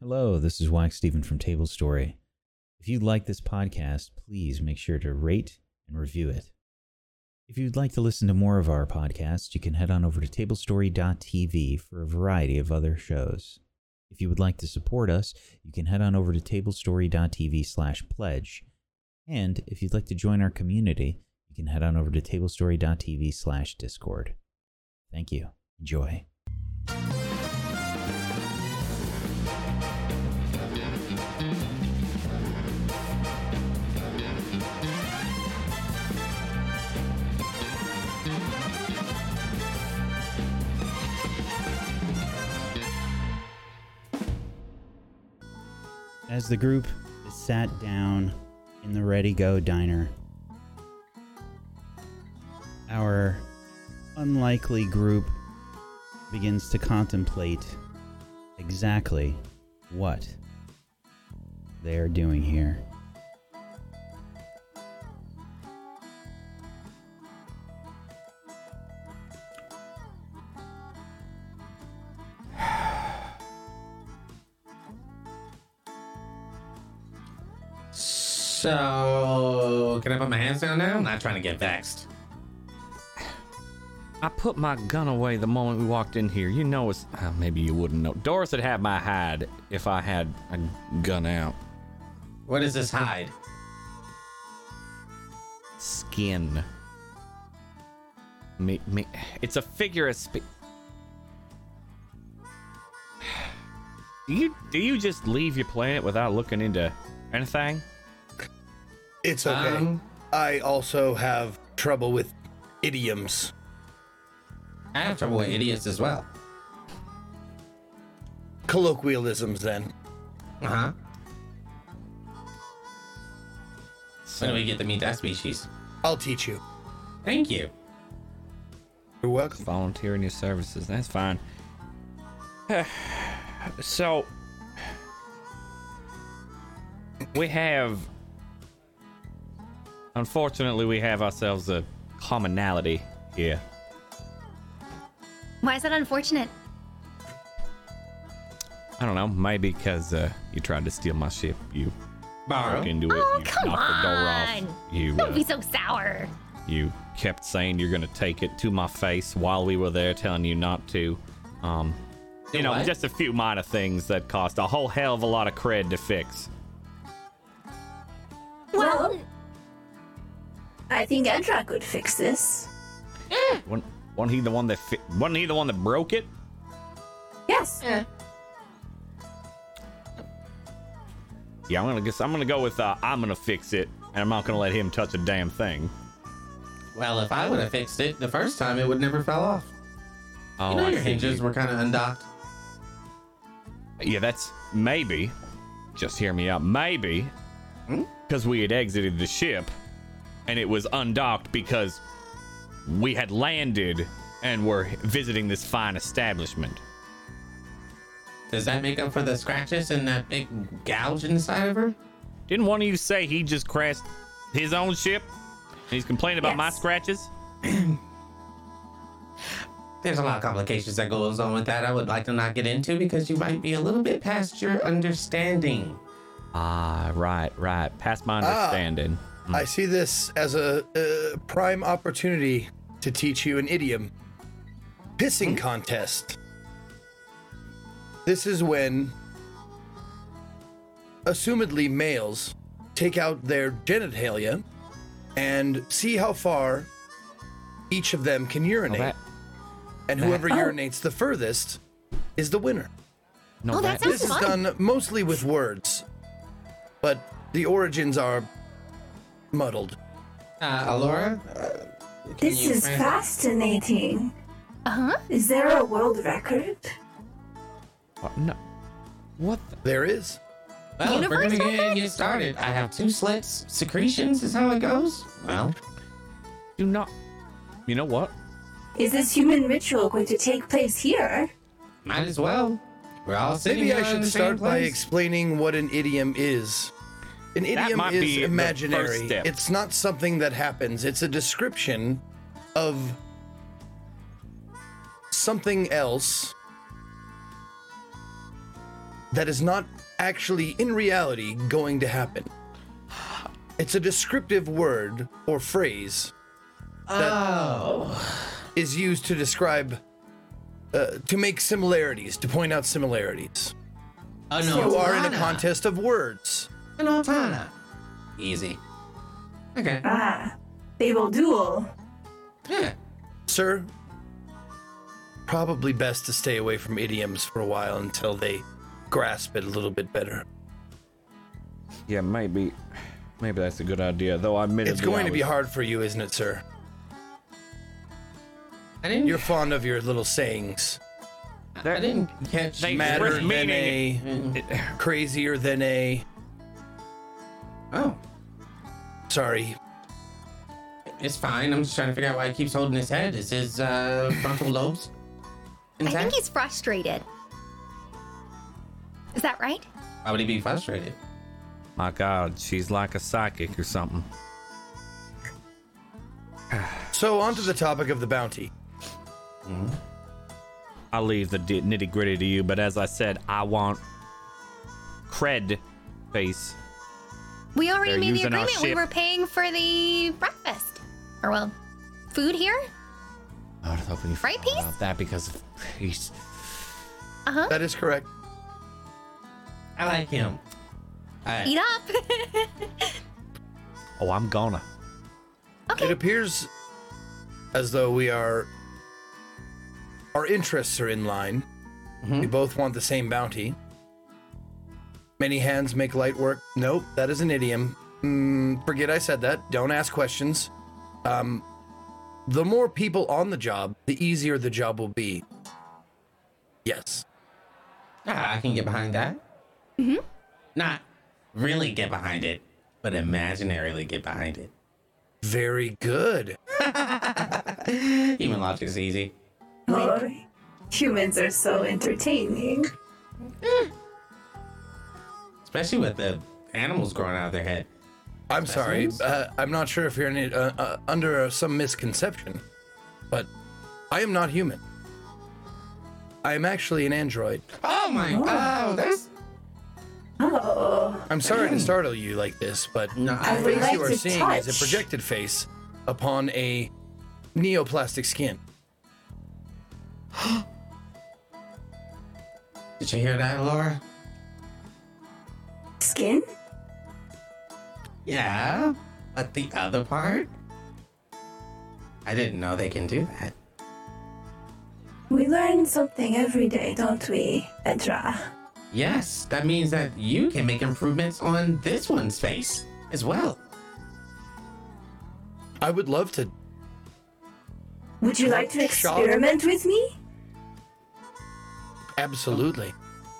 Hello, this is Wacksteven from Tablestory. If you like this podcast, please make sure to rate and review it. If you'd like to listen to more of our podcasts, you can head on over to tablestory.tv for a variety of other shows. If you would like to support us, you can head on over to tablestory.tv slash pledge. And if you'd like to join our community, you can head on over to tablestory.tv slash discord. Thank you. Enjoy. As the group sat down in the Ready Go diner, our unlikely group begins to contemplate exactly what they are doing here. So, can I put my hands down now? I'm not trying to get vexed. I put my gun away the moment we walked in here. You know it's. Uh, maybe you wouldn't know. Doris would have my hide if I had a gun out. What is this hide? Skin. Me, me. It's a figure of speech. Do you do you just leave your planet without looking into anything? It's okay. Um, I also have trouble with idioms. I have trouble with idiots as well. Colloquialisms, then. Uh huh. When do we get to meet that species? I'll teach you. Thank you. You're welcome. Volunteering your services. That's fine. so we have unfortunately we have ourselves a commonality here. Why is that unfortunate? I don't know, maybe because uh, you tried to steal my ship. You Borrow. broke into it. Oh, you come knocked the door off. on. You Don't uh, be so sour. you kept saying you're gonna take it to my face while we were there, telling you not to. Um, you know, what? just a few minor things that cost a whole hell of a lot of cred to fix. Well, I think Edra could fix this. Wasn't, wasn't he the one that fi- wasn't he the one that broke it? Yes. Yeah, I'm gonna guess I'm gonna go with uh, I'm gonna fix it, and I'm not gonna let him touch a damn thing. Well, if I would have fixed it the first time, it would never fell off. Oh, you know I your see. hinges were kind of undocked. Yeah, that's maybe. Just hear me out. Maybe because we had exited the ship, and it was undocked because we had landed and were visiting this fine establishment. Does that make up for the scratches and that big gouge inside of her? Didn't one of you say he just crashed his own ship? And he's complaining about my scratches? There's a lot of complications that goes on with that. I would like to not get into because you might be a little bit past your understanding. Ah, right, right. Past my Ah. Understanding. I see this as a, uh prime opportunity to teach you an idiom. Pissing contest. This is when, assumedly males, take out their genitalia and see how far each of them can urinate. that- and whoever urinates the furthest is the winner. No, Oh, that sounds This is fun. done mostly with words, but the origins are muddled. Uh, Alora? Uh, This you is translate? fascinating. Uh huh. Is there a world record? What? No. What? The? There is. Well, if we're gonna get, get started, I have two slits. Secretions is how it goes. Well, Do not. You know what? Is this human ritual going to take place here? might as well. We're all Maybe I should start by explaining what an idiom is. An idiom might is be the first imaginary. step. It's not something that happens. It's a description of something else that is not actually in reality going to happen. It's a descriptive word or phrase Oh. is used to describe uh, to make similarities, to point out similarities. Oh You no. are in a contest of words. An Altana. Easy. Okay. Ah, they will duel. Yeah. Sir, probably best to stay away from idioms for a while until they grasp it a little bit better. Yeah, maybe, maybe that's a good idea. Though I admit It's going to be hard for you, isn't it, sir? I didn't. You're fond of your little sayings. I didn't catch. They- Madder express than meaning- a, crazier than a. Oh, Sorry, it's fine. I'm just trying to figure out why he keeps holding his head. Is his uh, frontal lobes intact? I think he's frustrated. Is that right? Why would he be frustrated? My God, she's like a psychic or something. So, on to the topic of the bounty. Hmm. I'll leave the nitty gritty to you, but as I said, I want cred face. We already They're made the agreement. We were paying for the breakfast. Or, well, food here? I was hoping you Right, forgot Peace? about that because of peace. Uh huh. That is correct. I like him. Alright. Eat up. Oh, I'm gonna. Okay. It appears as though we are. Our interests are in line. We both want the same bounty. Many hands make light work. Nope, that is an idiom. Mm, forget I said that. Don't ask questions. Um, the more people on the job, the easier the job will be. Yes. Ah, I can get behind that. Mm-hmm. Not really get behind it, but imaginarily get behind it. Very good. Human logic is easy. Oh, humans are so entertaining. Especially with the animals growing out of their head. I'm sorry. Uh, I'm not sure if you're in, uh, uh, under uh, some misconception, but I am not human. I am actually an android. Oh my oh, that's Oh, I'm sorry to startle you like this, but no the face like you are to seeing is a projected face upon a neoplastic skin. Did you hear that, Alora? Skin? Yeah. But the other part? I didn't know they can do that. We learn something every day, don't we, Edra? Yes, that means that you can make improvements on this one's face as well. I would love to. Would you like to experiment with me? Absolutely.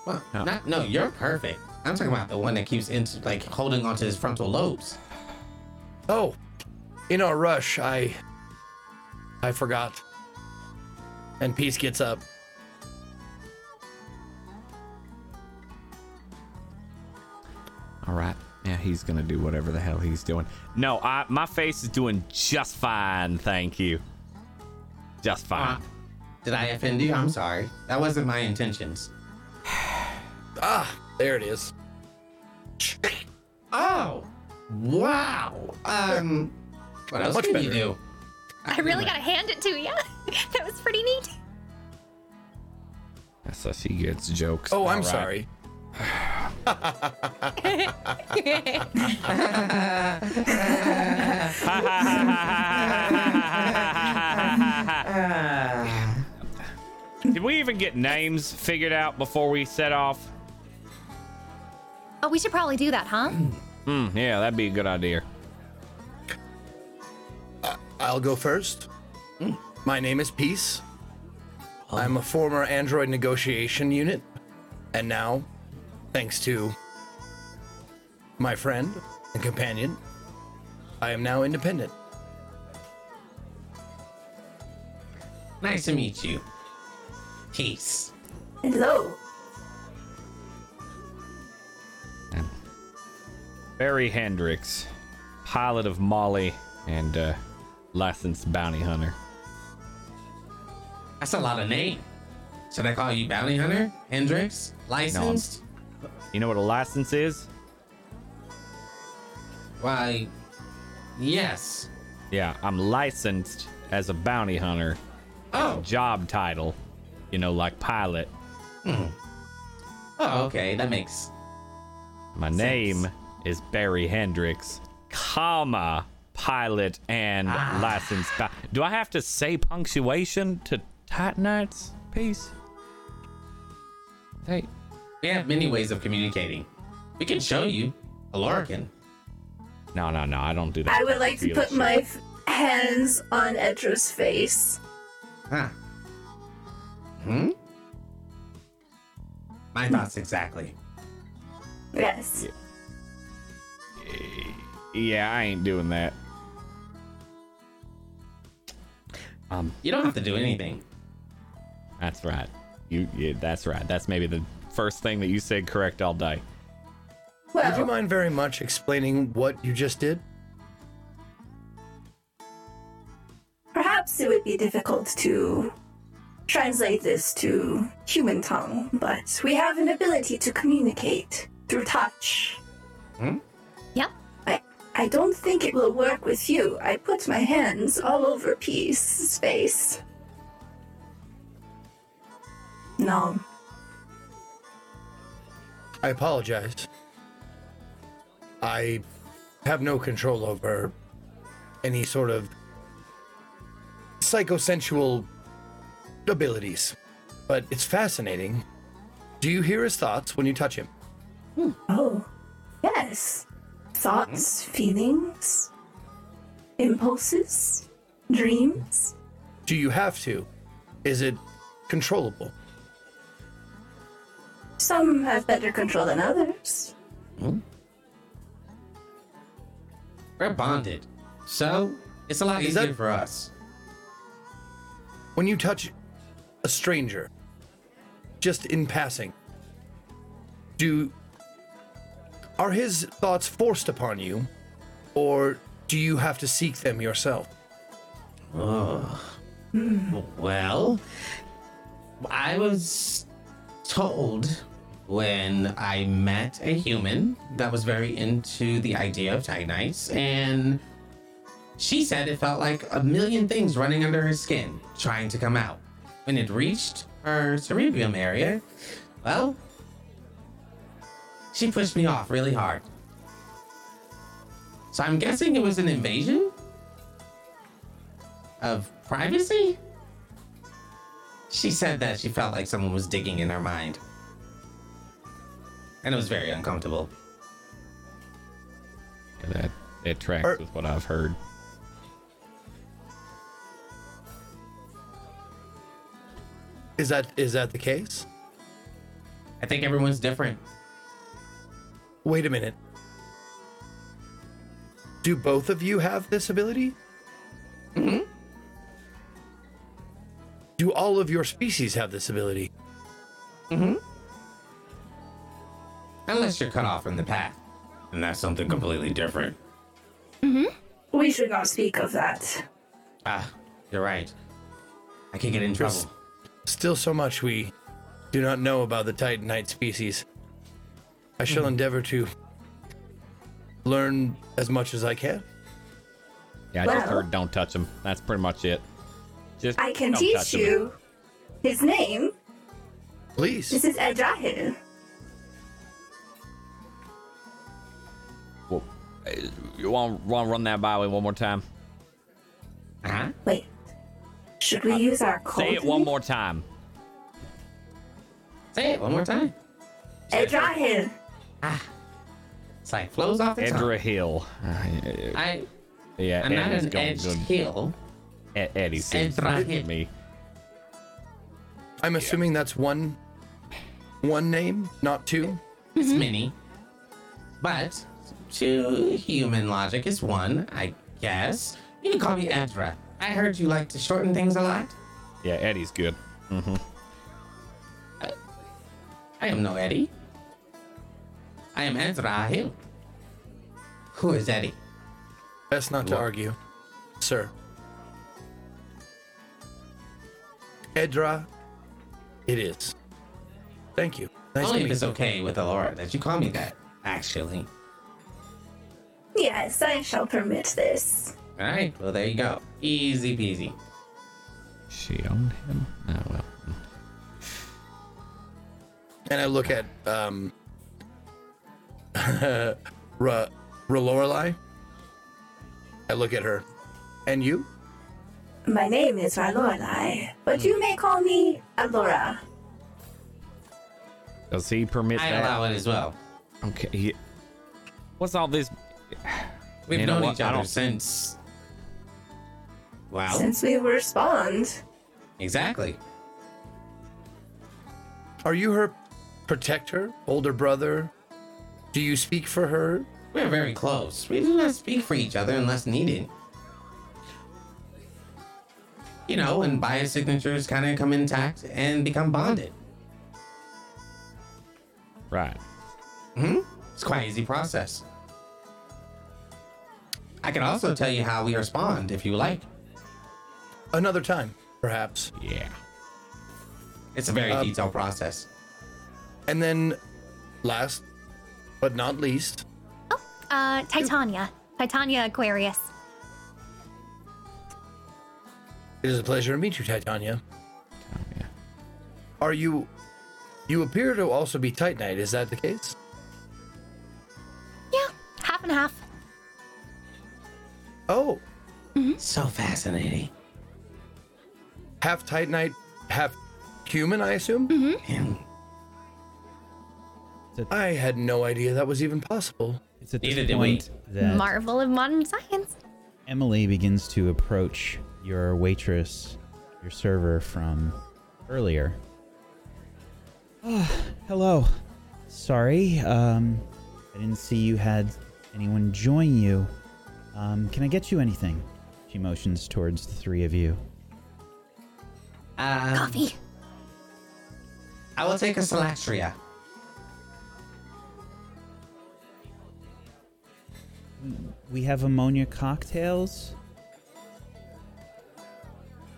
Well, No. not no, you're perfect. I'm talking about the one that keeps into like holding onto his frontal lobes. Oh, in our rush, I. I forgot. And Peace gets up. All right. Yeah, he's gonna do whatever the hell he's doing. No, I my face is doing just fine, thank you. Just fine. Uh, did I offend you? I'm sorry. That wasn't my intentions. Ah, there it is. Oh, wow. Um, what else Much can you better. do? I really gotta hand it to you. that was pretty neat. so she gets jokes. Oh, I'm All right. sorry. Did we even get names figured out before we set off? Oh, we should probably do that, huh? Hmm, yeah, that'd be a good idea. I'll go first. My name is Peace. I'm a former Android negotiation unit, and now, thanks to my friend and companion, I am now independent. Nice to meet you. Peace. Hello. Barry Hendricks, pilot of Molly and uh, licensed bounty hunter. That's a lot of name. Should I call you Bounty Hunter? Hendricks? Licensed? You know what a license is? Why, yes. Yeah, I'm licensed as a bounty hunter. Oh, Job title, you know, like pilot. oh, okay. That makes. My Sense. name is Barry Hendricks, comma pilot and licensed. Ba- Do I have to say punctuation to Titanites piece? Hey, We have many ways of communicating. We can show you. A can. no, no, no, I don't do that. I would like to put shit. my f- hands on Edra's face. Huh. Hmm? My thoughts exactly. Yes. Yeah, I ain't doing that. Um, You don't have to do anything. that's right. You, yeah, that's right. That's maybe the first thing that you said correct all day. Would you mind very much explaining what you just did? perhaps it would be difficult to translate this to human tongue, but we have an ability to communicate through touch. Yep. I, don't think it will work with you. I put my hands all over Peace's face. No. I apologize. I have no control over any sort of psychosensual abilities, but it's fascinating. Do you hear his thoughts when you touch him? Hmm. Oh, yes. Thoughts, feelings, impulses, dreams. Do you have to? Is it controllable? Some have better control than others. Hmm? We're bonded. So, it's a lot Is easier that- for us. When you touch a stranger, just in passing, do are his thoughts forced upon you, or do you have to seek them yourself? Oh, well, I was told when I met a human that was very into the idea of Titanites, and she said it felt like a million things running under her skin, trying to come out. When it reached her cerebrium area, well, she pushed me off really hard. So I'm guessing it was an invasion of privacy? She said that she felt like someone was digging in her mind. And it was very uncomfortable. Yeah, that it tracks Are- with what I've heard. Is that is that the case? I think everyone's different. Wait a minute. Do both of you have this ability? Mm-hmm. Do all of your species have this ability? Hmm Unless you're cut off from the path. And that's something completely different. Hmm We should not speak of that. Ah, you're right. I could get in trouble. Still so much we do not know about the Titanite species. I shall endeavor to learn as much as I can. Yeah, I just heard don't touch him. That's pretty much it. Just I can teach touch 'em. you his name. Please. This is Edrahil. Well, uh, you want want to run that by me one more time? Uh-huh. Wait. Should we use our code? Say it one more time. Say it one more time. Edrahil. It's like flows off the tongue. Edra Hill. Uh, I, yeah, I'm not an going edged good. heel. E- Eddie seems Edra good to Hill. me. I'm assuming that's one one name, not two. It's many. But to human logic is one, I guess. You can call me Edra. I heard you like to shorten things a lot. Yeah, Eddie's good. Mhm. I am no Eddie. I am Edrahil. Who is Eddie? Best not to argue, sir. Edra, it is. Thank you. Nice Only to if it's you. okay with Alora that you call me that, actually. Yes, I shall permit this. All right, well, there you go. Easy peasy. She owned him? Oh, well. And I look at um Ra Lorelei. I look at her. And you? My name is Ralorelai, but hmm. you may call me Alora. Does he permit I that? allow it as well. Okay. he- What's all this? We've You know known what? each I other don't- since. Wow. Since we were spawned. exactly. Are you her protector, older brother? Do you speak for her? We're very close. We do not speak for each other unless needed. You know, when biosignatures kind of come intact and become bonded. Right. Hmm? It's quite an easy process. I can also tell you how we respond if you like. Another time, perhaps. Yeah. It's a very Um, detailed process. And then, last but not least, Oh, Uh, Titania. Titania Aquarius. it is a pleasure to meet you, Titania. Oh, yeah. Are you. You appear to also be Titanite, is that the case? Yeah, half and half. Oh, So fascinating. half Titanite, half human, I assume? And I had no idea that was even possible. It's at this point that Marvel of modern science. Emily begins to approach your waitress, your server from earlier. Ah, hello. Sorry, um, I didn't see you had anyone join you. Um, can I get you anything? She motions towards the three of you. um, Coffee. I will take a Celastria. We have ammonia cocktails.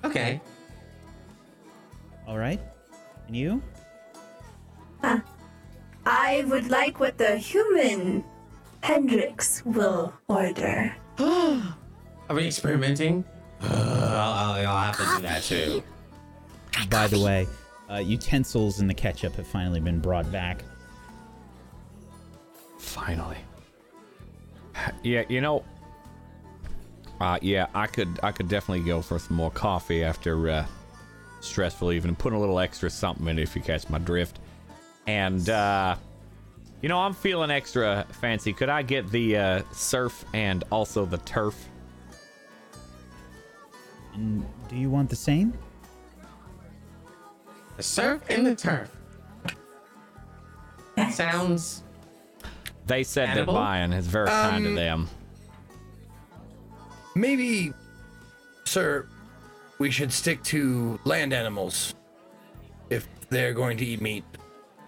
Okay. All right. And you? I would like what the human Hendricks will order. Are we experimenting? Uh, I'll, I'll, I'll have to do that too. By the way, uh, utensils and the ketchup have finally been brought back. Finally. Yeah, you know. Uh, yeah, I could I could definitely go for some more coffee after uh, stressful evening. Put a little extra something in if you catch my drift. And uh, you know, I'm feeling extra fancy. Could I get the uh, surf and also the turf? And do you want the same? The surf and the turf. Sounds. They said Edible? they're buying. It's very kind of Um, them. Maybe, sir, we should stick to land animals if they're going to eat meat.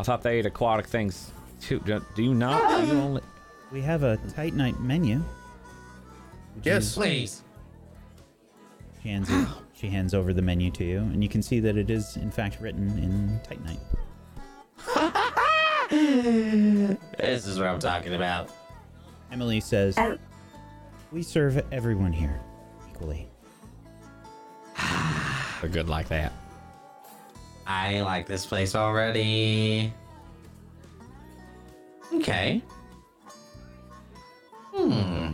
I thought they ate aquatic things too. Do do you not? Do you only? We have a Titanite menu. Would you- Yes. Please. She hands, it, she hands over the menu to you, and you can see that it is, in fact, written in Titanite. This is what I'm talking about. Emily says, Um, We serve everyone here equally. They're good like that. I like this place already. Okay. Hmm.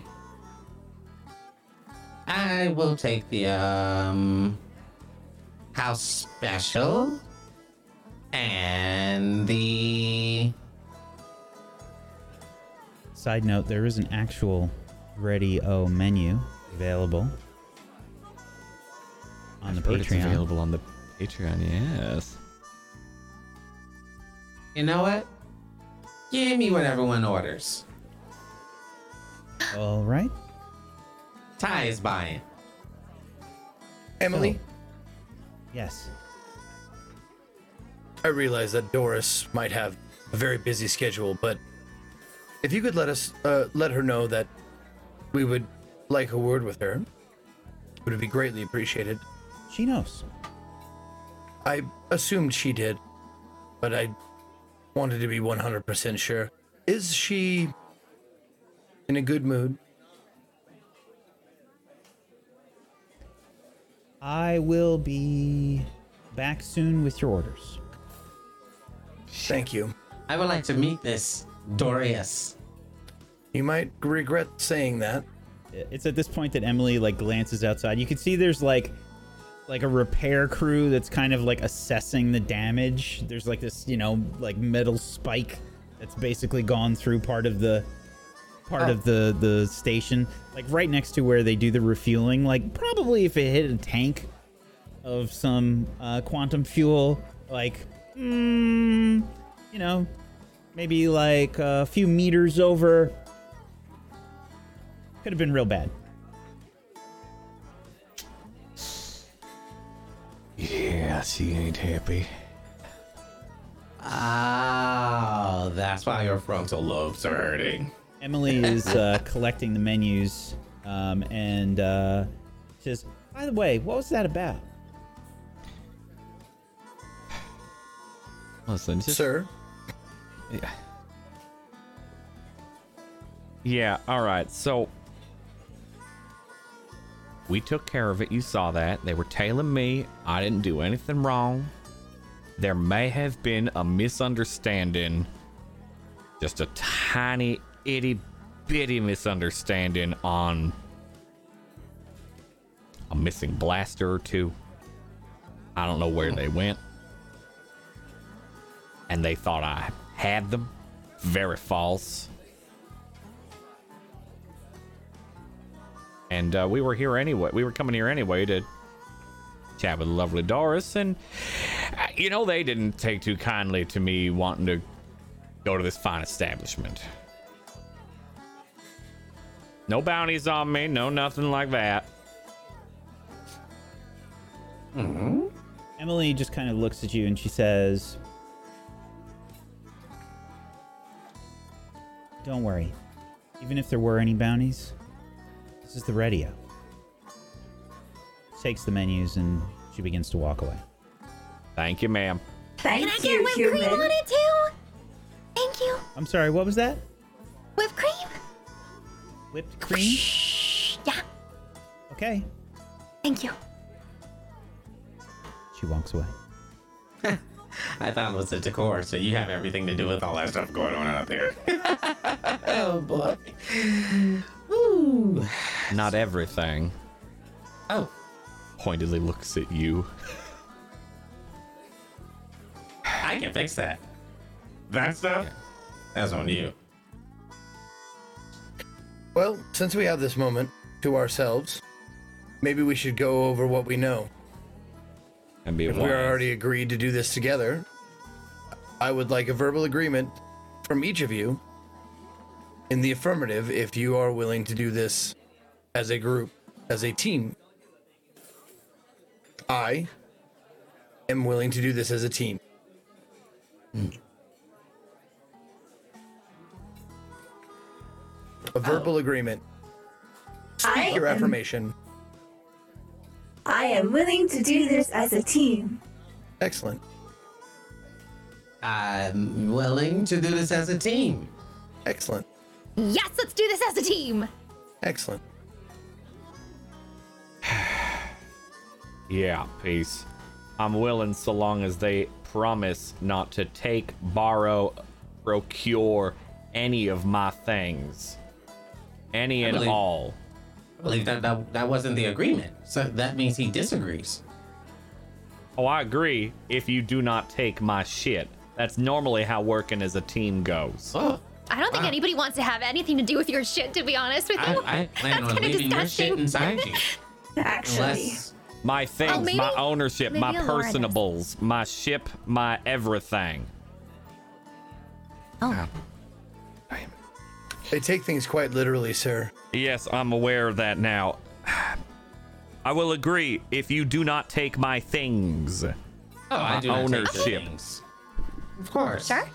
I will take the um house special and the Side note, there is an actual Ready O menu available on the Heard it's available on the Patreon. Yes. you know what? Give me what everyone orders. All right. Ty is buying. Emily, oh. Yes. I realize that Doris might have a very busy schedule, but if you could let us uh, let her know that we would like a word with her, it would it be greatly appreciated. She knows. I assumed she did, but I wanted to be 100% sure. Is she in a good mood? I will be back soon with your orders. Thank you. I would like to meet this Dorius. You might regret saying that. It's at this point that Emily like glances outside. You can see there's like like a repair crew that's kind of like assessing the damage. There's like this, you know, like metal spike that's basically gone through part of the part Oh. of the the station, like right next to where they do the refueling. Like probably if it hit a tank of some uh, quantum fuel, like mm, you know, maybe like a few meters over. Could have been real bad. Yeah, she ain't happy. Oh, that's why your frontal lobes are hurting. Emily is uh, collecting the menus um, and uh, says, "By the way, what was that about?" Listen, just Sir, Yeah. Yeah, all right. So we took care of it. You saw that. They were tailing me. I didn't do anything wrong. There may have been a misunderstanding. Just a tiny, itty bitty misunderstanding on a missing blaster or two. I don't know where they went. And they thought I had them. Very false. And uh, we were here anyway. We were coming here anyway to chat with lovely Doris. And, uh, you know, they didn't take too kindly to me wanting to go to this fine establishment. No bounties on me, no nothing like that. Hmm. Emily just kind of looks at you and she says, "Don't worry. Even if there were any bounties, this is the radio." Takes the menus and she begins to walk away. Thank you, ma'am. Thank Can I get you, whipped human. cream on it too? Thank you. I'm sorry, what was that? Whipped cream? Whipped cream? Yeah. Okay. Thank you. She walks away. I thought it was the decor, so you have everything to do with all that stuff going on out there. oh boy. Ooh. Not everything. Oh, Pointedly looks at you. I can fix that. That stuff? That's on you. well, since we have this moment to ourselves, maybe we should go over what we know. And be If we wise. already agreed to do this together, I would like a verbal agreement from each of you in the affirmative if you are willing to do this as a group, as a team. I am willing to do this as a team. A verbal oh. agreement. I Your am, affirmation. I am willing to do this as a team. Excellent. I'm willing to do this as a team. Excellent. Yes, let's do this as a team. Excellent. Yeah, peace. I'm willing so long as they promise not to take, borrow, procure any of my things. Any and believe- all. I believe that, that that wasn't the agreement. So that means he disagrees. Oh, I agree if you do not take my shit. That's normally how working as a team goes. Oh, I don't think Wow. anybody wants to have anything to do with your shit, to be honest with you. I plan That's on kinda leaving your shit disgusting. inside you. Actually, Unless My oh, things, maybe- my ownership, my maybe Laura does. personables, my ship, my everything. Oh, They take things quite literally, sir. Yes, I'm aware of that now. I will agree if you do not take my things. oh, I do not take ownership. things. Of course. sure.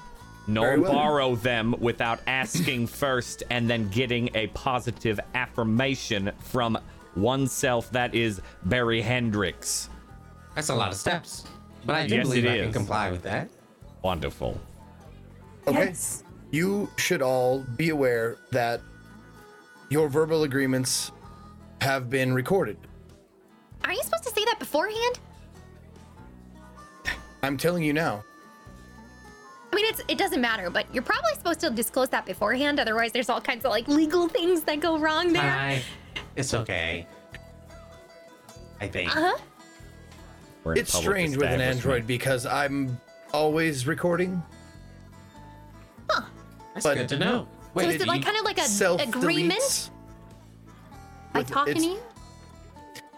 No well. borrow them without asking first and then getting a positive affirmation from oneself that is Barry Hendricks. That's a lot of steps. But I do Yes, believe it I can comply with that. Wonderful. Okay. Yes. You should all be aware that your verbal agreements have been recorded. Are you supposed to say that beforehand? I'm telling you now. I mean, it's it doesn't matter, but you're probably supposed to disclose that beforehand. Otherwise, there's all kinds of like legal things that go wrong there. Hi. It's okay. I think. Uh huh. It's strange with an android because I'm always recording. That's but- good to know. So Wait, is it like kind of like a agreement by talking to you?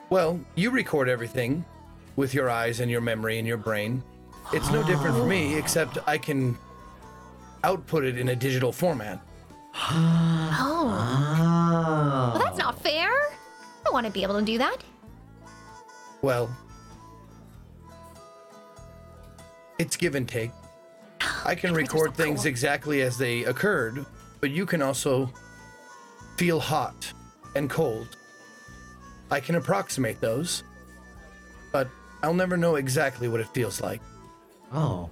Well, you record everything with your eyes and your memory and your brain. It's no different for me, except I can output it in a digital format. Oh, Oh. well, that's not fair. I don't want to be able to do that. Well, it's give and take. I can record things exactly as they occurred, but you can also feel hot and cold. I can approximate those, but I'll never know exactly what it feels like. Oh.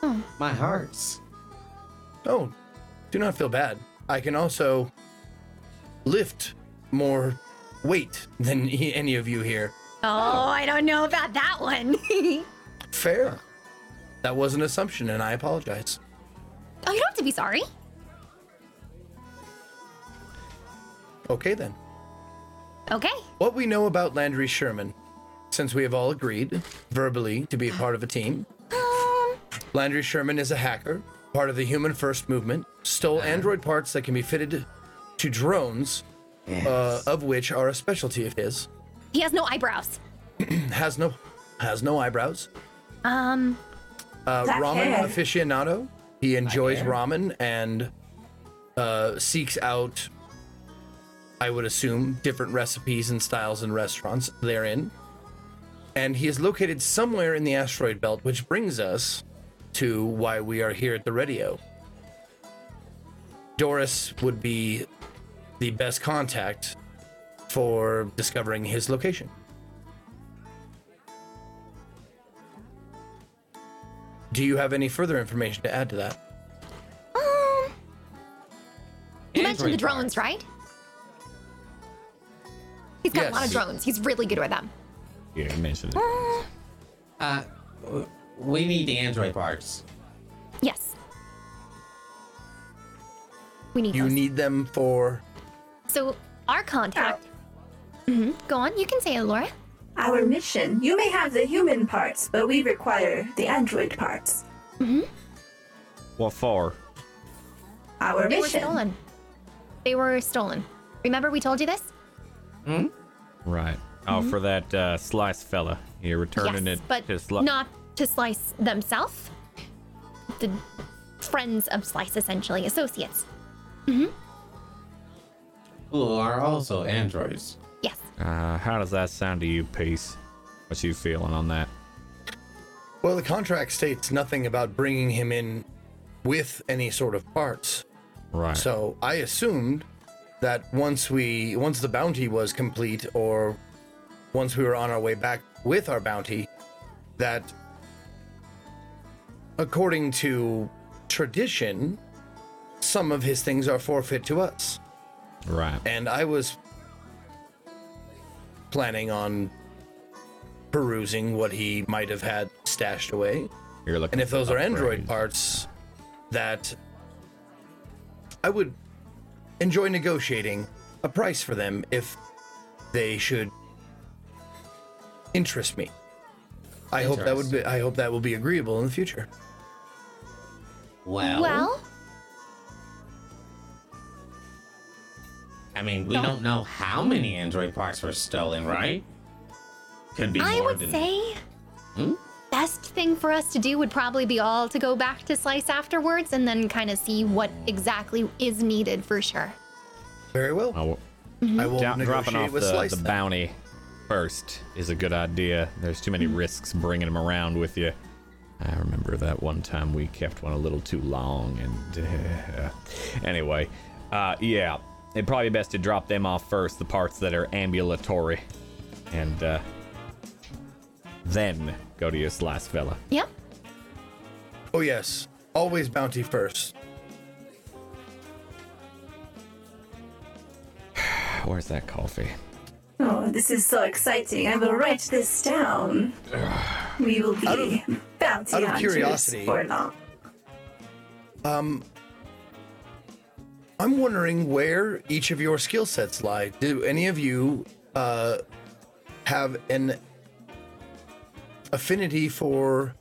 Hmm. My hearts. Oh, do not feel bad. I can also lift more weight than any of you here. Oh, I don't know about that one. Fair. That was an assumption, and I apologize. Oh, you don't have to be sorry. Okay, then. Okay. What we know about Landry Sherman, since we have all agreed verbally to be a part of a team, Um, Landry Sherman is a hacker, part of the Human First movement, stole android parts that can be fitted to drones, Yes. uh, of which are a specialty of his. he has no eyebrows. Has no, has no eyebrows. Um, Uh, ramen hair. aficionado. He enjoys ramen and uh, seeks out, I would assume, different recipes and styles and restaurants therein. And he is located somewhere in the asteroid belt, which brings us to why we are here at the radio. Doris would be the best contact for discovering his location. Do you have any further information to add to that? um, you mentioned the drones, right? He's got a lot of drones. He's really good with them. Yeah, you mentioned it. Uh, we need the android parts. Yes. We need You those. need them for so our contact. hmm Go on. You can say it, Alora. Our mission. You may have the human parts, but we require the android parts. Hmm. What for? Our They were mission. stolen. They were stolen. Remember we told you this? Hmm? Right. Oh, for that uh, slice fella. You're returning Mm-hmm. yes, it but to sli- not to Slice themselves. The friends of Slice, essentially, associates. Who are also androids. Yes. Uh, how does that sound to you, Peace? What you feeling on that? Well, the contract states nothing about bringing him in with any sort of parts. Right. So I assumed that once we once the bounty was complete or once we were on our way back with our bounty that according to tradition some of his things are forfeit to us. right. And I was planning on perusing what he might have had stashed away. You're looking And if for those are Android upgrades. parts, that I would enjoy negotiating a price for them if they should interest me. I hope that would be. I hope that will be agreeable in the future. Well, Well, I mean, we No. don't know how many android parts were stolen, right? Could be I more would than say Hmm? best thing for us to do would probably be all to go back to Slice afterwards and then kind of see what exactly is needed for sure. Very well. Oh, I will dro- dropping negotiate off with the, Slice. the then. bounty first is a good idea. There's too many risks bringing them around with you. I remember that one time we kept one a little too long, and uh, anyway, uh, yeah, it'd probably be best to drop them off first, the parts that are ambulatory, and uh, then go to your slice fella. Yep. Oh yes, Always bounty first. Where's that coffee? Oh, this is so exciting. I will write this down. We will be Out of- bounty out of hunters curiosity- for long. I'm wondering where each of your skill sets lie. Do any of you uh, have an affinity for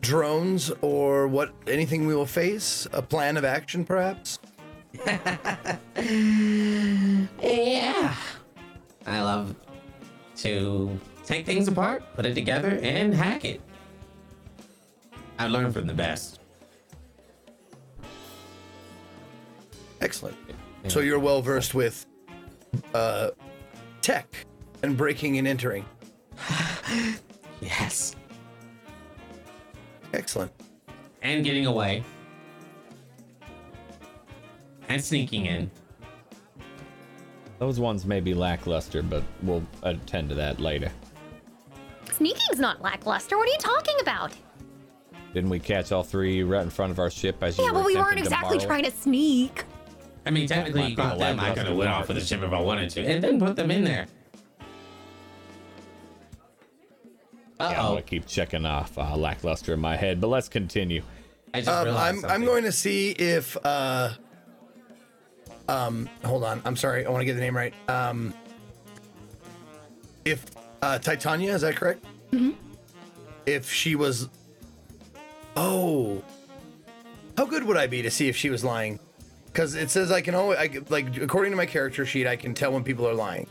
drones or what anything we will face? A plan of action, perhaps? Yeah. I love to take things apart, put it together, and hack it. I learned from the best. Excellent. So you're well versed with uh, tech and breaking and entering. Yes. Excellent. And getting away. And sneaking in. Those ones may be lackluster, but we'll attend to that later. Sneaking's not lackluster. What are you talking about? Didn't we catch all three right in front of our ship as you Yeah, were but we weren't exactly borrow trying to sneak. I mean, technically, you got them. I could have went off with the ship if I wanted to, and then put them in there. Uh Yeah, I'm oh. gonna keep checking off uh, lackluster in my head, but let's continue. I just um, I'm I'm going to see if uh um hold on. I'm sorry. I want to get the name right. Um if uh Titania, is that correct? Mm-hmm. If she was Oh. How good would I be to see if she was lying? Cuz it says I can always I, like according to my character sheet I can tell when people are lying.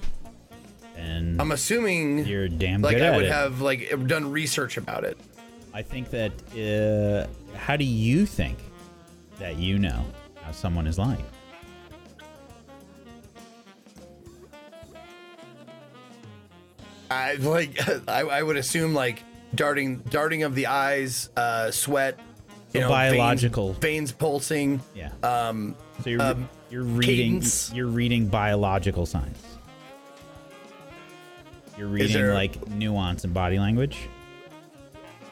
And I'm assuming you're damn like good I would it. have like done research about it. I think that. Uh, how do you think that you know how someone is lying? I like I, I would assume like darting darting of the eyes, uh sweat, you know, veins- biological- veins, pulsing. Yeah. Um So you're um, you're reading cadence. you're reading biological signs. You're reading there- like nuance and body language.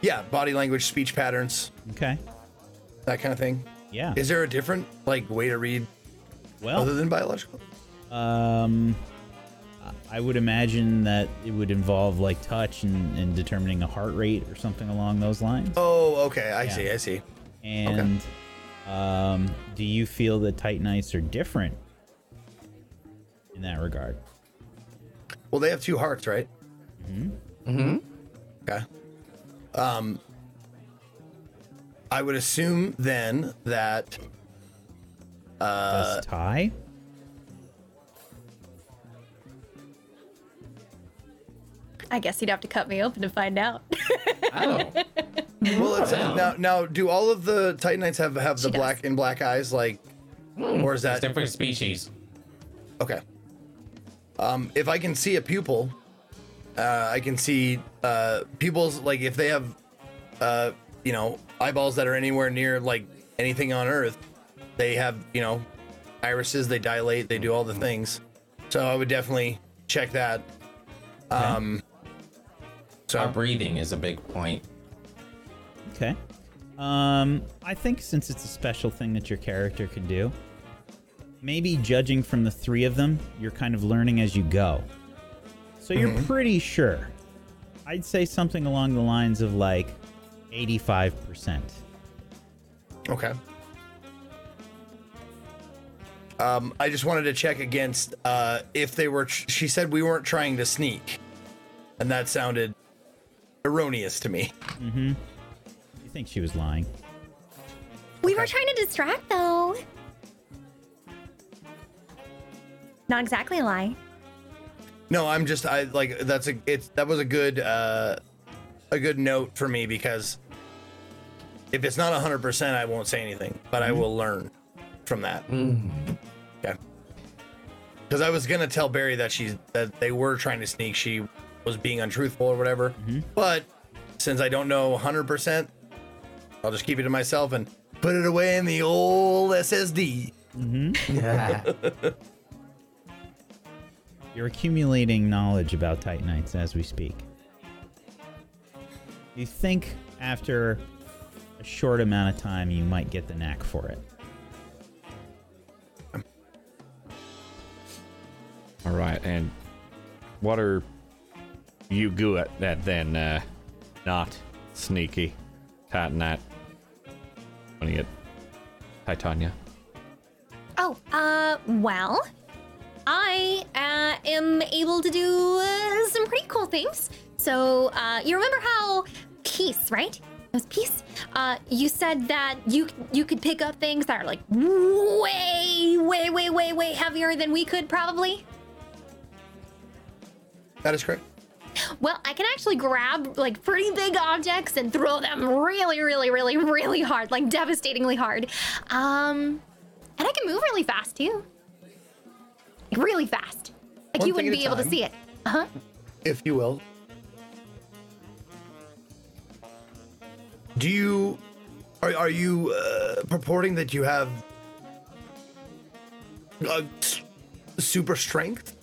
yeah, body language, speech patterns, Okay. that kind of thing. Yeah. Is there a different like way to read well, other than biological? Um, I would imagine that it would involve like touch and, and determining a heart rate or something along those lines. Oh, okay, I Yeah. see, I see. And um, do you feel that Titanites are different in that regard? Well, they have two hearts, right? Mm-hmm. Mm-hmm. Okay. Um I would assume then that uh Does Ty? I guess you'd have to cut me open to find out. Oh. Well, it's, Wow. now, now, do all of the Titanites have have the She does. black and black eyes, like, or is that different species. okay? Um, if I can see a pupil, uh, I can see uh, pupils. Like, if they have, uh, you know, eyeballs that are anywhere near like anything on Earth, they have, you know, irises. They dilate. They do all the things. So I would definitely check that. Um, so Our breathing is a big point. Okay. Um, I think since it's a special thing that your character can do, maybe judging from the three of them, you're kind of learning as you go. So you're pretty sure. I'd say something along the lines of like 85%. Okay. Um, I just wanted to check against uh, if they were. Tr- she said we weren't trying to sneak, and that sounded erroneous to me. Mm-hmm. You think she was lying? we were trying to distract, though. Not exactly a lie. No, I'm just. I like that's a. It's that was a good. Uh, a good note for me because if it's not 100, percent I won't say anything, but I will learn from that. Okay. Because I was gonna tell Barry that she's that they were trying to sneak. She was being untruthful or whatever. Mm-hmm. But since I don't know 100, percent I'll just keep it to myself and put it away in the old SSD. Yeah. Mm-hmm. You're accumulating knowledge about Titanites as we speak. You think after a short amount of time, you might get the knack for it. All right, and what are you good at that then? Uh, not sneaky, titanite. Want to get Titania? Oh, uh, well, I uh, am able to do uh, some pretty cool things. So, uh, you remember how peace, right? It was peace. Uh, you said that you you could pick up things that are like way, way, way, way, way heavier than we could probably. That is correct. Well, I can actually grab like pretty big objects and throw them really, really, really, really hard, like devastatingly hard. Um, and I can move really fast too. Like really fast. Like One you wouldn't be able to see it. Uh huh. if you will. Do you are are you uh, purporting that you have uh, super strength?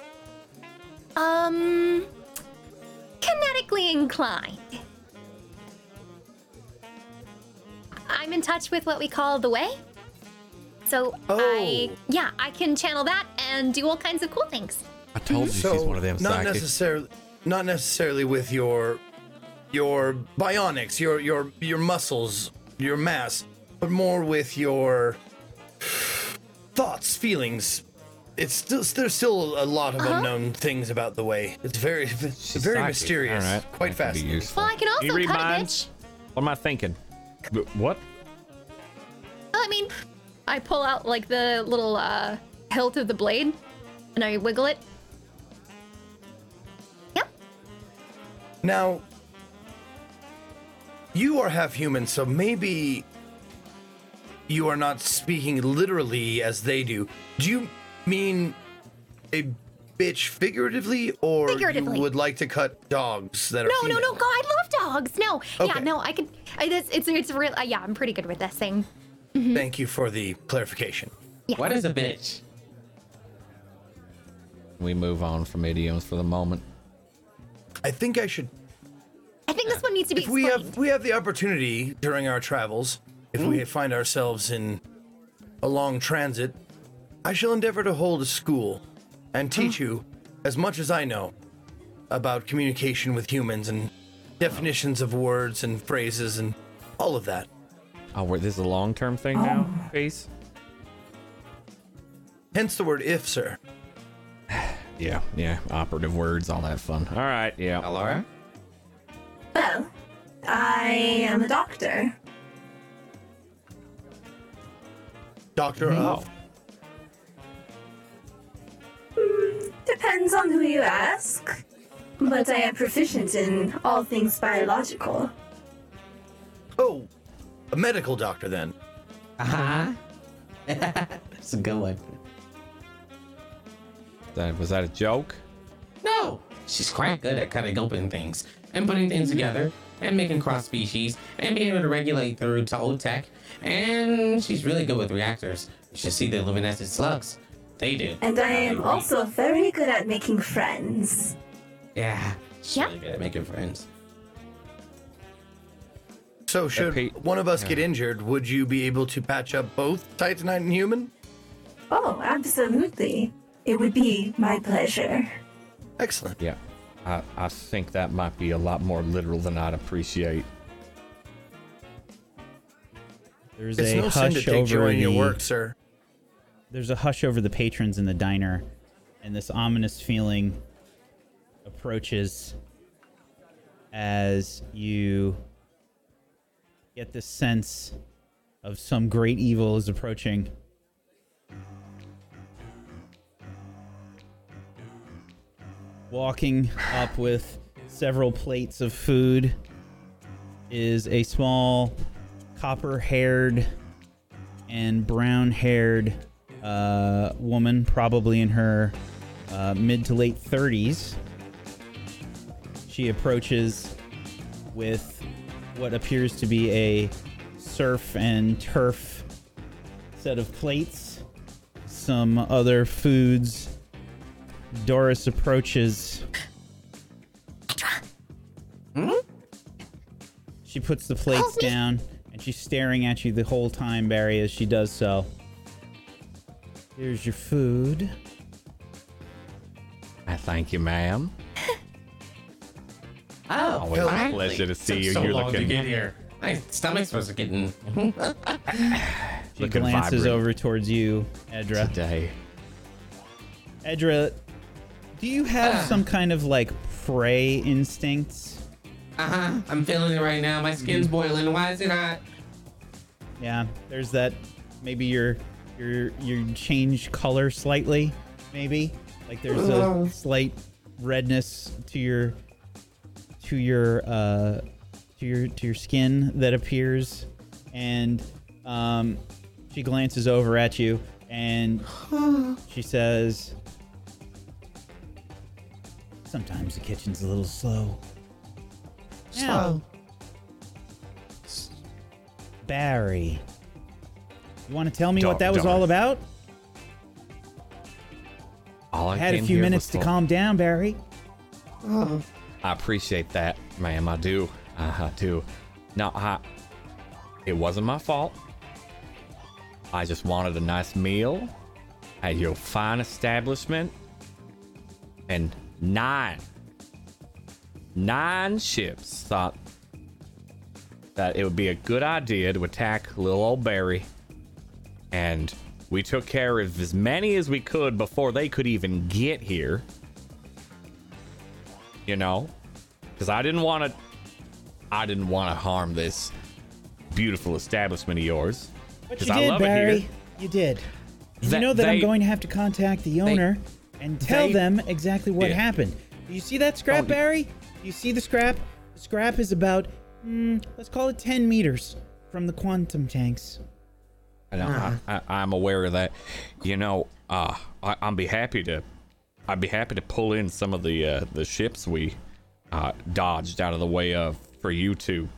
Um, kinetically inclined. I'm in touch with what we call the way. So I, Oh. yeah, I can channel that and do all kinds of cool things. I told you So she's one of them not psychics. necessarily not necessarily with your your bionics, your your your muscles, your mass, but more with your thoughts, feelings. It's still there's still a lot of unknown things about the way. It's very She's very psychic. mysterious, All right, quite that can be fascinating. useful. Well, I can also you read cut a minds? What am I thinking? Wh- What? I mean, I pull out like the little uh, hilt of the blade and I wiggle it. Yep. Now, you are half human, so maybe you are not speaking literally as they do. Do you mean a bitch figuratively, or Figuratively. you would like to cut dogs that are No, no, female? no, God, I love dogs. No, yeah, Okay. no, I could. I, it's, it's, it's real. Uh, yeah, I'm pretty good with this thing. Thank you for the clarification. What is a bitch? We move on from idioms for the moment. I think I should. I think this one needs to be If we explained. have we have the opportunity during our travels, if we find ourselves in a long transit, I shall endeavor to hold a school and teach you as much as I know about communication with humans and definitions of words and phrases and all of that. Oh, wait, this is a long term thing now, oh. Peace? Hence the word if, sir. Yeah, yeah. Operative words, all that fun. All right, yeah. Alora? Well, I am a doctor. Doctor of. Oh. Depends on who you ask. But I am proficient in all things biological. Oh, a medical doctor then. Uh huh. That's a good one. That, was that a joke? No, she's quite good at cutting open things and putting things together and making cross species and being able to regulate through to old tech. And she's really good with reactors. You should see the luminescent slugs. They do. And I am also very good at making friends. Yeah, Yeah. really good at making friends. So, should Pete- one of us get injured, would you be able to patch up both Titanite and human? Oh, absolutely. It would be my pleasure. Excellent. Yeah. I, I think that might be a lot more literal than I'd appreciate. There's It's a no sin to hush take joy over in your work, sir. There's a hush over the patrons in the diner, and this ominous feeling approaches as you get this sense of some great evil is approaching. Walking up with several plates of food is a small copper haired and brown haired uh, woman, probably in her uh, mid to late 30s. She approaches with what appears to be a surf and turf set of plates, some other foods. Doris approaches. She puts the plates down and she's staring at you the whole time, Barry, as she does so. Here's your food. I thank you, ma'am. Oh, Always a finally. pleasure to see Took you. So You're long looking- to get here. My stomach's supposed to getting. She Looking glances vibrant. over towards you, Edra. Today. Edra, do you have Ah. some kind of like prey instincts? Uh huh. I'm feeling it right now. My skin's boiling. Why is it hot? Yeah, there's that. Maybe your your your change color slightly. Maybe like there's a slight redness to your to your uh to your to your skin that appears, and um, she glances over at you and she says, "Sometimes the kitchen's a little slow." Now, Barry, you want to tell me what that was all about? All I had a few minutes to calm down, Barry. I appreciate that, ma'am. I do. I, I do. Now, I. It wasn't my fault. I just wanted a nice meal at your fine establishment, and nine, nine ships thought that it would be a good idea to attack little old Barry, and we took care of as many as we could before they could even get here you know because i didn't want to i didn't want to harm this beautiful establishment of yours But you I did, love it Barry. here. You did. You know that I'm going to have to contact the owner and tell they- them exactly what Yeah. happened. Do you see that scrap, Oh, Barry? Do you see the scrap? The scrap is about, mm, let's call it 10 meters from the quantum tanks. I know, I, I, i'm aware of that. You know uh I, i'd be happy to i'd be happy to pull in some of the uh the ships we uh dodged out of the way of for you to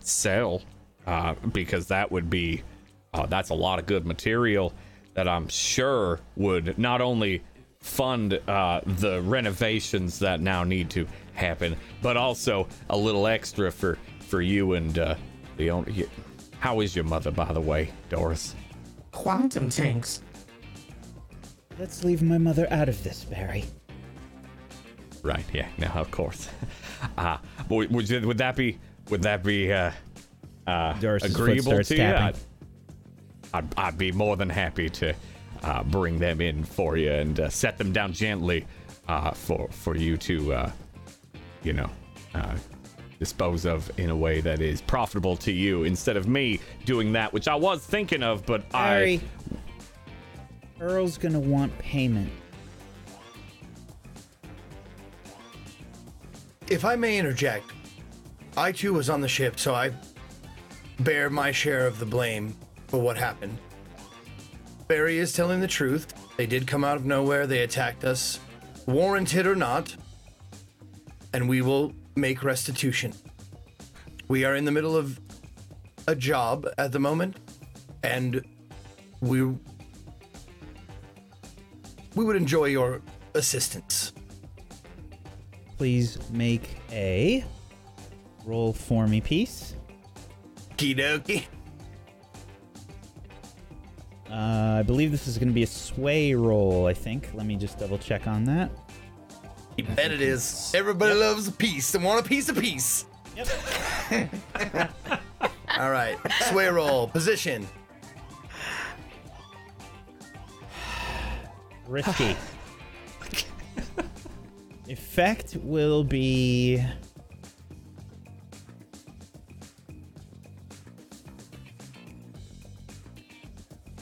sell uh because that would be uh, that's a lot of good material that i'm sure would not only fund uh the renovations that now need to happen but also a little extra for for you and uh the owner how is your mother by the way doris Quantum tanks. Let's leave my mother out of this, Barry. Right. Yeah. No. Of course. Uh, would, would, would that be would that be uh, uh, Doris's agreeable starts to you? I'd. I'd, I'd be more than happy to uh, bring them in for you and uh, set them down gently uh, for for you to uh, you know uh, dispose of in a way that is profitable to you instead of me doing that, which I was thinking of, but Barry, I Earl's gonna want payment. If I may interject, I too was on the ship, so I bear my share of the blame for what happened. Barry is telling the truth. They did come out of nowhere, they attacked us, warranted or not, and we will make restitution. We are in the middle of a job at the moment, and we we would enjoy your assistance. Please make a roll for me, Peace. Kidoki. Uh, I believe this is going to be a sway roll, I think. Let me just double check on that. You bet it is. Everybody loves a piece and want a piece of peace. Yep. All right. Sway roll. Position. Risky. Effect will be.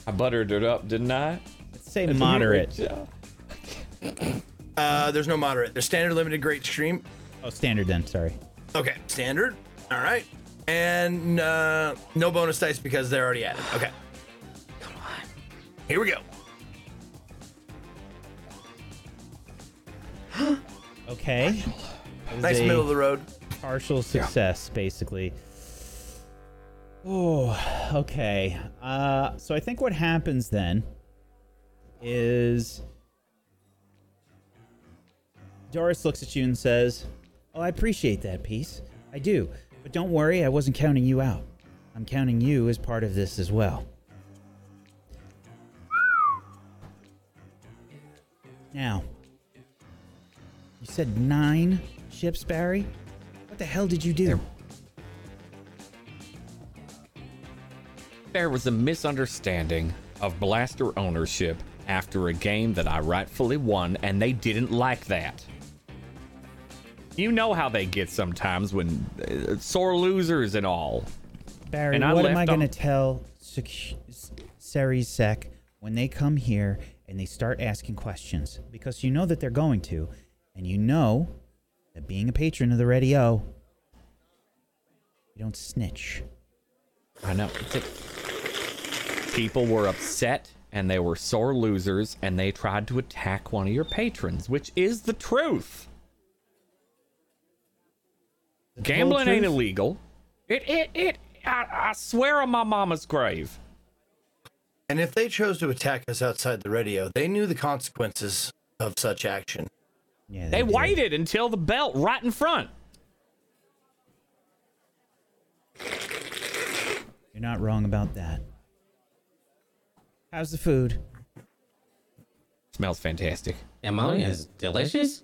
I buttered it up, didn't I? Let's say moderate. Uh, there's no moderate. There's standard, limited, great stream. Oh, standard then. Sorry. Okay. Standard. All right. And uh, no bonus dice because they're already added. Okay. Come on. Here we go. Okay. Nice middle of the road. partial success, basically. Oh, okay. Uh, so I think what happens then is Doris looks at you and says, "Oh, I appreciate that Peace. I do, but don't worry, I wasn't counting you out. I'm counting you as part of this as well. Now, you said nine ships, Barry? What the hell did you do? There- There was a misunderstanding of Blaster ownership after a game that I rightfully won, and they didn't like that. You know how they get sometimes when uh, sore losers and all. Barry, And what am I going to tell Sec- Ceres Sec when they come here and they start asking questions? Because you know that they're going to, and you know that being a patron of the Radio, you don't snitch. I know. People were upset and they were sore losers and they tried to attack one of your patrons, which is the truth. The Gambling ain't illegal. It, it, it, I, I swear on my mama's grave. And if they chose to attack us outside the radio, they knew the consequences of such action. Yeah, They did. waited until the belt right in front. You're not wrong about that. How's the food? Smells fantastic. Ammonia is oh, delicious.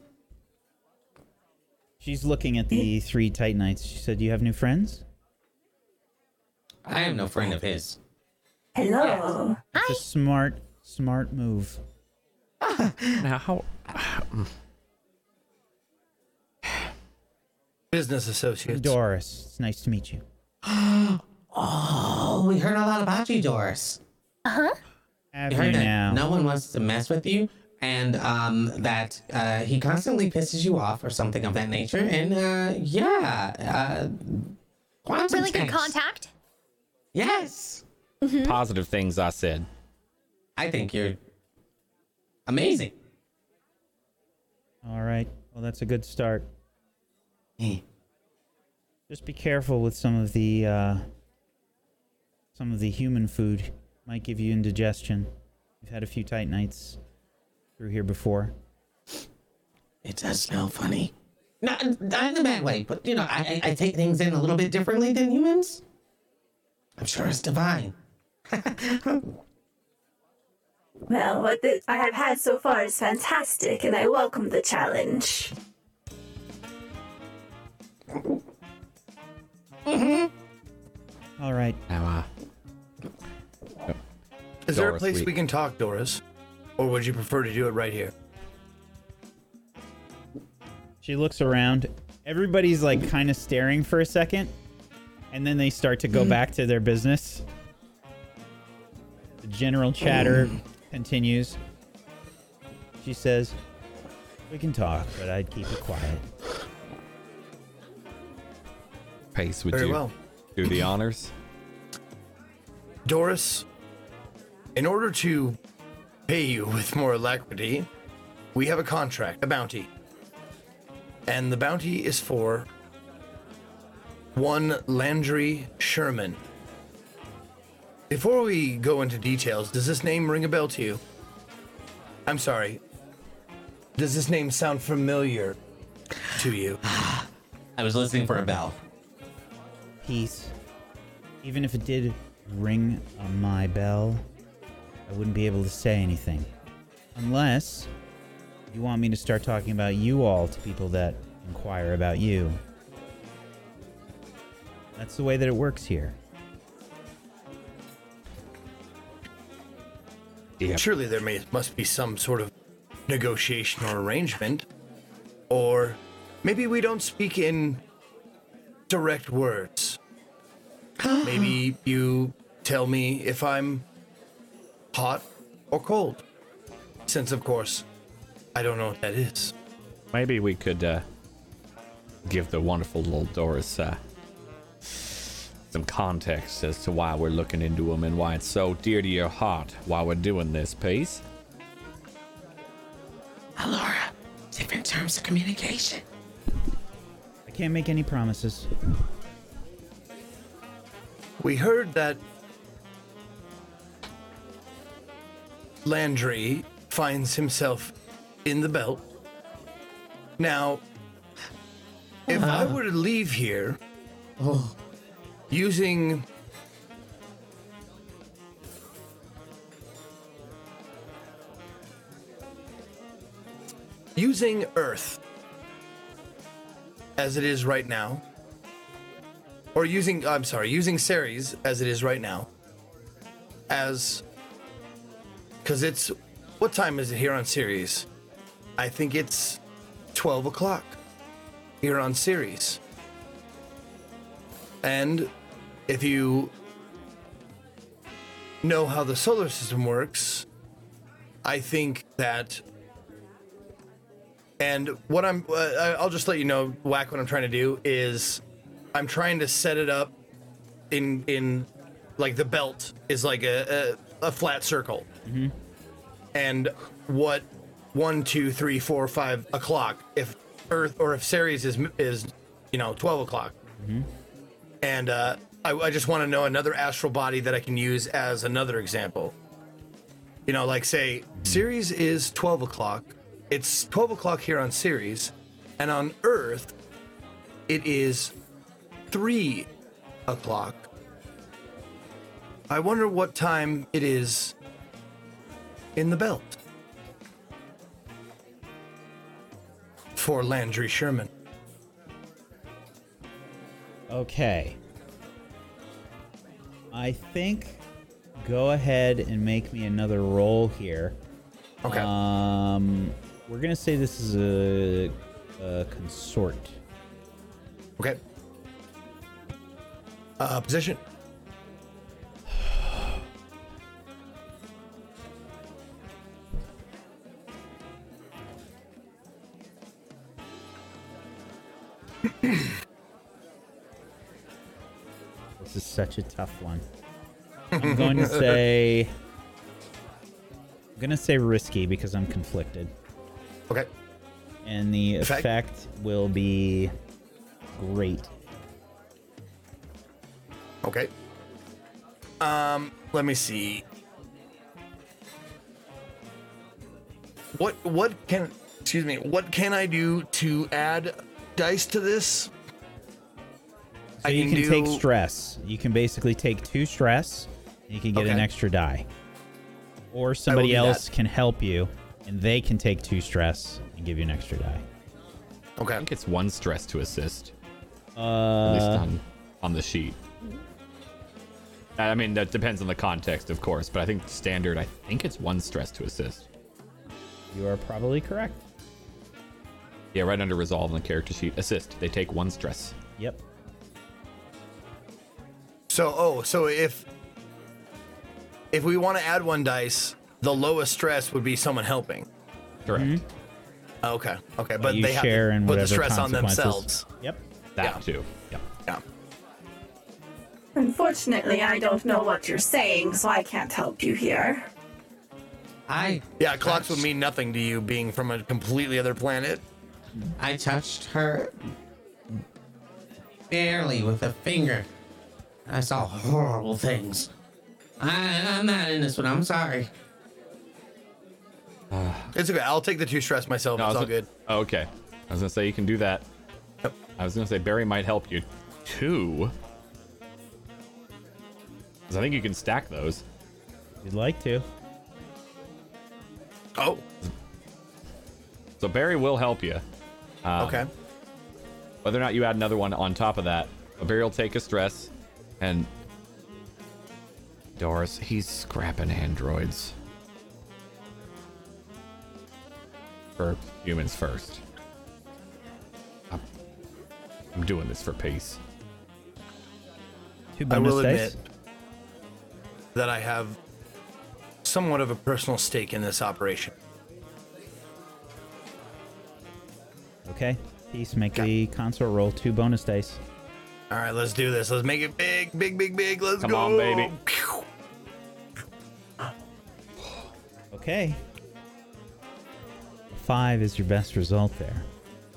She's looking at the three Titanites. She said, "Do "You have new friends." I am no friend of his. Hello. It's a smart, smart move. Now, how, Business associates. Doris, it's nice to meet you. Oh, we heard a lot about you, Doris. Uh-huh. Have We you heard that now? no one wants to mess with you, and um, that uh, he constantly pisses you off or something of that nature. And uh, yeah, uh, quantum Really good contact. Yes, positive things I said. I think you're amazing. All right. Well, that's a good start. Eh. Just be careful with some of the uh, some of the human food. Might give you indigestion. We've had a few tight nights through here before. It does smell funny. Not, not in a bad way, but you know, I, I I take things in a little bit differently than humans. I'm sure it's divine. Well, what the, I have had so far is fantastic, and I welcome the challenge. All right. Now, uh, Is there a Doris, place we- we can talk, Doris? Or would you prefer to do it right here? She looks around. Everybody's like kind of staring for a second, and then they start to go hmm. back to their business. The general chatter hmm. continues. She says, "We can talk, but I'd keep it quiet." Pace, would Very you well. do the honors? Doris, in order to pay you with more alacrity, we have a contract, a bounty. And the bounty is for one Landry Sherman. Before we go into details, does this name ring a bell to you? I'm sorry. Does this name sound familiar to you? I was listening for a bell. Peace. Even if it did ring on my bell, I wouldn't be able to say anything. Unless you want me to start talking about you all to people that inquire about you. That's the way that it works here. Yeah. Surely there may, must be some sort of negotiation or arrangement. Or maybe we don't speak in direct words. maybe you tell me if I'm hot or cold. Since, of course, I don't know what that is. Maybe we could uh, give the wonderful little Doris uh, some context as to why we're looking into him and why it's so dear to your heart why we're doing this Peace. Alora, different terms of communication. I can't make any promises. We heard that Landry finds himself in the belt. Now, if uh, I uh-huh. were to leave here oh. using using earth as it is right now or using I'm sorry, using Ceres as it is right now as because it's, what time is it here on Ceres? I think it's 12 o'clock here on Ceres. And if you know how the solar system works, I think that. And what I'm, uh, I'll just let you know, Wack. What I'm trying to do is, I'm trying to set it up in in, like the belt is like a a, a flat circle, and what one, two, three, four, five o'clock if Earth or if Ceres is is you know twelve o'clock, and uh, I, I just want to know another astral body that I can use as another example. You know, like say Ceres is twelve o'clock. It's twelve o'clock here on Ceres, and on Earth, it is three o'clock. I wonder what time it is in the belt for Landry Sherman. Okay. I think go ahead and make me another roll here. Okay. Um, we're gonna say this is a, a consort. okay. Uh, position. Such a tough one. I'm going to say. I'm gonna say risky because I'm conflicted, Okay. and the Effect? effect will be great. Okay. Um, let me see. What what can excuse me, what can I do to add dice to this? So you can take stress. You can basically take two stress. And you can get an extra die. Or somebody do that. else can help you, and they can take two stress and give you an extra die. Okay. I think it's one stress to assist, Uh, at Uh, least on, on the sheet. I mean, that depends on the context, of course, but I think standard, I think it's one stress to assist. you are probably correct. Yeah, right under resolve on the character sheet. Assist. They take one stress. Yep. So oh, so if if we want to add one dice, the lowest stress would be someone helping. Correct. Mm-hmm. Okay. Okay, but you they have share to in put the whatever stress on consequences. themselves. Yep. That Yeah. too. Yeah. Yeah. Unfortunately, I don't know what you're saying, so I can't help you here. I Yeah, clocks would touched- mean nothing to you being from a completely other planet. I touched her barely with a finger. I saw horrible things. I, I'm not in this one. I'm sorry. It's okay. I'll take the two stress myself. No, it's all gonna- good. Oh, okay. I was gonna say you can do that. Yep. I was gonna say Barry might help you too. 'Cause I think you can stack those. If you'd like to. Oh, So Barry will help you. Um, okay. Whether or not you add another one on top of that, Barry will take a stress, and Doris, he's scrapping androids for humans first. I'm, I'm doing this for peace. Two I bonus will dice. admit that I have somewhat of a personal stake in this operation. Okay. Peace. Make a consort roll. Two bonus dice. All right, let's do this. Let's make it big, big, big, big. Let's Come go. on, baby. Okay. Five is your best result there.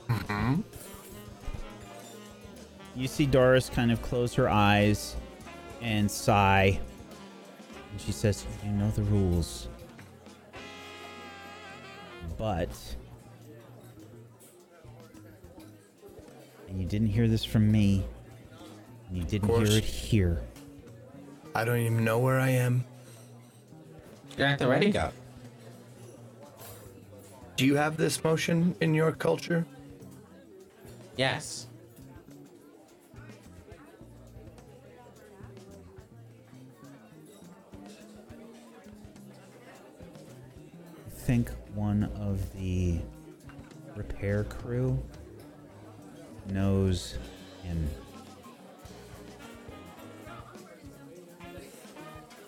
Mm-hmm. You see Doris kind of close her eyes and sigh. And she says, You know the rules. But. And you didn't hear this from me. And you didn't hear it here. I don't even know where I am. You're at the ready go. Do you have this motion in your culture? Yes. I think one of the repair crew knows him.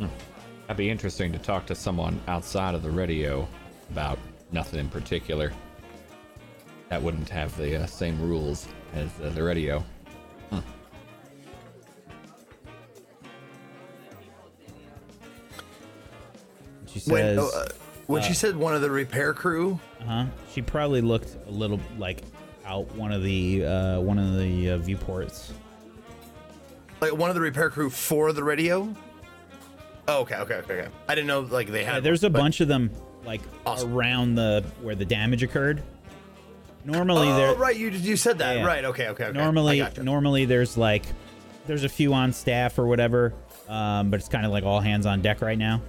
That'd be interesting to talk to someone outside of the radio about nothing in particular. That wouldn't have the uh, same rules as uh, the radio. She When, says, oh, uh, when she said one of the repair crew, uh-huh. She probably looked a little like out one of the uh, one of the uh, viewports. like one of the repair crew for the radio. Oh, okay, okay, okay, okay. I didn't know like they had. Yeah, there's a but- bunch of them like Awesome. around the where the damage occurred. Normally, Oh, there. right. You you said that. Yeah. Right. Okay. Okay. Okay. normally normally there's like there's a few on staff or whatever um, but it's kind of like all hands on deck right now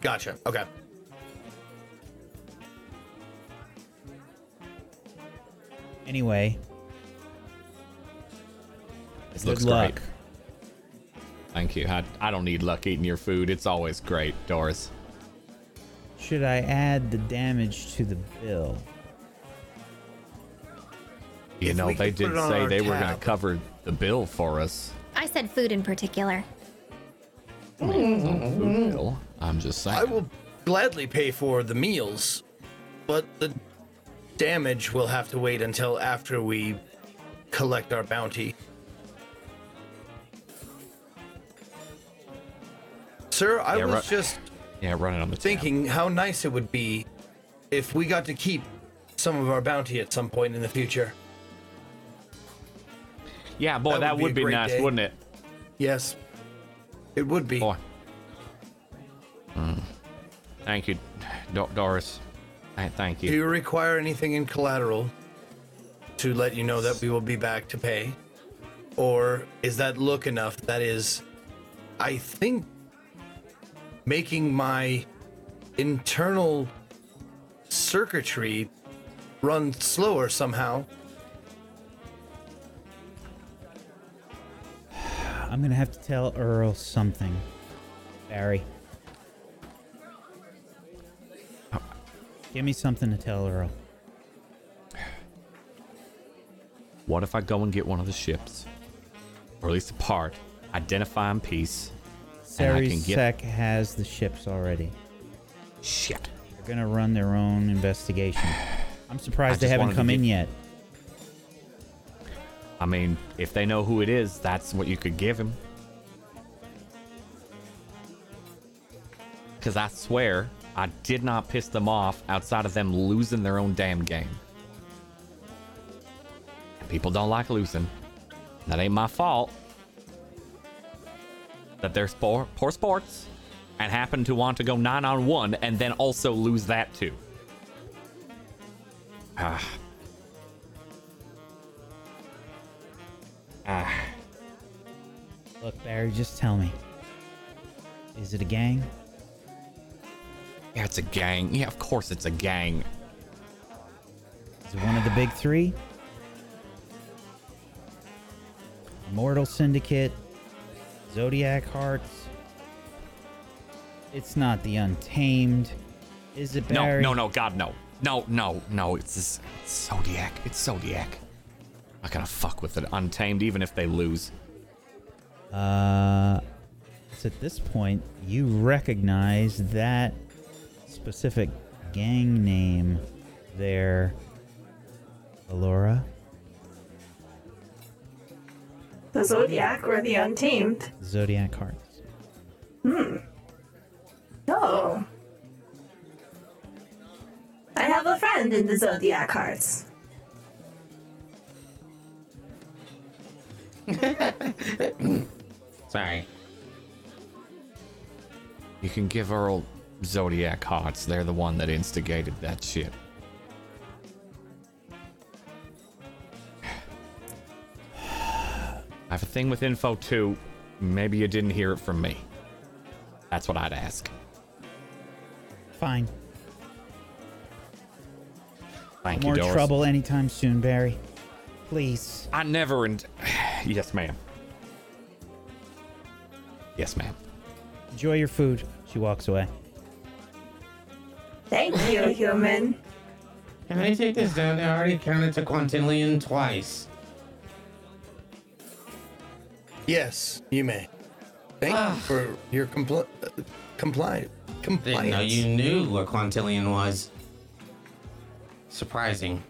Gotcha. Okay. anyway This good looks luck great. Thank you. I, I don't need luck eating your food. It's always great, Doris. should i add the damage to the bill You If know, they did say our they were going to cover the bill for us. I said food in particular. Mm-hmm, mm-hmm. Bill? I'm just saying. I will gladly pay for the meals, but the damage will have to wait until after we collect our bounty. Sir, I Yeah, was right. just Yeah, running on the tab. thinking how nice it would be if we got to keep some of our bounty at some point in the future. Yeah, boy, That that, would be would a be, nice, day. wouldn't it? Yes, it would be. Boy. Mm. Thank you, Do- Doris. Thank you. Do you. you require anything in collateral to let you know that we will be back to pay? Or is that look enough? That is, I think, making my internal circuitry run slower somehow. i'm gonna have to tell earl something barry give me something to tell earl What if I go and get one of the ships, or at least a part, identify in peace? Can get- has the ships already Shit. they're gonna run their own investigation i'm surprised they haven't come in yet I mean, if they know who it is, that's what you could give him. Because I swear, I did not piss them off outside of them losing their own damn game. And people don't like losing. That ain't my fault. That they're spor- poor sports and happen to want to go 9 on 1 and then also lose that too. Ah. Ah. look barry just tell me is it a gang Yeah, it's a gang. Yeah, of course it's a gang. Is it one of the big three? Immortal Syndicate, Zodiac Hearts. It's not the Untamed. Is it No, Barry? no, no, no, God, no. No, no, no, it's this it's Zodiac. It's Zodiac. I'm not gonna fuck with it untamed even if they lose. Uh, it's at this point you recognize that specific gang name there, Alora. The Zodiac or the Untamed? Zodiac Hearts. Hmm. Oh. I have a friend in the Zodiac Hearts. Sorry. You can give Earl Zodiac Hearts. They're the one that instigated that shit. I have a thing with info too. Maybe you didn't hear it from me. That's what I'd ask. Fine. Thank More you, Doris. trouble anytime soon, Barry. Please. I never. and yes, ma'am. Yes, ma'am. Enjoy your food. She walks away. Thank you, human. Can I take this down? I already counted to quintillion twice. Yes, you may. Thank Ah. you for your compli- uh, compli- Didn't compliance. know you knew what Quantillion was. Surprising.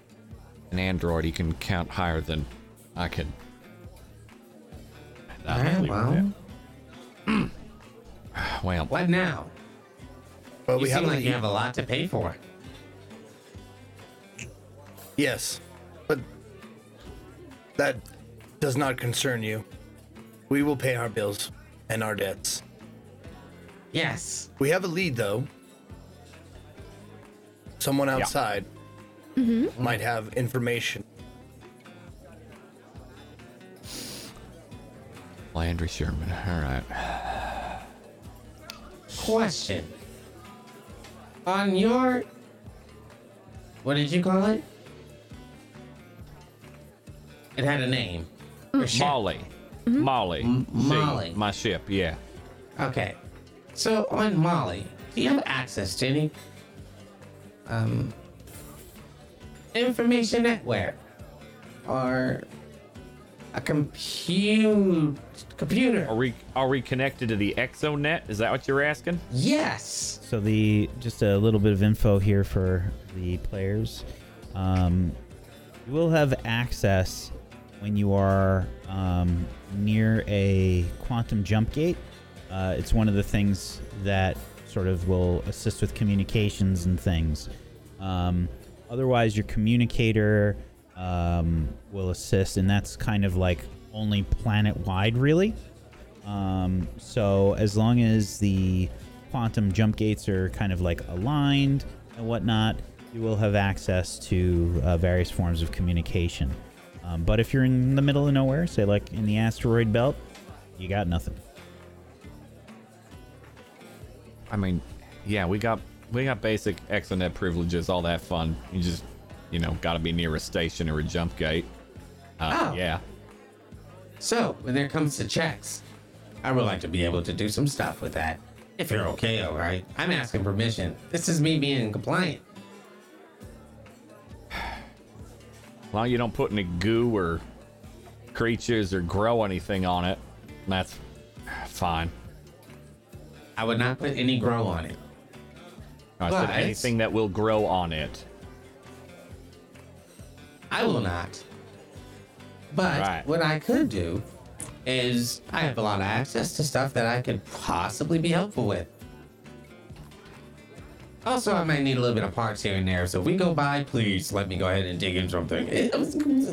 An android, he can count higher than I can. I'll Alright, leave it well, there. well, what now? But you we seem have a like you have a lot to pay for. Yes, but that does not concern you. We will pay our bills and our debts. Yes. We have a lead, though. Someone outside mm-hmm. might have information. Landry Sherman. All right. Question. On your. What did you call it? It had a name. Your ship. Molly. Molly. M- See, Molly. my ship, yeah. Okay. So on Molly, do you have access to any um information network or a compute computer? Are we are we connected to the exonet? Is that what you're asking? Yes. So the just a little bit of info here for the players. Um, you will have access when you are um, near a quantum jump gate. Uh, it's one of the things that sort of will assist with communications and things. Um, otherwise, your communicator um, will assist, and that's kind of like only planet wide, really. Um, so as long as the quantum jump gates are kind of like aligned and whatnot, you will have access to uh, various forms of communication. Um, but if you're in the middle of nowhere, say like in the asteroid belt, you got nothing. I mean, yeah, we got we got basic exonet privileges, all that fun. You just, you know, got to be near a station or a jump gate. Uh, Oh. Yeah. So when there comes to checks, I would like to be able to do some stuff with that. If you're okay, all right. I'm asking permission. This is me being compliant. Well, you don't put any goo or creatures or grow anything on it. That's fine. I would not put any grow on it. I said But- anything that will grow on it. I will not. But Right. what I could do is I have a lot of access to stuff that I could possibly be helpful with. Also, I might need a little bit of parts here and there. So if we go by, please let me go ahead and dig in something. It- a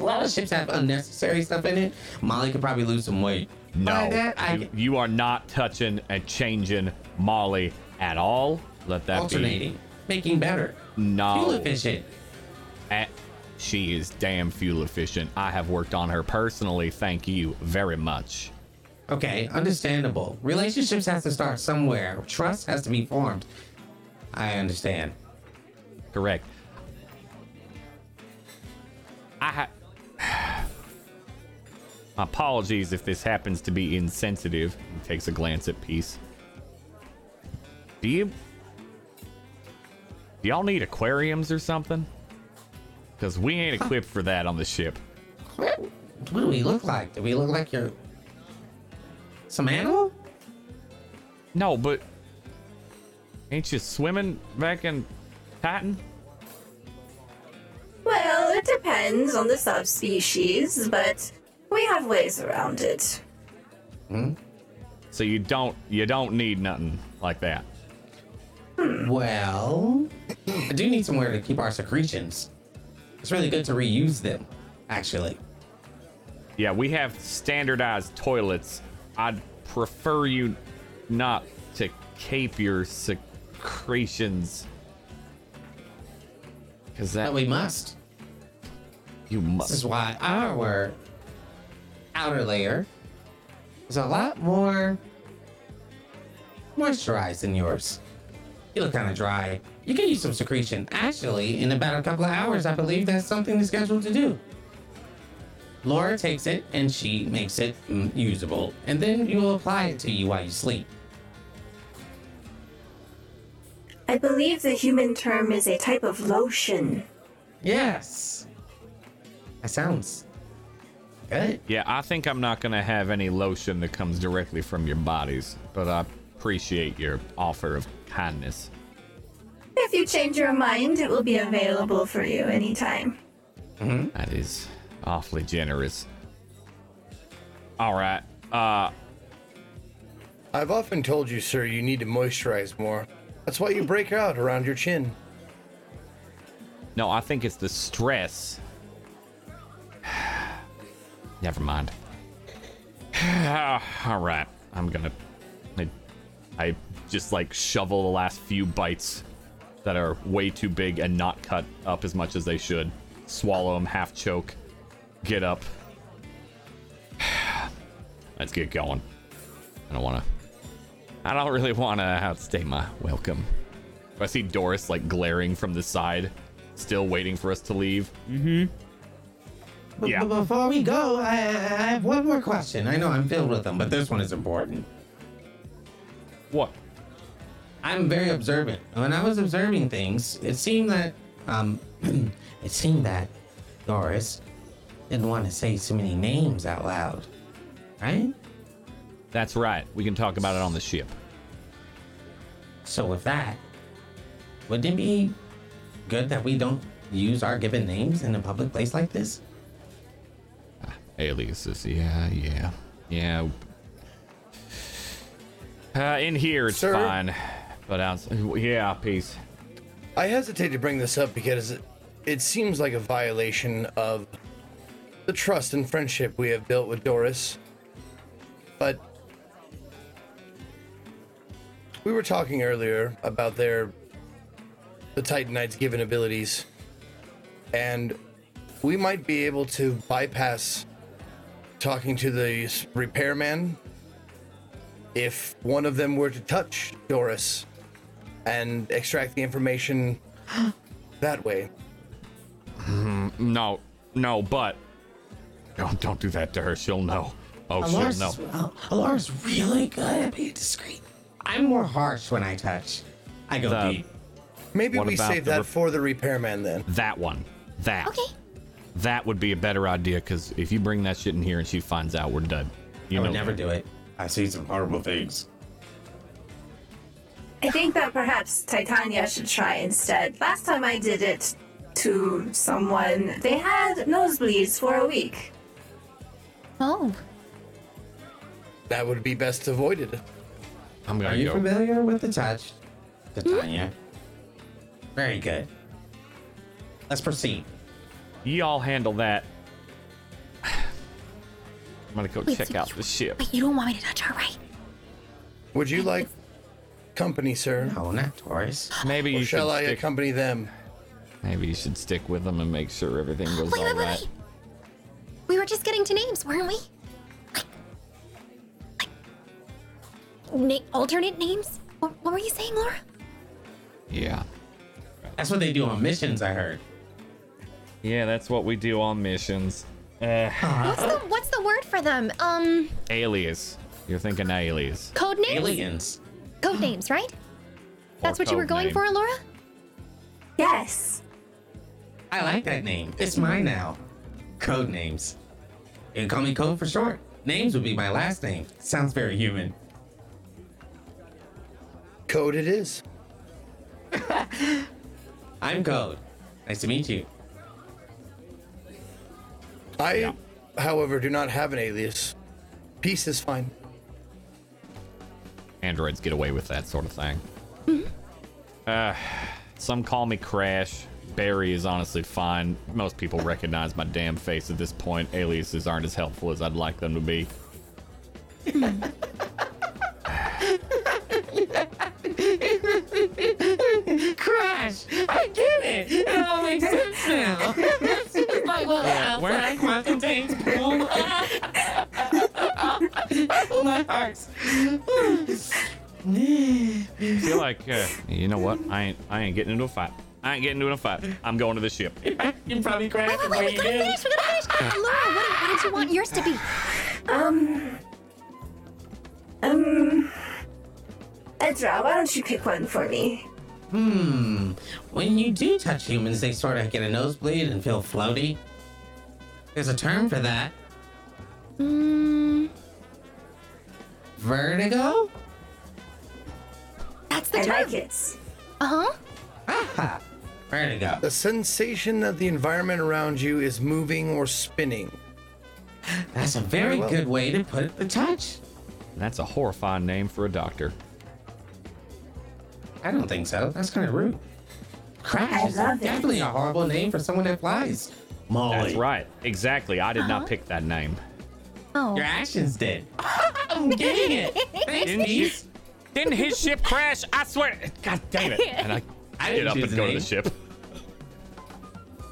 lot of ships have unnecessary stuff in it. Molly could probably lose some weight. No, that, I you, you are not touching and changing Molly at all. Let that be. alternating, making better, be. No. fuel efficient. Eh, she is damn fuel efficient. I have worked on her personally. Thank you very much. Okay, understandable. Relationships has to start somewhere. Trust has to be formed. I understand. Correct. I ha- Apologies if this happens to be insensitive. He takes a glance at Peace. Do you. Do y'all need aquariums or something? Because we ain't equipped for that on the ship. What, what do we look like? Do we look like you're some animal? No, but. Ain't you swimming back in Titan? Well, it depends on the subspecies, but we have ways around it. Hmm? So you don't you don't need nothing like that. Well, I do need somewhere to keep our secretions. It's really good to reuse them, actually. Yeah, we have standardized toilets. I'd prefer you not to cape your secretions. Because But that we must. you must. This is why our outer layer is a lot more moisturized than yours. You look kind of dry. You can use some secretion. Actually, in about a couple of hours, I believe that's something that's scheduled to do. Laura takes it and she makes it mm, usable, and then you'll apply it to you while you sleep. I believe the human term is a type of lotion. Yes. That sounds good. Yeah, I think I'm not gonna have any lotion that comes directly from your bodies, but I appreciate your offer of kindness. If you change your mind, it will be available for you anytime. That is awfully generous. All right. Uh, I've often told you, sir, you need to moisturize more. That's why you break out around your chin. no, I think it's the stress. Never mind. All right, I'm gonna. I, I just like shovel the last few bites that are way too big and not cut up as much as they should. Swallow them, half choke, get up. Let's get going. I don't want to. I don't really want to outstay my welcome. I see Doris like glaring from the side, still waiting for us to leave. But, Yeah. but before we go, I, I have one more question. I know I'm filled with them, but this one is important. What? I'm very observant. When I was observing things, it seemed that um it seemed that Doris didn't want to say too many names out loud. Right? That's right. We can talk about it on the ship. So with that, wouldn't it be good that we don't use our given names in a public place like this? Aliases. Yeah, yeah, yeah. Uh, in here it's Sir? fine, but outside, yeah, peace. I hesitate to bring this up because it, it seems like a violation of the trust and friendship we have built with Doris. But we were talking earlier about their the Titanites' given abilities, and we might be able to bypass talking to the repairman if one of them were to touch Doris and extract the information that way. Mm, no, no, but don't don't do that to her. She'll know. Oh, she'll know. Al- Alora's really good at being discreet. I'm more harsh when I touch. I go The- deep. Maybe What we about save the that rep- for the repairman then. That one. That. Okay. That would be a better idea because if you bring that shit in here and she finds out, we're done. You I know. would never do it. I see some horrible things. I think that perhaps Titania should try instead. Last time I did it to someone, they had nosebleeds for a week. Oh, That would be best avoided. I'm gonna Are you go. familiar with the touch, Titania? Very good. Let's proceed. Y'all handle that. I'm gonna go Wait, check so out you- the ship. wait, you don't want me to touch her, right? Would you like company, sir? No, not Taurus. Maybe Or you shall should I stick. accompany them? Maybe you should stick with them and make sure everything oh, goes Wait, all wait, wait, right. wait. We were just getting to names, weren't we? Na- alternate names? What, what were you saying, Laura? Yeah. That's what they do on missions, I heard. Yeah, that's what we do on missions. Uh, What's the What's the word for them? Um, alias. You're thinking alias. code names. Aliens. Code names, right? That's what you were code going name. for, Laura. Yes. I like that name. It's mine now. Code names. You can call me Code for short. Names would be my last name. Sounds very human. Code it is. I'm Code. Nice to meet you. I, however, do not have an alias. Peace is fine. Androids get away with that sort of thing. Uh, some call me Crash. Barry is honestly fine. Most people recognize my damn face at this point. Aliases aren't as helpful as I'd like them to be. Crash! I get it! It all makes sense now. it's like what else? where- That quantum contains boom. My heart. feel like uh, you know what? I ain't I ain't getting into a fight. I ain't getting into a fight. I'm going to the ship. You're probably crash Wait, wait, wait, we gotta finish, we gotta finish. Laura, what, what did you want yours to be? Um. Edra, why don't you pick one for me? Hmm. When you do touch humans, they sort of get a nosebleed and feel floaty. There's a term for that. Hmm, Vertigo? that's the I term. like it. Uh-huh. Aha! Vertigo. The sensation that the environment around you is moving or spinning. That's a very well. good way to put the touch. That's a horrifying name for a doctor. I don't think so. That's kind of rude. Crash I is love it. definitely a horrible name for someone that flies. Molly. That's right. Exactly. I did Uh-huh. not pick that name. Oh. Your actions did. I'm getting it. Thanks, Didn't you? Peace. Didn't his ship crash? I swear. God damn it. And I, I get didn't up choose and the go to name. the ship.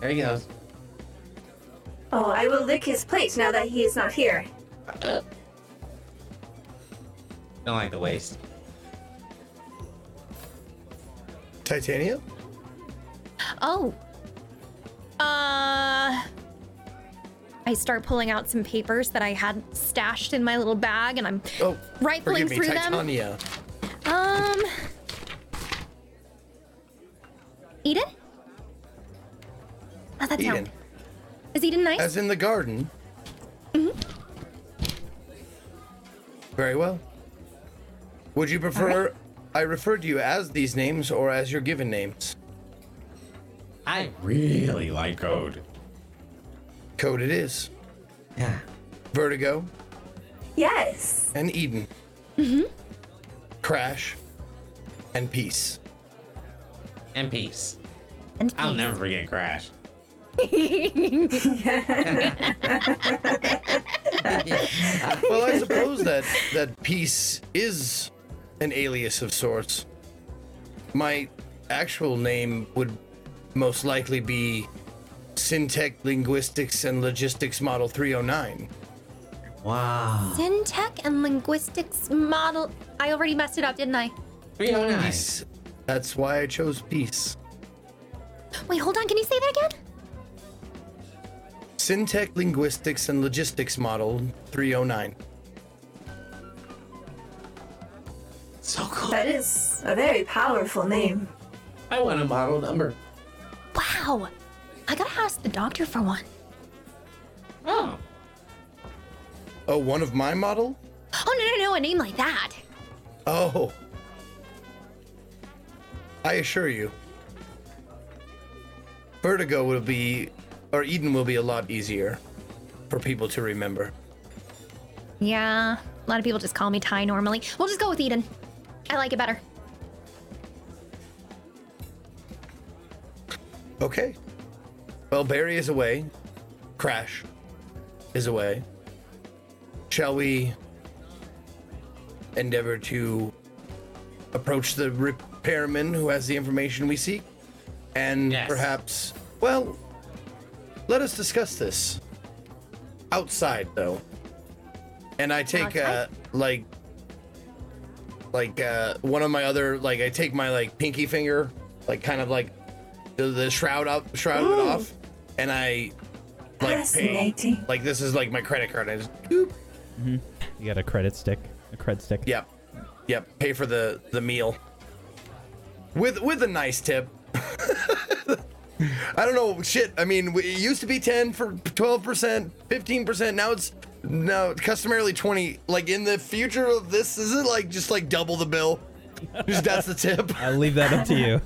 There he goes. Oh, I will lick his plate now that he is not here. Don't like the waste. Titania? Oh. Uh. I start pulling out some papers that I had stashed in my little bag, and I'm Oh, rifling through them. Titania. Um. Eden? How's that Eden. sound? Is Eden nice? As in the garden. Mm-hmm. Very well. Would you prefer I refer to you as these names or as your given names? I really like code. Code it is. Yeah. Vertigo Yes. and Eden. Mm-hmm. Crash and Peace. And peace. and I'll peace. never forget Crash. Well, I suppose that that Peace is an alias of sorts. My actual name would most likely be Syntech Linguistics and Logistics Model 309. Wow. Syntech and linguistics model. I already messed it up, didn't I? 309. Peace. That's why I chose Peace. Wait, hold on. Can you say that again? Syntech Linguistics and Logistics Model 309. So cool. That is a very powerful name. I want a model number. Wow. I gotta ask the doctor for one. Oh. Oh, one of my model? Oh, no, no, no. A name like that. Oh. I assure you. Vertigo will be, or Eden will be a lot easier for people to remember. Yeah. A lot of people just call me Ty normally. We'll just go with Eden. I like it better. Okay. Well, Barry is away. Crash is away. Shall we endeavor to approach the repairman who has the information we seek? And Yes. perhaps, well, let us discuss this outside, though. And I take, uh, like, like, uh, one of my other, like, I take my, like, pinky finger, like, kind of like the, the shroud up, shroud of it off, and I, like, pay. Like, this is like my credit card. I just, boop. You got a credit stick, a cred stick. Yep. Yep. Pay for the the meal. With with a nice tip. I don't know. Shit. I mean, it used to be ten for twelve percent, fifteen percent. Now it's now customarily twenty. Like in the future of this, is it like just like double the bill? Just that's the tip. I'll leave that up to you.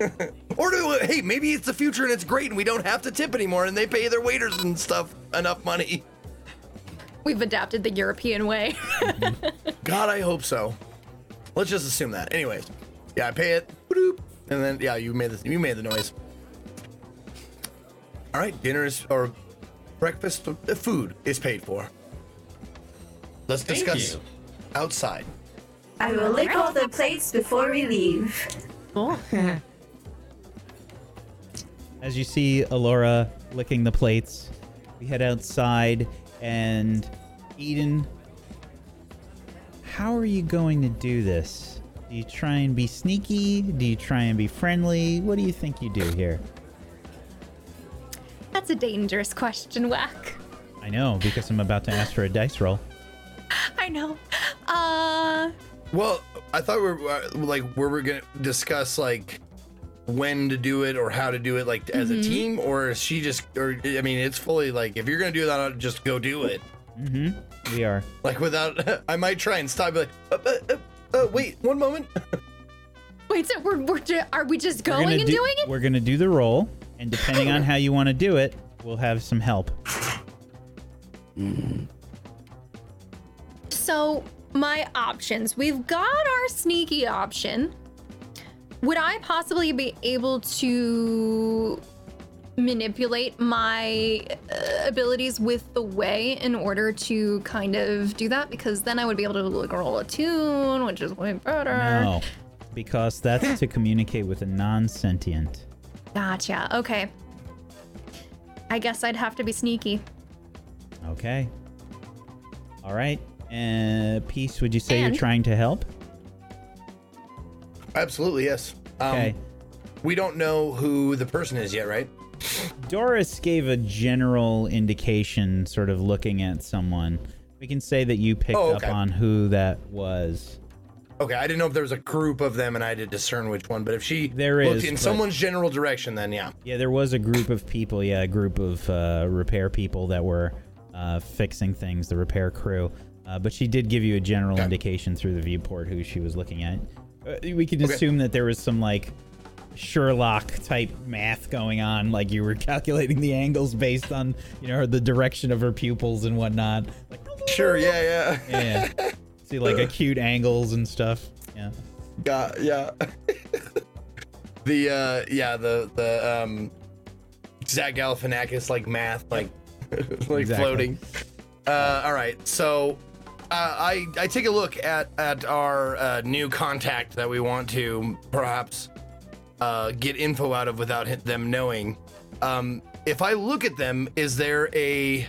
Or do uh, hey, maybe it's the future and it's great and we don't have to tip anymore and they pay their waiters and stuff enough money. We've adapted the European way. God, I hope so. Let's just assume that. Anyways, yeah, I pay it, and then yeah, you made the you made the noise. All right, dinner is or breakfast, the food is paid for. Let's Thank discuss you. outside. I will lick all the plates before we leave. As you see Alora licking the plates, we head outside and Eden, how are you going to do this? Do you try and be sneaky? Do you try and be friendly? What do you think you do here? That's a dangerous question, Wack. I know because I'm about to ask for a dice roll. I know. Uh, Well, I thought we were uh, like were we gonna discuss like when to do it or how to do it like as a team or is she just or I mean it's fully like if you're gonna do that just go do it We are. like without I might try and stop like uh, uh, uh, uh, wait one moment wait, so we're, we're ju- are we just going and do, doing it? We're gonna do the roll, and depending on how you want to do it, we'll have some help. So, my options. We've got our sneaky option. Would I possibly be able to manipulate my uh, abilities with the way in order to kind of do that? Because then I would be able to like roll attune, which is way better. No, because that's to communicate with a non-sentient. Gotcha. Okay. I guess I'd have to be sneaky. Okay. All right. Uh, peace. Would you say And- you're trying to help? absolutely yes um, Okay. we don't know who the person is yet right Doris gave a general indication, sort of looking at someone. We can say that you picked Oh, up on who that was. okay I didn't know if there was a group of them and I had to discern which one but if she There looked is, in someone's general direction then yeah Yeah, there was a group of people. Yeah, a group of uh, repair people that were uh, fixing things, the repair crew. Uh, but she did give you a general Okay. indication through the viewport who she was looking at. Uh, we could Okay. assume that there was some like Sherlock type math going on, like you were calculating the angles based on you know the direction of her pupils and whatnot. Like, sure yeah yeah yeah, see like acute angles and stuff. Yeah. Got yeah. the uh yeah the the um Zach Galifianakis like math like like Exactly. floating. Uh, all right, so uh, I I take a look at at our uh, new contact that we want to perhaps uh, get info out of without them knowing. Um, if I look at them, is there a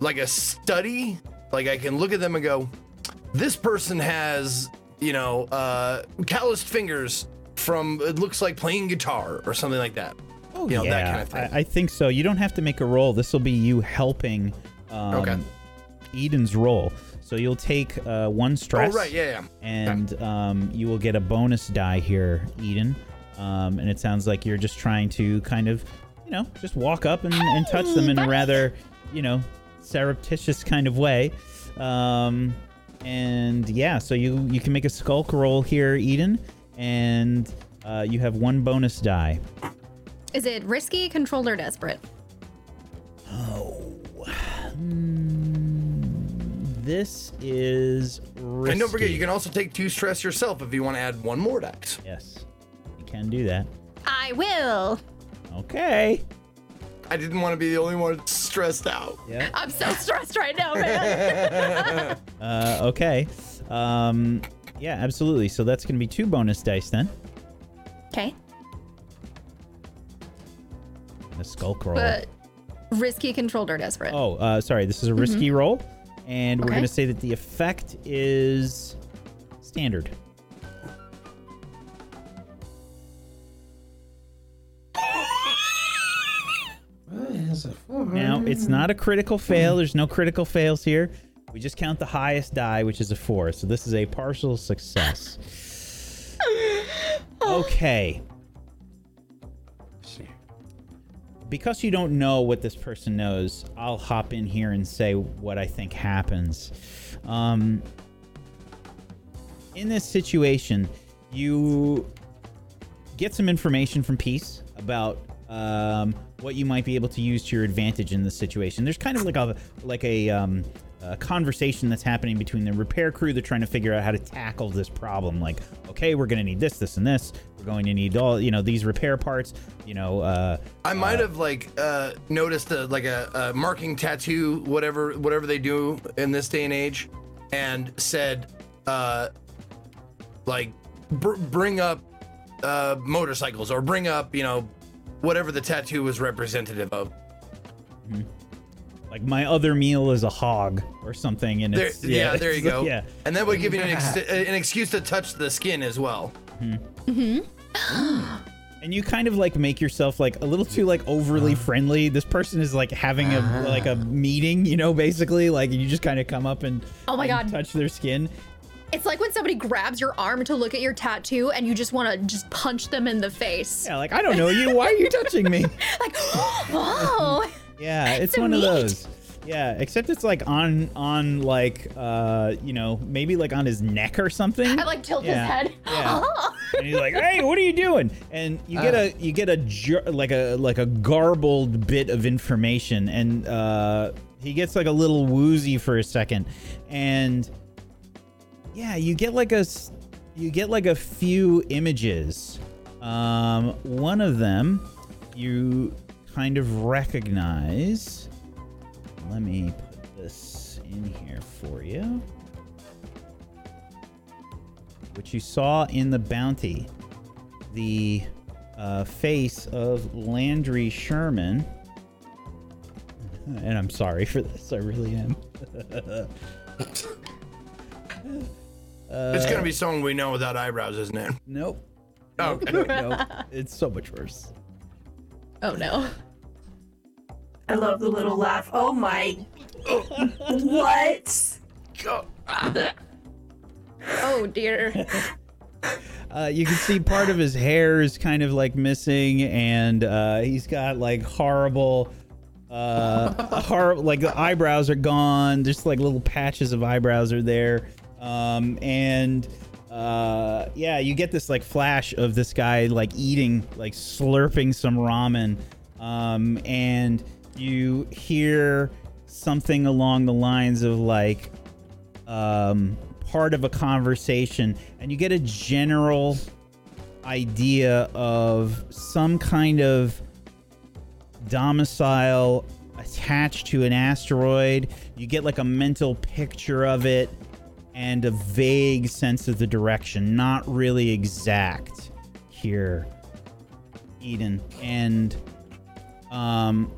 like a study? Like I can look at them and go, this person has you know uh, calloused fingers from it looks like playing guitar or something like that. Oh, You know, yeah, that kind of thing. I, I think so. You don't have to make a roll. This will be you helping um, Okay. Eden's roll. So you'll take uh, one stress. Oh right, yeah, yeah. And um, you will get a bonus die here, Eden. Um, and it sounds like you're just trying to kind of, you know, just walk up and, and touch them in a rather, you know, surreptitious kind of way. Um, and yeah, so you you can make a skulk roll here, Eden, and uh, you have one bonus die. Is it risky, controlled, or desperate? This is risky. And don't forget, you can also take two stress yourself if you want to add one more dice. Yes, you can do that. I will. Okay. I didn't want to be the only one stressed out. Yeah. I'm so stressed right now, man. Uh, okay. Um, yeah, absolutely. So that's gonna be two bonus dice then. okay. A skulk roll. But risky, controlled, or desperate? Oh, uh, sorry. This is a risky roll, and we're Okay. gonna say that the effect is standard. Now it's not a critical fail. There's no critical fails here. We just count the highest die, which is a four. So this is a partial success. Okay. Because you don't know what this person knows, I'll hop in here and say what I think happens. Um, in this situation, you get some information from Peace about um, what you might be able to use to your advantage in this situation. There's kind of like a like a, um, a conversation that's happening between the repair crew. They're trying to figure out how to tackle this problem. Like, okay, we're going to need this, this, and this. We're going to need all you know these repair parts. You know, uh, I might have like uh, noticed a, like a, a marking tattoo, whatever whatever they do in this day and age, and said, uh, like, br- bring up uh, motorcycles or bring up you know whatever the tattoo was representative of. Like my other meal is a hog or something, and There, it's yeah, there you go. Yeah, And that would give you an, ex- an excuse to touch the skin as well. Mm-hmm. and you kind of like make yourself like a little too like overly friendly. This person is like having a uh-huh. like a meeting, you know, basically like you just kind of come up and Oh my and God. touch their skin. It's like when somebody grabs your arm to look at your tattoo and you just want to just punch them in the face. Yeah, like I don't know you. Why are you touching me? Like, oh, Yeah, it's So one of those. Yeah, except it's like on on like uh you know maybe like on his neck or something. I like tilt Yeah, his head. yeah. Oh. and he's like, "Hey, what are you doing?" And you get a you get a jar- like a like a garbled bit of information, and uh, he gets like a little woozy for a second, and yeah, you get like a s- you get like a few images. Um, one of them you kind of recognize. Let me put this in here for you which you saw in the bounty, the uh, face of Landry Sherman. And I'm sorry for this, I really am. it's gonna be someone we know without eyebrows, isn't it? Nope. Oh, Nope. nope. It's so much worse. oh no. I love the little laugh. Oh my. what? Oh dear. Uh, you can see part of his hair is kind of like missing, and uh, he's got like horrible, uh, hor- like the eyebrows are gone. Just like little patches of eyebrows are there, um, and uh, yeah, you get this like flash of this guy like eating, like slurping some ramen, um, and you hear something along the lines of like um, part of a conversation, and you get a general idea of some kind of domicile attached to an asteroid. You get like a mental picture of it and a vague sense of the direction, not really exact here, Eden. And um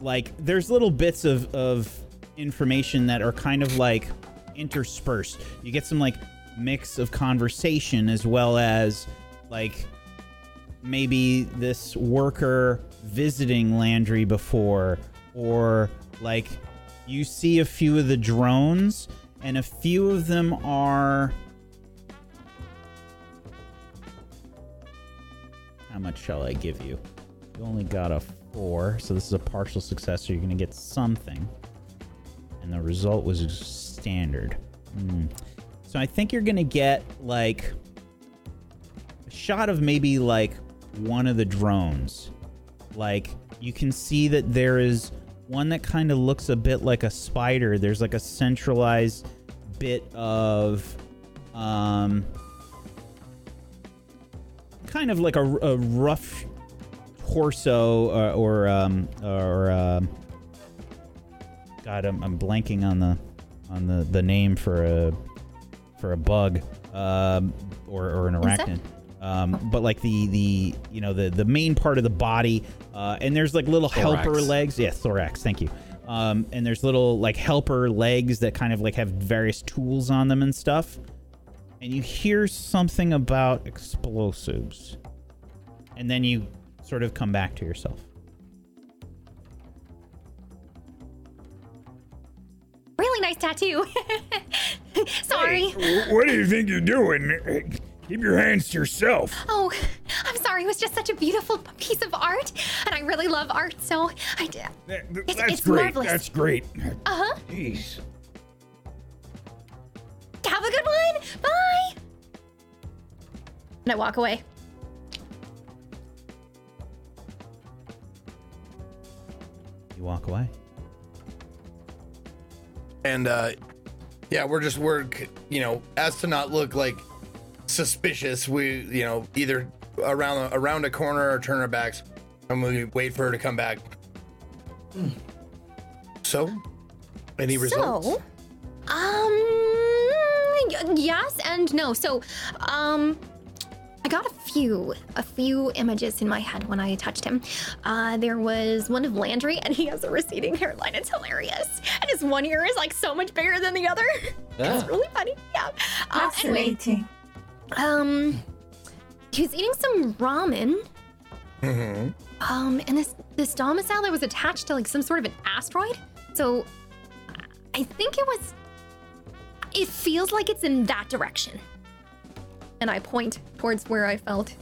like there's little bits of of information that are kind of like interspersed. You get some like mix of conversation as well as like maybe this worker visiting Landry before or like you see a few of the drones and a few of them are how much shall I give you? You only got a four, so this is a partial success, so you're gonna get something. And the result was standard. Hmm. So I think you're gonna get like a shot of maybe like one of the drones. Like you can see that there is one that kind of looks a bit like a spider. There's like a centralized bit of um kind of like a, a rough torso or, or um or um God, I'm, I'm blanking on the on the the name for a for a bug um or, or an Insect? arachnid. Um, but like the the you know the the main part of the body, uh, and there's like little helper legs. Yeah, thorax. Thank you. Um, and there's little like helper legs that kind of like have various tools on them and stuff. And you hear something about explosives, and then you sort of come back to yourself. Really nice tattoo. sorry. What do you think you're doing? Keep your hands to yourself. Oh, I'm sorry. It was just such a beautiful piece of art, and I really love art, so I did. That- It's- That's it's great. marvelous. That's great. Uh huh. Jeez. Have a good one. Bye. And I walk away. You walk away. And uh yeah, we're just we're you know, as to not look like suspicious, we you know, either around around a corner or turn our backs and we wait for her to come back. So, any results? So, um, yes and no. So, um, I got a few, a few images in my head when I touched him. Uh, there was one of Landry, and he has a receding hairline. It's hilarious, and his one ear is like so much bigger than the other. it's Ah. really funny. Yeah. Uh, anyway, Fascinating. um, he was eating some ramen. Mm-hmm. Um, and this this domicile that was attached to like some sort of an asteroid. So I think it was. It feels like it's in that direction. And I point towards where I felt,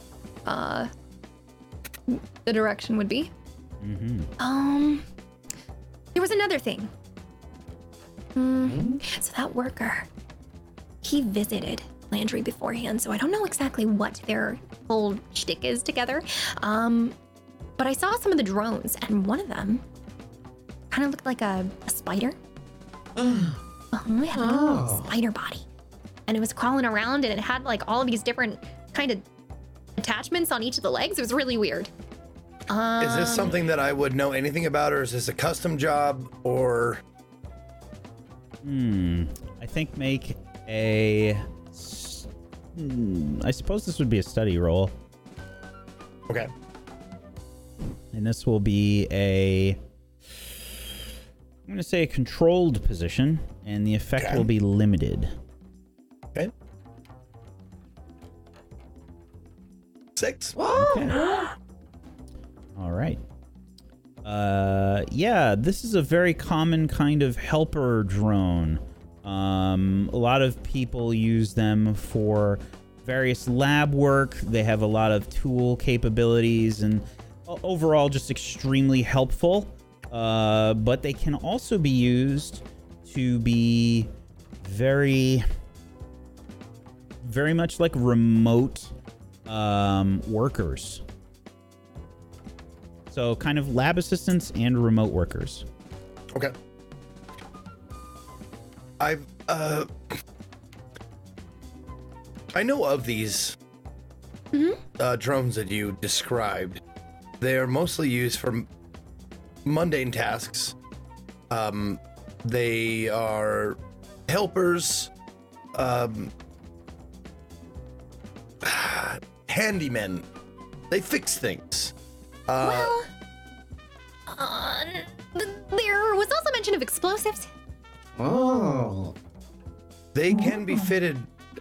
uh, the direction would be. Mm-hmm. Um, there was another thing. Hmm. So that worker, he visited Landry beforehand, so I don't know exactly what their whole shtick is together. Um, but I saw some of the drones, and one of them kind of looked like a, a spider. Had like a little Oh. spider body, and it was crawling around, and it had like all of these different kind of attachments on each of the legs. It was really weird. Um, Is this something that I would know anything about, or is this a custom job, or Hmm. I think make a. s- Hmm, I suppose this would be a study roll, okay? and this will be a. I'm going to say a controlled position, and the effect Okay. will be limited. Six. Okay. All right. Uh, yeah, this is a very common kind of helper drone. Um, a lot of people use them for various lab work. They have a lot of tool capabilities and overall just extremely helpful. Uh, but they can also be used to be very, very much like remote um, workers. So, kind of lab assistants and remote workers. Okay. I've uh I know of these uh, drones that you described. They are mostly used for mundane tasks. Um, they are helpers, um, handymen. They fix things. Uh, well, uh, there was also mention of explosives. Oh. They can be fitted,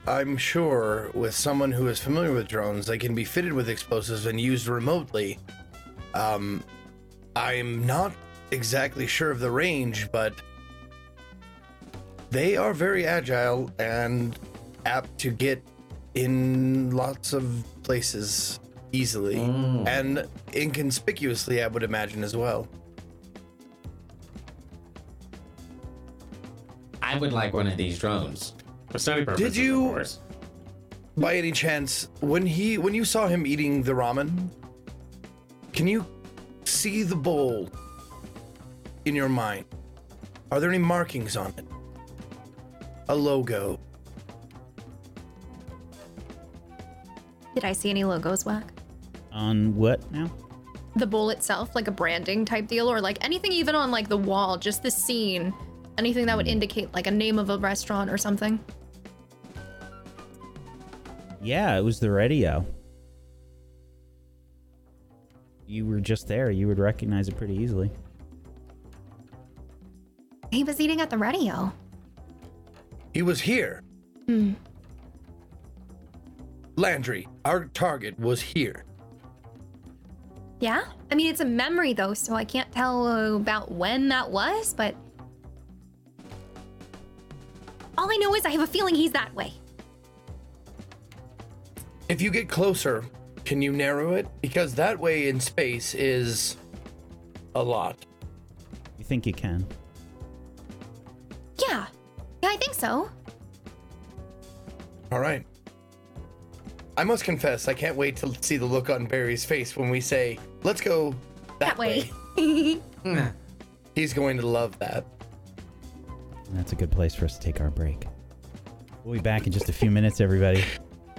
I'm sure, with someone who is familiar with drones. They can be fitted with explosives and used remotely. Um, I'm not exactly sure of the range, but they are very agile and apt to get in lots of places easily mm. and inconspicuously, I would imagine as well. I would like one of these drones. For study purposes, Did you- of course. by any chance when he when you saw him eating the ramen can you see the bowl in your mind are there any markings on it a logo Did I see any logos, Wack? On what now? The bowl itself, like a branding type deal, or like anything even on like the wall, just the scene, anything that would indicate like a name of a restaurant or something. Yeah, it was the radio. You were just there. You would recognize it pretty easily. He was eating at the radio. he was here Hmm. Landry our target was here Yeah? I mean, it's a memory though, so I can't tell about when that was, but. All I know is I have a feeling he's that way. if you get closer can you narrow it because that way in space is a lot You think you can? Yeah. Yeah, I think so. All right. I must confess, I can't wait to see the look on Barry's face when we say, let's go that, That way. Nah. Hmm. He's going to love that. That's a good place for us to take our break. We'll be back in just a few minutes, everybody.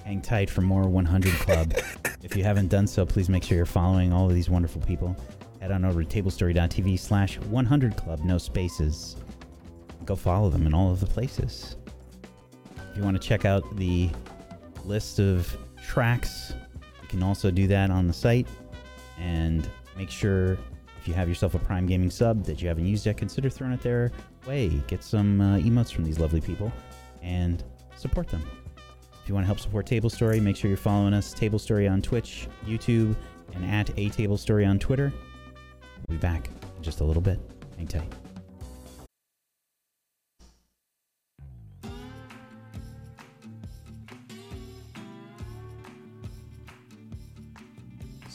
Hang tight for more 100 Club. if you haven't done so, please make sure you're following all of these wonderful people. Head on over to tablestory.tv slash 100 Club, no spaces. Go follow them in all of the places. If you want to check out the list of tracks. You can also do that on the site. And make sure if you have yourself a Prime Gaming sub that you haven't used yet, consider throwing it their way. Get some uh, emotes from these lovely people and support them. If you want to help support Tablestory, make sure you're following us Tablestory on Twitch, YouTube, and at A Table Story on Twitter. We'll be back in just a little bit. Hang tight.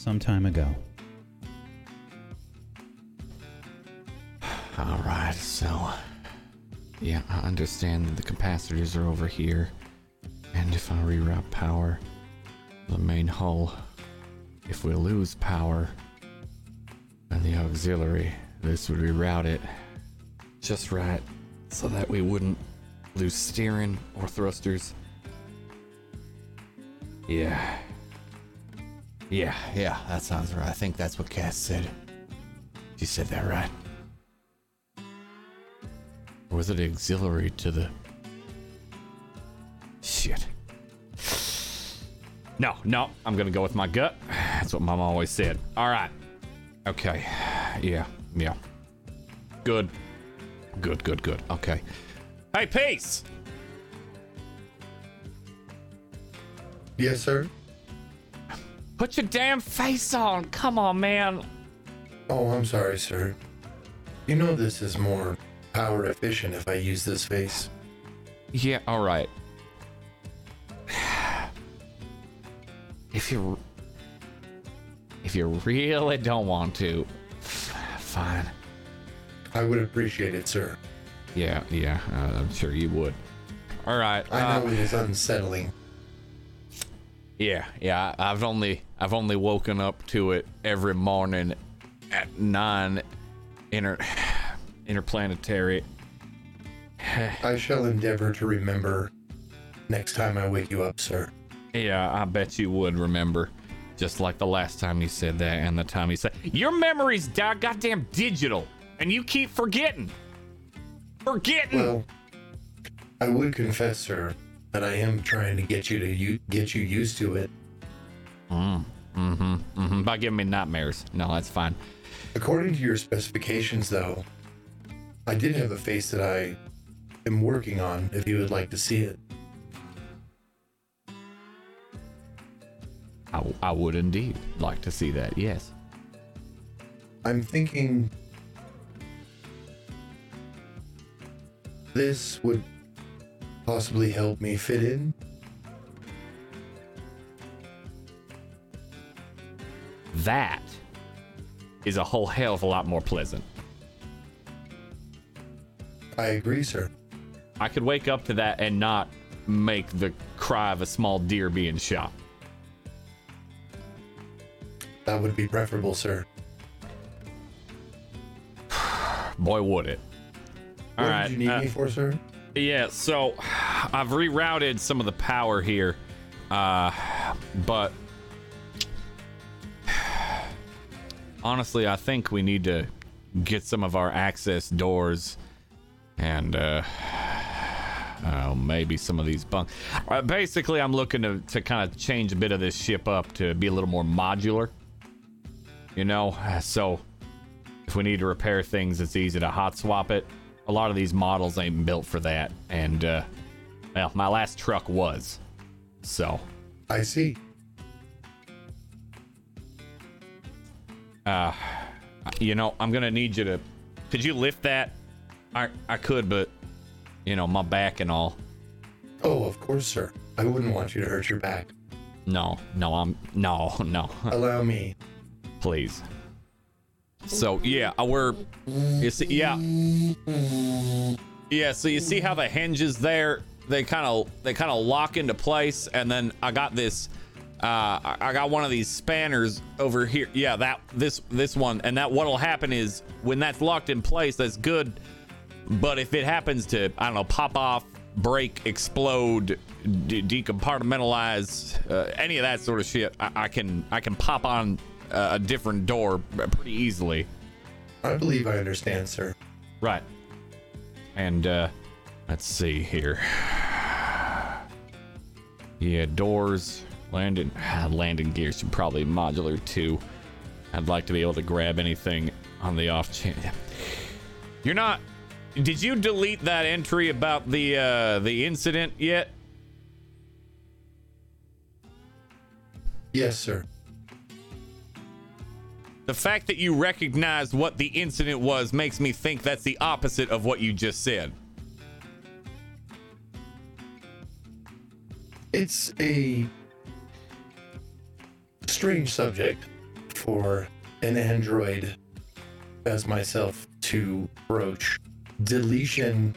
Some time ago. All right, so yeah, I understand that the capacitors are over here, and if I reroute power, the main hull, if we lose power, and the auxiliary, this would reroute it just right, so that we wouldn't lose steering or thrusters. Yeah. Yeah, yeah, that sounds right. I think that's what Cass said. She said that right. Or was it auxiliary to the. Shit. No, no, I'm gonna go with my gut. That's what mom always said. Alright. Okay. Yeah, yeah. Good. Good, good, good. Okay. Hey, Peace! Yes, sir. Put your damn face on! Come on, man! Oh, I'm sorry, sir. You know this is more power efficient if I use this face. Yeah, alright. If you. If you really don't want to, fine. I would appreciate it, sir. Yeah, yeah, uh, I'm sure you would. All right. I know uh, it is unsettling. yeah, yeah. I've only I've only woken up to it every morning at nine inter interplanetary. I shall endeavor to remember next time I wake you up, sir. Yeah, I bet you would remember. Just like the last time you said that and the time you said your memory's da- goddamn digital and you keep forgetting. Forgetting. Well, I would confess, sir, that I am trying to get you to u- get you used to it. Mm-hmm, mm-hmm. By giving me nightmares. No, that's fine. According to your specifications, though, I did have a face that I am working on. If you would like to see it, I, I would indeed like to see that. Yes. I'm thinking this would possibly help me fit in. That is a whole hell of a lot more pleasant. I agree, sir. I could wake up to that and not make the cry of a small deer being shot. That would be preferable, sir. Boy, would it. All what right. did you need uh, me for, sir? Yeah, so I've rerouted some of the power here, uh, but honestly, I think we need to get some of our access doors and uh, oh, maybe some of these bunk. Uh, basically, I'm looking to, to kind of change a bit of this ship up to be a little more modular. You know, so if we need to repair things, it's easy to hot swap it. A lot of these models ain't built for that, and uh, well, my last truck was. So, I see. Uh, you know, I'm gonna need you to. Could you lift that? I I could, but you know, my back and all. Oh, of course, sir. I wouldn't want you to hurt your back. No, no, I'm no, no. Allow me. please. So yeah, we're you see yeah. Yeah, so you see how the hinges there, they kind of they kind of lock into place and then I got this uh I got one of these spanners over here. Yeah, that this this one and that what'll happen is when that's locked in place, that's good. But if it happens to I don't know, pop off, break, explode, de- decompartmentalize, uh, any of that sort of shit, I, I can I can pop on uh, a different door pretty easily. I believe I understand, sir. Right. And uh let's see here. Yeah, doors. Landing landing gear should probably modular too. I'd like to be able to grab anything on the off chance. You're not. Did you delete that entry about the uh, the incident yet? Yes, sir. The fact that you recognize what the incident was makes me think that's the opposite of what you just said. It's a strange subject for an android as myself to broach. Deletion.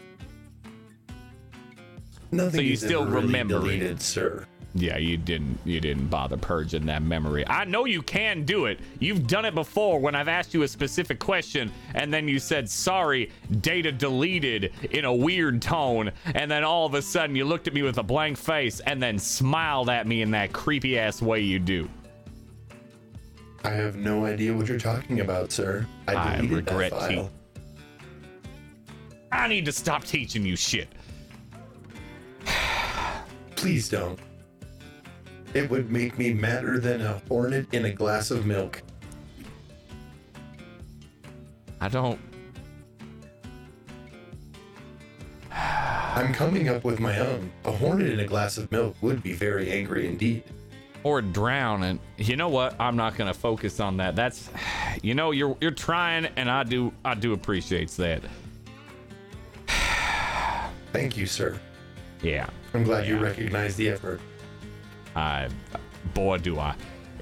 Nothing So you still really remember it. sir. Yeah, you didn't you didn't bother purging that memory. I know you can do it. You've done it before when I've asked you a specific question and then you said sorry, data deleted in a weird tone, and then all of a sudden you looked at me with a blank face and then smiled at me in that creepy ass way you do. I have no idea what you're talking about, sir. I, I regret that file. I need to stop teaching you shit. Please don't. It would make me madder than a hornet in a glass of milk. I don't I'm coming up with my own. A hornet in a glass of milk would be very angry indeed. Or drown and you know what i'm not gonna focus on that that's you know you're you're trying and i do i do appreciate that Thank you, sir. yeah I'm glad you recognize the effort. i boy do i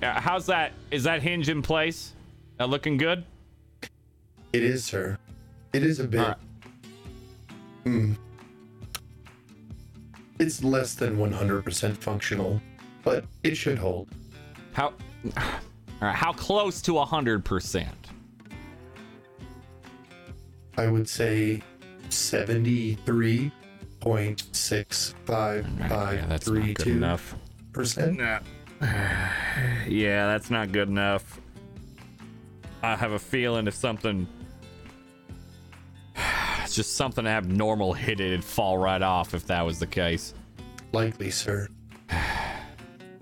Uh, how's that is that hinge in place that looking good It is, sir. It is a bit. Right. Hmm. It's less than 100% functional, but it should hold. how all right how close to a hundred percent I would say yeah that's not good 73.6532%. enough yeah that's not good enough i have a feeling if something it's just something abnormal hit it it'd fall right off if that was the case Likely, sir.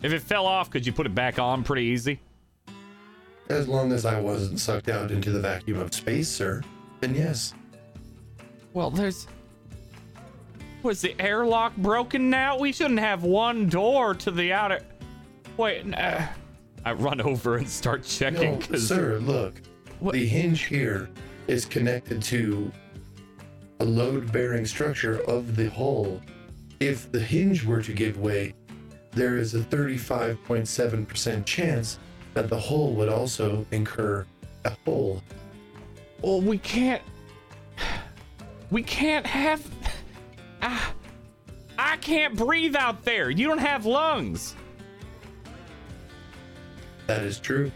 If it fell off, could you put it back on pretty easy? As long as I wasn't sucked out into the vacuum of space, sir, then yes. Well, there's. Was the airlock broken now? We shouldn't have one door to the outer. Wait, uh, I run over and start checking No, because sir, look. The hinge here is connected to a load bearing structure of the hull. If the hinge were to give way, there is a 35.7% chance that the hull would also incur a hole. well, we can't. We can't have. Ah, I can't breathe out there. You don't have lungs. That is true.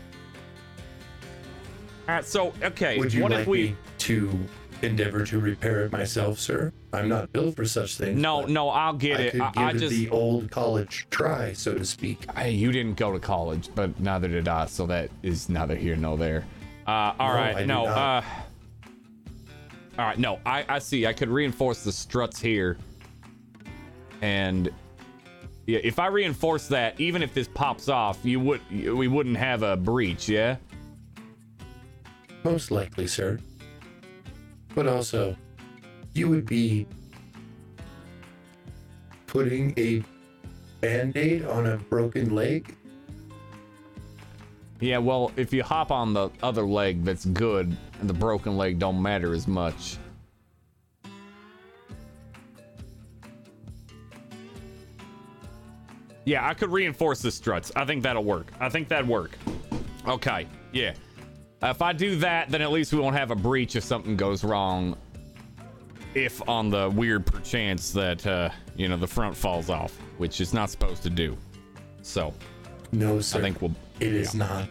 All right, so okay. Would you what like if we? me to endeavor to repair it myself, sir? I'm not built for such things. No, no, I'll get I it. could I, give I it just. the old college try, so to speak. Hey, you didn't go to college, but neither did I, so that is neither here nor there. Uh, all No, right, I no, uh, all right, no, I, I see. I could reinforce the struts here, and yeah, if I reinforce that, even if this pops off, you would we wouldn't have a breach, yeah. Most likely, sir. But also, you would be putting a band aid on a broken leg? Yeah, well, if you hop on the other leg that's good, and the broken leg don't matter as much. Yeah, I could reinforce the struts. I think that'll work. I think that'd work. Okay, yeah. Uh, if I do that, then at least we won't have a breach if something goes wrong. If on the weird perchance that, uh, you know, the front falls off, which it's not supposed to do. So, No, sir. I think we'll. it is not.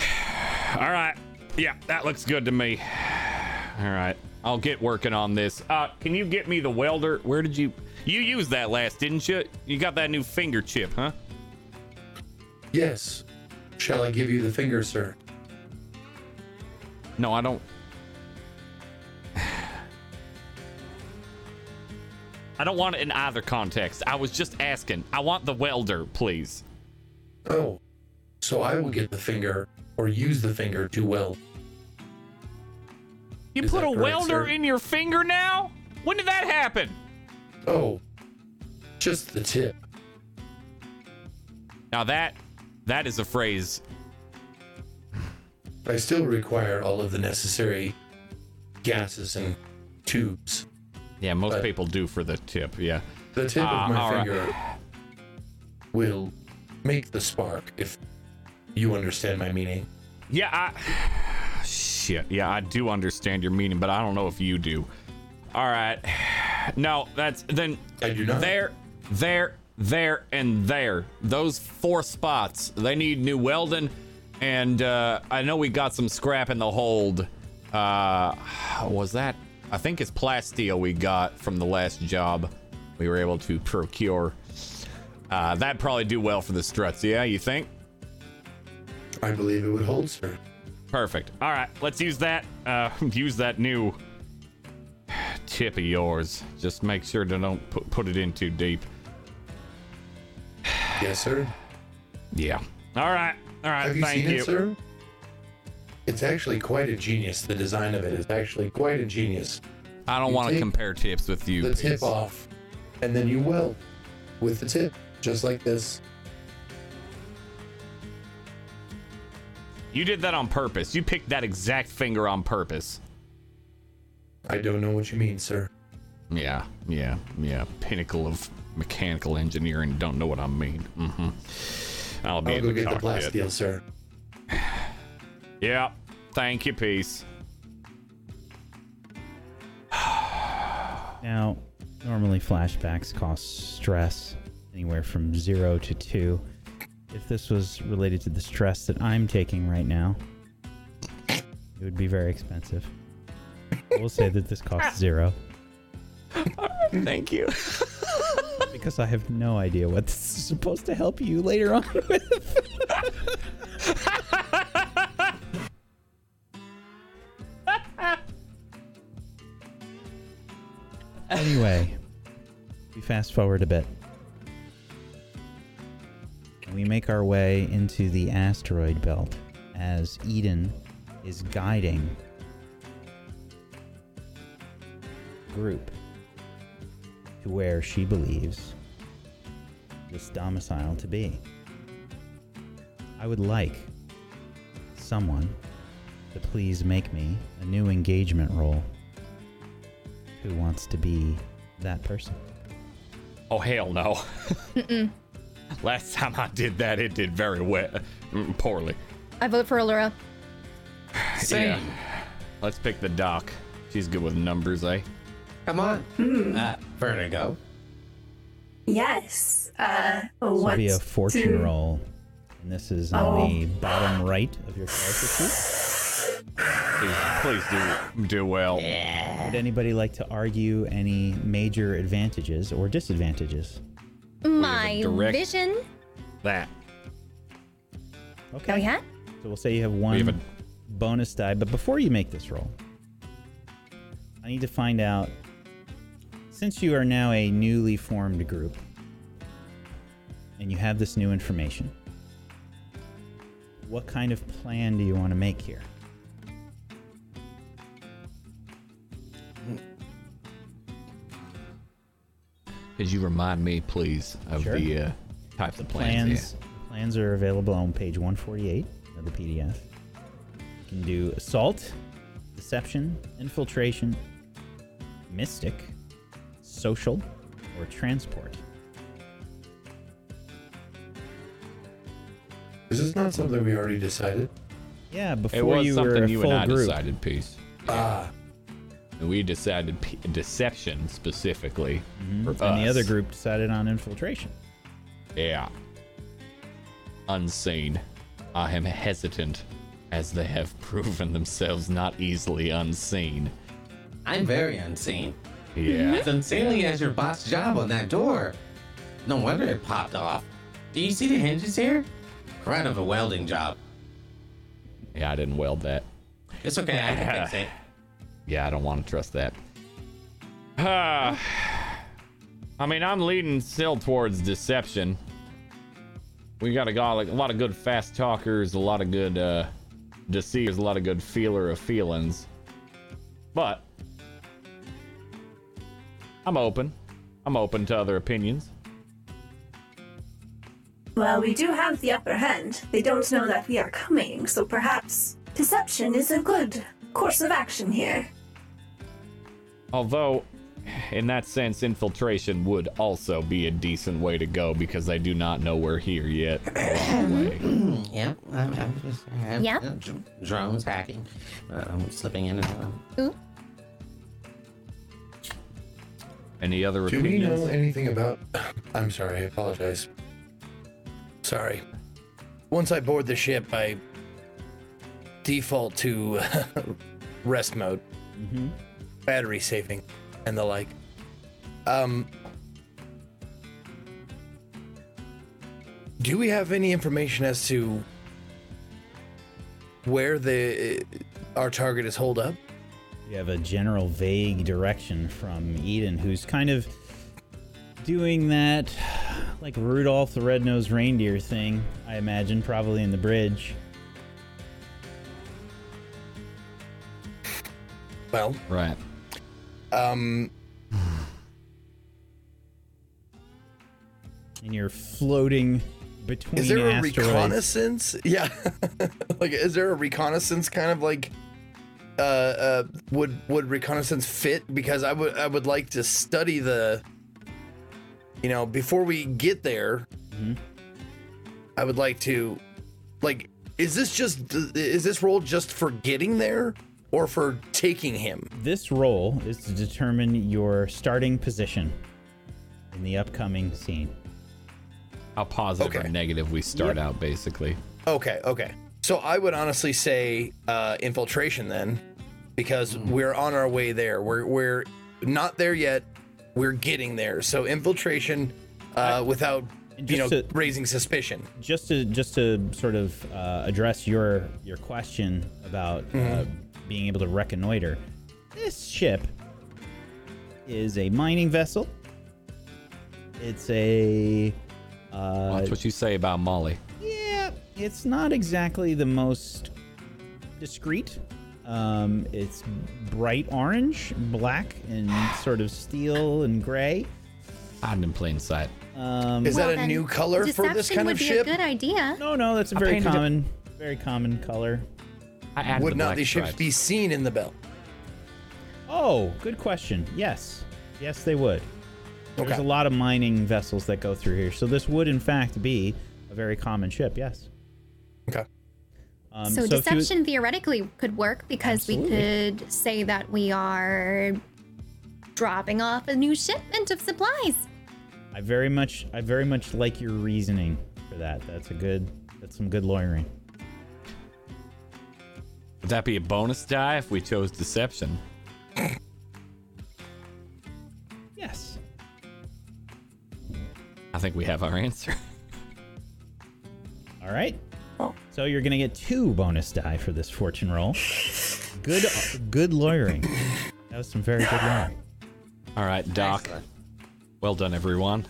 All right. Yeah, that looks good to me. All right. I'll get working on this. Uh, can you get me the welder? Where did you you used that last, didn't you? You got that new finger chip, huh? Yes. Shall I give you the finger, sir? No, I don't. I don't want it in either context. I was just asking. I want the welder, please. Oh, so I will get the finger or use the finger to weld. You Is put a correct, welder sir? in your finger now? When did that happen? Oh, just the tip. Now that that is a phrase. I still require all of the necessary gases and tubes. Yeah, most But- people do for the tip. Yeah. The tip Ah, of my all right. finger will make the spark, if you understand my meaning. Yeah, I. Shit. Yeah, I do understand your meaning, but I don't know if you do. All right. No, that's then. I do not. There, there, there, and there. Those four spots. They need new welding, and uh, I know we got some scrap in the hold. Uh, was that? I think it's plasteel we got from the last job. We were able to procure. Uh, that'd probably do well for the struts. Yeah, you think? I believe it would hold, sir. Perfect. All right, let's use that. Uh, use that new tip of yours. Just make sure to don't put, put it in too deep. Yes, sir. Yeah. All right. All right. Have you thank seen you. it, sir? It's actually quite a genius. The design of it is actually quite a genius. I don't want to compare tips with you. The tip off, and then you weld with the tip, just like this. You did that on purpose. You picked that exact finger on purpose. I don't know what you mean, sir. Yeah. Yeah. Yeah. Pinnacle of mechanical engineering. Don't know what I mean. Mm-hmm. I'll be I'll go the get the cockpit. plasteel, sir. Yeah. Thank you. Peace. Now, normally flashbacks cost stress anywhere from zero to two. If this was related to the stress that I'm taking right now, it would be very expensive. We'll say that this costs zero Thank you. because I have no idea what this is supposed to help you later on with. Anyway, we fast forward a bit. We make our way into the asteroid belt as Eden is guiding group to where she believes this domicile to be. I would like someone to please make me a new engagement role. Who wants to be that person? Oh hell no. Last time I did that, it did very well, mm, poorly. I vote for Alora. Same. Yeah. Let's pick the doc. She's good with numbers, eh? Come on. Uh, Vertigo. Yes. Uh, This will be a fortune to- roll. And this is on Oh. the bottom right of your character sheet. Please, please do do well. Would anybody like to argue any major advantages or disadvantages? My direct- vision. That. Okay. Oh yeah. So we'll say you have one have a- bonus die, but before you make this roll, I need to find out since you are now a newly formed group and you have this new information, what kind of plan do you want to make here? Could you remind me, please, of Sure. the uh, types of plans? Plans plans are available on page 148 of the PDF. You can do assault, deception, infiltration, mystic, social, or transport. Is this not something we already decided? Yeah, before It was you something were a you full and I group. decided, Peace. Ah, And we decided p- deception specifically Mm-hmm. And the other group decided on infiltration. Yeah. Unseen. I am hesitant, as they have proven themselves not easily unseen. I'm very unseen. Yeah. As insanely as your boss job on that door. No wonder it popped off. Do you see the hinges here? Kind of a welding job. Yeah, I didn't weld that. It's okay, I can fix it. Yeah, I don't want to trust that. Ah. I mean, I'm leading still towards deception. We got a, got like, a lot of good fast talkers, a lot of good uh, deceivers, a lot of good feeler of feelings. But I'm open. I'm open to other opinions. Well, we do have the upper hand. They don't know that we are coming, so perhaps deception is a good course of action here. Although, in that sense, infiltration would also be a decent way to go because I do not know we're here yet. along the way. Yep. I'm, I'm just, I'm, Yep. uh, dr- drones hacking. Uh, I'm slipping in and out. Ooh. Any other Do we opinions? know anything about? I'm sorry. I apologize. Sorry. Once I board the ship, I default to rest mode, battery saving, and the like. Um, do we have any information as to where the our target is holed up? You have a general vague direction from Eden, who's kind of doing that like Rudolph the Red-Nosed Reindeer thing, I imagine, probably in the bridge. Well, Right. Um, And you're floating between Is there a reconnaissance? Yeah. like, is there a reconnaissance kind of like? Uh, uh, would would reconnaissance fit? Because I would I would like to study the. You know, before we get there, I would like to, like, is this just is this role just for getting there or for taking him? This role is to determine your starting position in the upcoming scene. How positive or negative we start Yep. out, basically. Okay, okay. So I would honestly say uh, infiltration then, because we're on our way there. We're we're not there yet. We're getting there. So infiltration, uh, without And you know to- raising suspicion. just to just to sort of uh, address your your question about uh, being able to reconnoiter, this ship is a mining vessel. It's a uh, Watch what you say about Molly. yeah, it's not exactly the most discreet. Um, it's bright orange, black, and sort of steel and gray. Hiding in plain sight. Um, Is Well, that a new color for this deception kind would of be ship? a good idea. no, no, that's a I very painted it- common, very common color. I added Would the not black these ships stripes. be seen in the belt? Oh, good question. Yes. Yes, they would. There's Okay. a lot of mining vessels that go through here. So this would, in fact, be a very common ship. Yes. Okay. Um, so, if you- deception theoretically could work because we Absolutely. could say that we are dropping off a new shipment of supplies. I very much, I very much like your reasoning for that. That's a good, that's some good lawyering. Would that be a bonus die if we chose deception? Yes. I think we have our answer. All right. Oh. So you're gonna get two bonus die for this fortune roll. Good, good lawyering. That was some very good lawyering. All right, Doc. Excellent. Well done, everyone.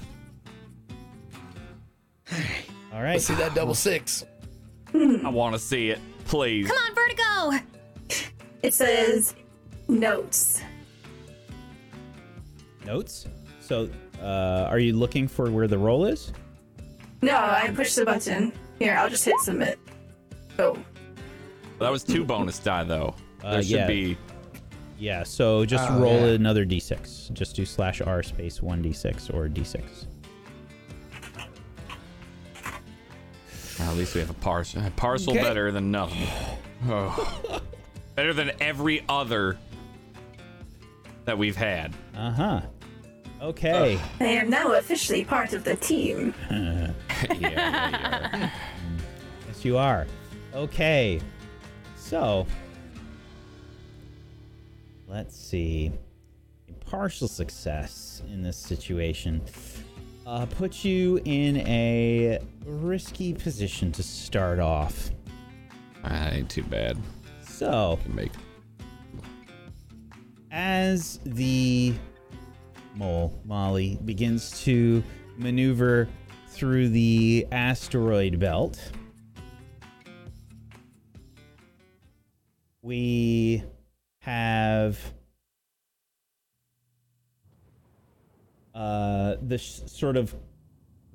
All right. Let's see that double six. I want to see it, please. Come on, Vertigo! It says notes. Notes. So, uh, are you looking for where the roll is? No, I pushed the button. Here, I'll just hit submit. Oh, That was two bonus die, though. Uh, there should yeah. be. Yeah, so just Oh, roll yeah. another d6. Just do slash r space 1d6 or d6. Well, at least we have a parcel. A parcel Okay. better than nothing. Oh. better than every other that we've had. Uh huh. Okay. I am now officially part of the team. yeah, yeah, yeah. Yes, you are. Okay. So, let's see. Partial success in this situation uh, puts you in a risky position to start off. That ain't too bad. So, make. as the mole, Molly, begins to maneuver through the asteroid belt. We have uh, this sort of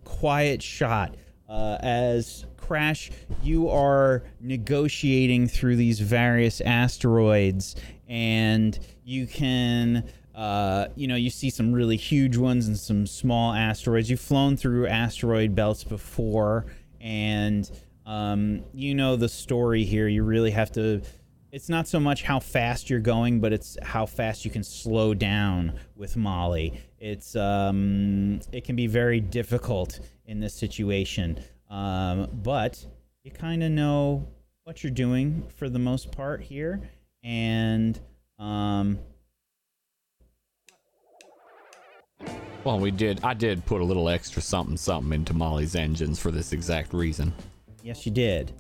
quiet shot uh, as Crash, you are negotiating through these various asteroids, and you can, uh, you know, you see some really huge ones and some small asteroids. You've flown through asteroid belts before, and um, you know the story here. You really have to. It's not so much how fast you're going, but it's how fast you can slow down with Molly. It's um, it can be very difficult in this situation. Um, but you kind of know what you're doing for the most part here, and um, Well, we did. I did put a little extra something something into Molly's engines for this exact reason. yes, you did.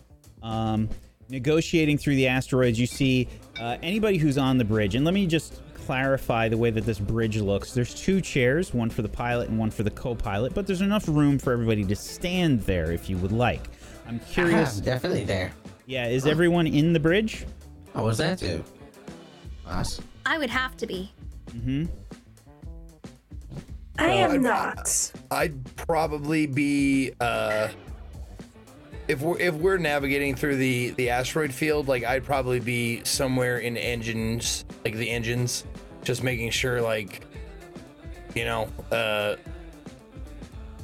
Um, negotiating through the asteroids, you see uh, anybody who's on the bridge, and let me just clarify the way that this bridge looks. There's two chairs, one for the pilot and one for the co-pilot, but there's enough room for everybody to stand there if you would like. I'm curious. Ah, definitely there. Yeah, is everyone in the bridge? What was that do? Us? I would have to be. Mm-hmm. I Well, am I- not. I'd probably be uh if we're if we're navigating through the the asteroid field, like I'd probably be somewhere in engines, like the engines, just making sure like you know, uh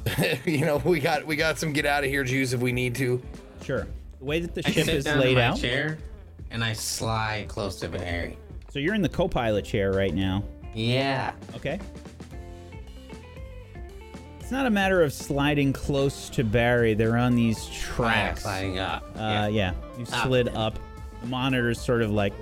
you know, we got we got some get out of here juice if we need to. Sure. The way that the I ship sit is down in laid my out. chair and I slide close to Barry. So you're in the co-pilot chair right now. Yeah. Okay. It's not a matter of sliding close to Barry. They're on these tracks. Sliding up. Uh, yeah. You Up. slid up. The monitors sort of like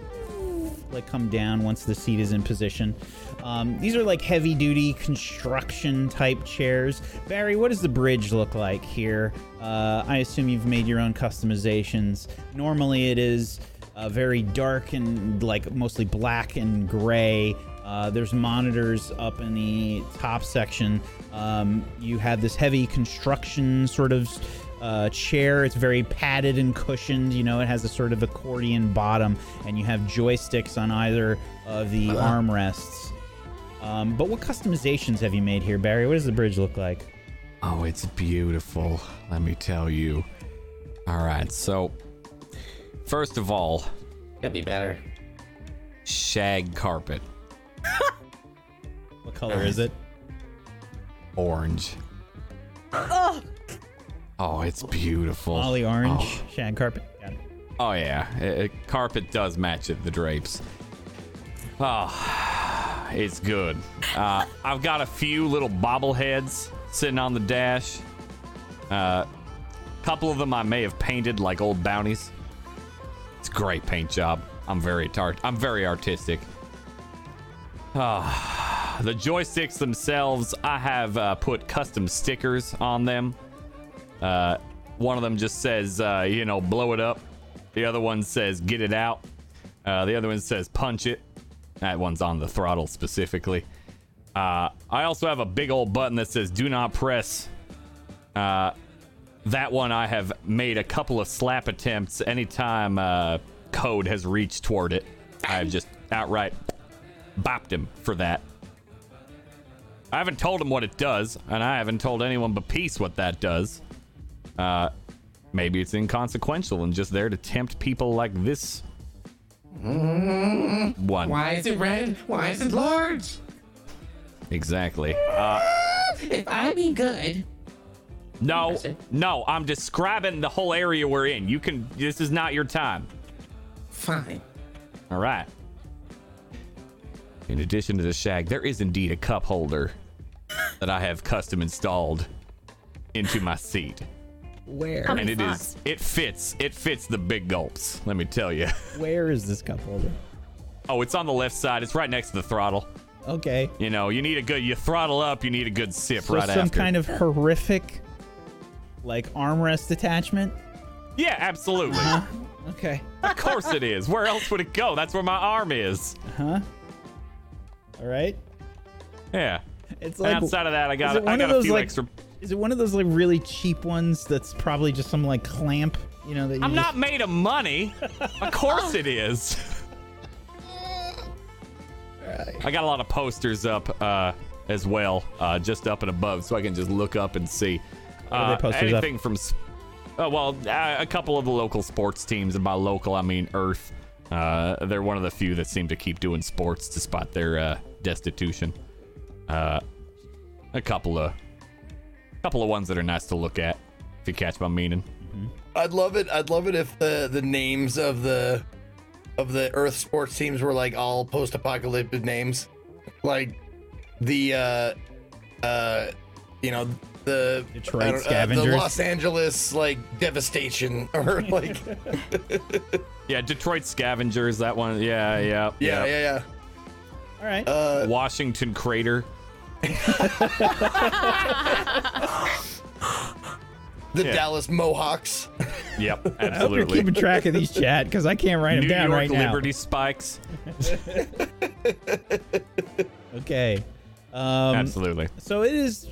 like come down once the seat is in position. Um, these are like heavy duty construction type chairs. Barry, what does the bridge look like here? Uh, I assume you've made your own customizations. Normally it is uh, very dark and like mostly black and gray. Uh, there's monitors up in the top section. Um, you have this heavy construction sort of uh, chair. It's very padded and cushioned. You know, it has a sort of accordion bottom, and you have joysticks on either of the Uh-huh. armrests. Um, but what customizations have you made here, Barry? What does the bridge look like? Oh, it's beautiful. Let me tell you. All right, so first of all, Could be better. shag carpet, What color is it? orange. Oh, it's beautiful. Ollie orange, Oh. shag carpet. It. Oh yeah, Uh, uh, carpet does match it. The drapes. Oh, it's good. Uh, I've got a few little bobbleheads sitting on the dash. A uh, couple of them I may have painted like old bounties. It's a great paint job. I'm very tart. I'm very artistic. Ah, the joysticks themselves, I have uh, put custom stickers on them. Uh, one of them just says, uh, you know, blow it up. The other one says, get it out. Uh, the other one says, punch it. That one's on the throttle specifically. Uh, I also have a big old button that says, do not press. Uh, that one I have made a couple of slap attempts anytime uh, code has reached toward it. I have just outright bopped him for that. I haven't told him what it does, and I haven't told anyone but Peace what that does. Uh, maybe it's inconsequential and just there to tempt people like this one. Why is it red? Why is it large? Exactly. Uh, If I be good, no, no, I'm describing the whole area we're in. You can. This is not your time. fine. All right. In addition to the shag, there is indeed a cup holder that I have custom installed into my seat. Where? How and many it slots? is it fits it fits the big gulps let me tell you Where is this cup holder? oh it's on the left side it's right next to the throttle Okay. you know you need a good you throttle up you need a good sip So right some after Some kind of horrific, like armrest attachment. yeah absolutely Huh? Okay. of course it is where else would it go that's where my arm is Huh? All right. yeah It's And like outside of that, I is got it I got of a few like extra. Is it one of those like really cheap ones that's probably just some like clamp, you know? That you I'm just- not made of money. of course it is. I got a lot of posters up uh, as well, uh, just up and above, so I can just look up and see. Uh, posters up? anything from, uh, well, uh, a couple of the local sports teams, and by local I mean Earth. Uh, they're one of the few that seem to keep doing sports despite their uh, destitution. Uh, a couple of, couple of ones that are nice to look at, if you catch my meaning. I'd love it. I'd love it if the the names of the of the Earth sports teams were like all post-apocalyptic names, like the uh uh you know the Detroit I don't- uh, Scavengers. the Los Angeles like devastation, or like Yeah, Detroit Scavengers, that one. Yeah, yeah, yeah yeah yeah. All right. Uh, Washington Crater. the yeah. Dallas Mohawks. Yep, I hope you're absolutely. keeping track of these chat because I can't write them New down York right now. Liberty Spikes. Okay. Um, absolutely. So it is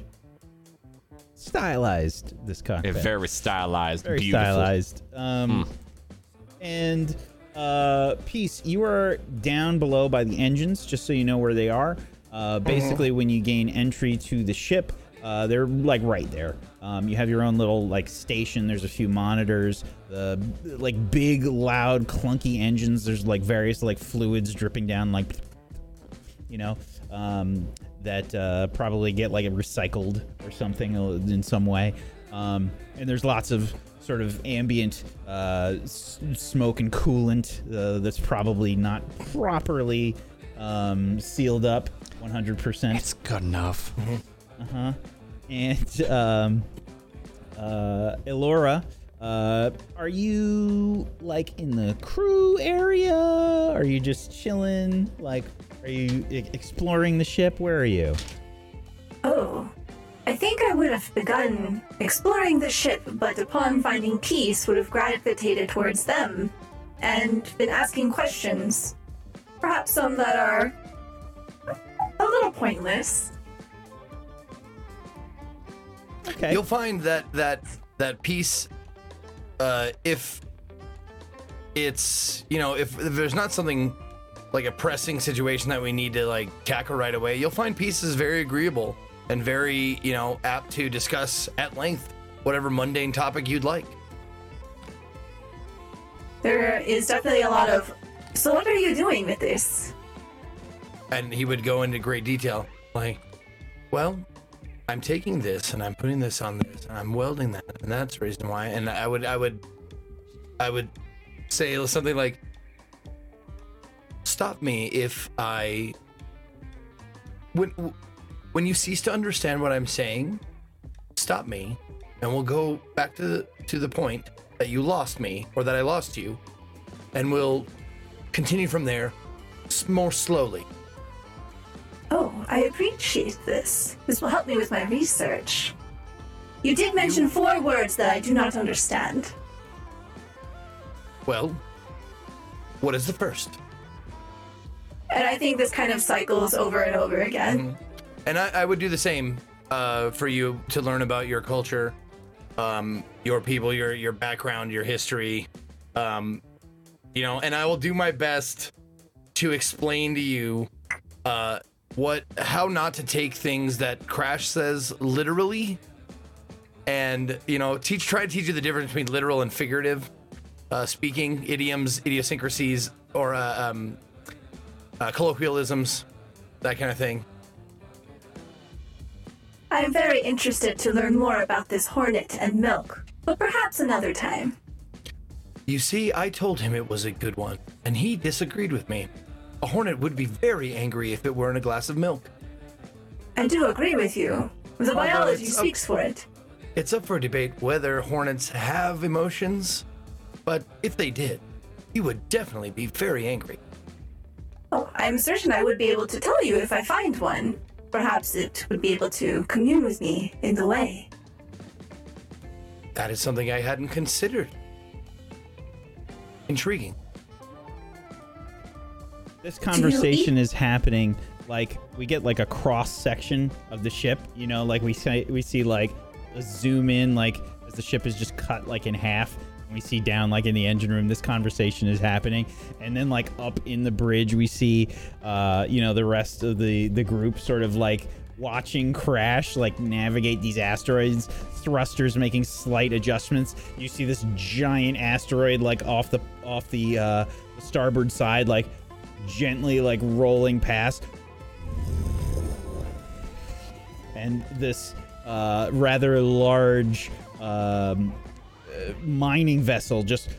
stylized. This cockpit. A very stylized, very beautiful. Hmm. stylized. Um, and uh, peace. You are down below by the engines, just so you know where they are. Uh, basically, when you gain entry to the ship, uh, they're like right there. Um, you have your own little like station. There's a few monitors. The like big, loud, clunky engines. There's like various like fluids dripping down, like you know, um, that uh, probably get like recycled or something uh, in some way. Um, and there's lots of sort of ambient uh, s- smoke and coolant uh, that's probably not properly um, sealed up 100%. It's good enough. Uh-huh. And um uh Alora, uh are you like in the crew area? Are you just chilling? Like are you e- exploring the ship? Where are you? Oh, I think I would have begun exploring the ship, but upon finding peace, would have gravitated towards them and been asking questions. Perhaps some that are a little pointless. Okay. You'll find that that that Peace, uh, if it's you know if, if there's not something like a pressing situation that we need to like tackle right away, you'll find Peace's very agreeable and very you know apt to discuss at length whatever mundane topic you'd like. There is definitely a lot of. So, what are you doing with this? And he would go into great detail, like, well, I'm taking this and I'm putting this on this and I'm welding that and that's the reason why. And I would, I would, I would say something like, stop me if I, when, when you cease to understand what I'm saying, stop me and we'll go back to the, to the point that you lost me or that I lost you and we'll continue from there more slowly. Oh, I appreciate this. This will help me with my research. You did mention four words that I do not understand. Well, what is the first? And I think this kind of cycles over and over again. And I, I would do the same uh, for you to learn about your culture, um, your people, your your background, your history, um, you know. And I will do my best to explain to you uh, what how not to take things that Crash says literally, and you know, teach try to teach you the difference between literal and figurative uh, speaking, idioms, idiosyncrasies, or uh, um, uh, colloquialisms, that kind of thing. I am very interested to learn more about this hornet and milk, but perhaps another time. You see, I told him it was a good one, and he disagreed with me. A hornet would be very angry if it were in a glass of milk. I do agree with you. The biology up- speaks for it. It's up for debate whether hornets have emotions, but if they did, he would definitely be very angry. Oh, I'm certain I would be able to tell you if I find one. Perhaps it would be able to commune with me in the way. That is something I hadn't considered. Intriguing. This conversation is happening like we get like a cross section of the ship. You know, like we see we see like a zoom in like as the ship is just cut like in half. We see down like in the engine room this conversation is happening, and then like up in the bridge we see uh you know the rest of the the group sort of like watching crash like navigate these asteroids thrusters making slight adjustments. You see this giant asteroid like off the off the uh starboard side like gently like rolling past. And this uh, rather large um, uh, mining vessel just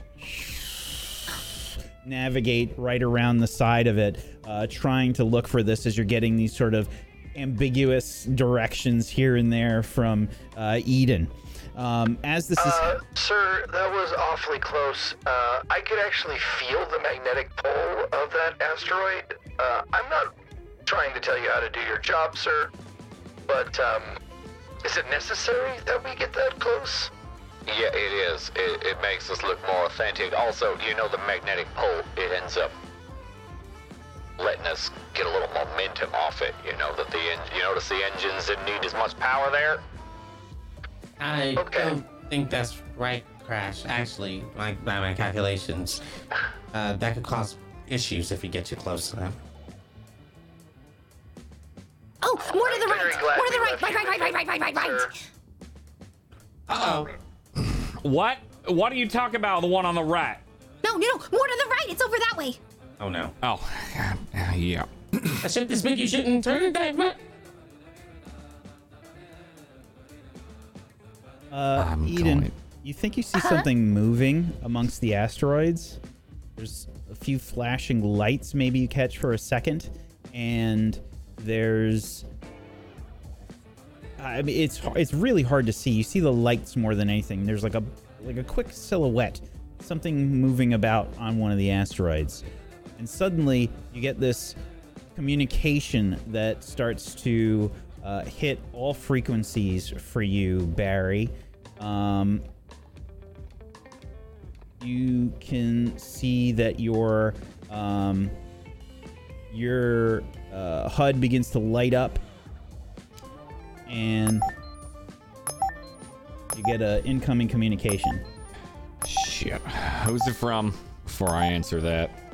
navigate right around the side of it, uh, trying to look for this as you're getting these sort of ambiguous directions here and there from uh, Eden. Um, as this is. Uh, sir, that was awfully close. Uh, I could actually feel the magnetic pull of that asteroid. Uh, I'm not trying to tell you how to do your job, sir, but um, is it necessary that we get that close? Yeah, it is. It, it makes us look more authentic. Also, you know the magnetic pole. it ends up letting us get a little momentum off it. You know that the en- you notice the engines didn't need as much power there. I Okay. don't think that's right, Crash. Actually, like by my calculations, uh, that could cause issues if you get too close to them. Oh, more to the right. More to the right. Right, right, right, right, right, right, right, right. Uh oh. What? What are you talking about? The one on the right? No, no, no. More to the right. It's over that way. Oh no. Oh, yeah. A ship this big, you shouldn't turn it that much. Uh, I'm Eden, going- you think you see something moving amongst the asteroids? There's a few flashing lights, maybe you catch for a second, and there's. I mean, it's it's really hard to see. You see the lights more than anything. There's like a like a quick silhouette, something moving about on one of the asteroids, and suddenly you get this communication that starts to uh, hit all frequencies for you, Barry. Um, you can see that your um, your uh, HUD begins to light up, and you get a incoming communication. Shit. Who's it from? Before I answer that.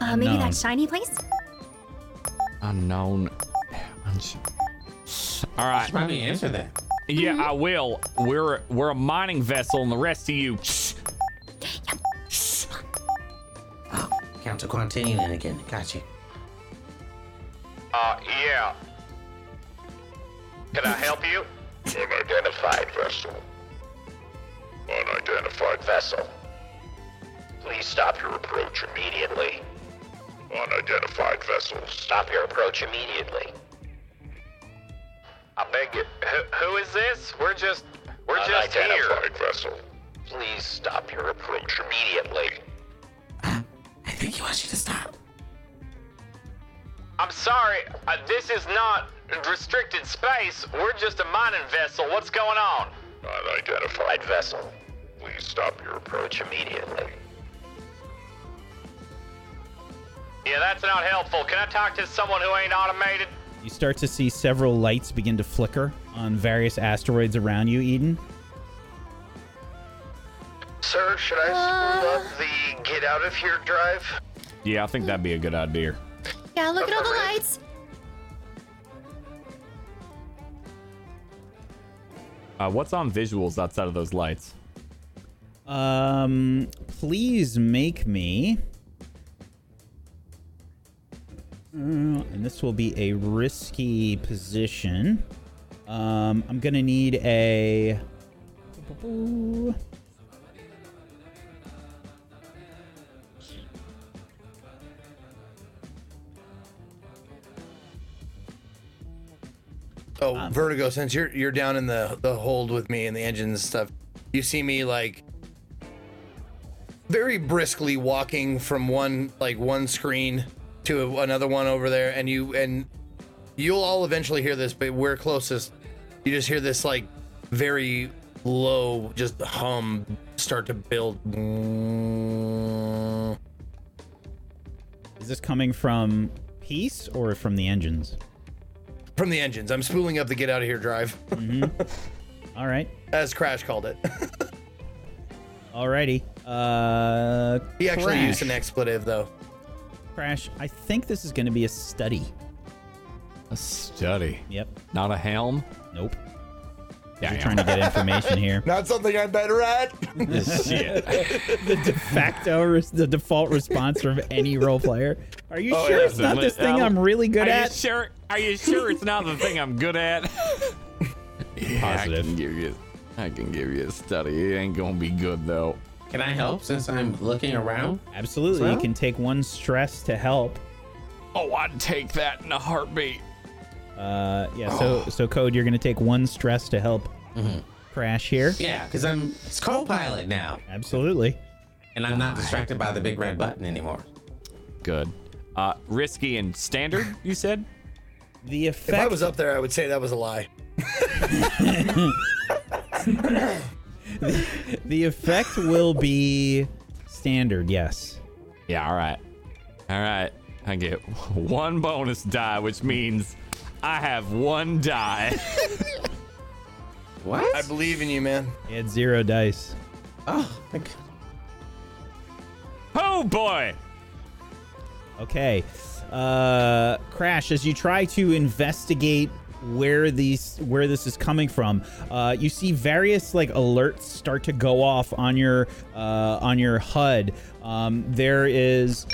Uh, maybe that shiny place? Unknown. All right. Should probably answer that. Yeah, I will. We're we're a mining vessel, and the rest of you. Oh, Count Quantinian again. Got you. Uh, yeah. Can I help you? Unidentified vessel. Unidentified Vessel. Please stop your approach immediately. Unidentified vessels. Stop your approach immediately. I beg you. Who, who is this? We're just. We're just here. Unidentified vessel. Please stop your approach immediately. I think he wants you to stop. I'm sorry. Uh, this is not restricted space. We're just a mining vessel. What's going on? Unidentified vessel. Please stop your approach. Approach immediately. Yeah, that's not helpful. Can I talk to someone who ain't automated? You start to see several lights begin to flicker on various asteroids around you, Eden. Sir, should I spool up the get out of here drive? Yeah, I think that'd be a good idea. Yeah, look at all the lights. Uh, what's on visuals outside of those lights? Um, please make me. And this will be a risky position. Um, I'm gonna need a. Oh, Vertigo, since you're you're down in the the hold with me and the engines stuff, you see me like very briskly walking from one like one screen to another one over there, and you and you'll all eventually hear this, but we're closest. You just hear this like very low, just hum start to build. Is this coming from Peace or from the engines? From the engines. I'm spooling up the get out of here drive, All right. as Crash called it. Alrighty. Uh, he actually Crash. used an expletive though. Crash. I think this is going to be a study. A study, Yep. not a helm. Nope. Yeah, You're trying to get information here. Not something I'm better at. Shit. the de facto, res- the default response from any role player. Are you Oh, sure yeah. it's not this thing I'm really good Are at? you sure? Are you sure it's not the thing I'm good at? yeah, I Positive. can give you. I can give you a study. It ain't gonna be good though. Can I help since I'm looking around? Absolutely. Well- you can take one stress to help. Oh, I'd take that in a heartbeat. Uh, yeah. So, so code. You're going to take one stress to help Crash here. Yeah, because I'm it's co-pilot now, Absolutely. and I'm not distracted by the big red button anymore. Good. Uh, risky and standard. You said. The effect. if I was up there, I would say that was a lie. the effect will be standard. Yes. Yeah. All right. All right. I get one bonus die, which means I have one die. What? I believe in you, man. You had zero dice. oh, thank- oh boy. Okay. Uh, Crash, as you try to investigate where these where this is coming from, uh, you see various like alerts start to go off on your uh, on your HUD. Um, there is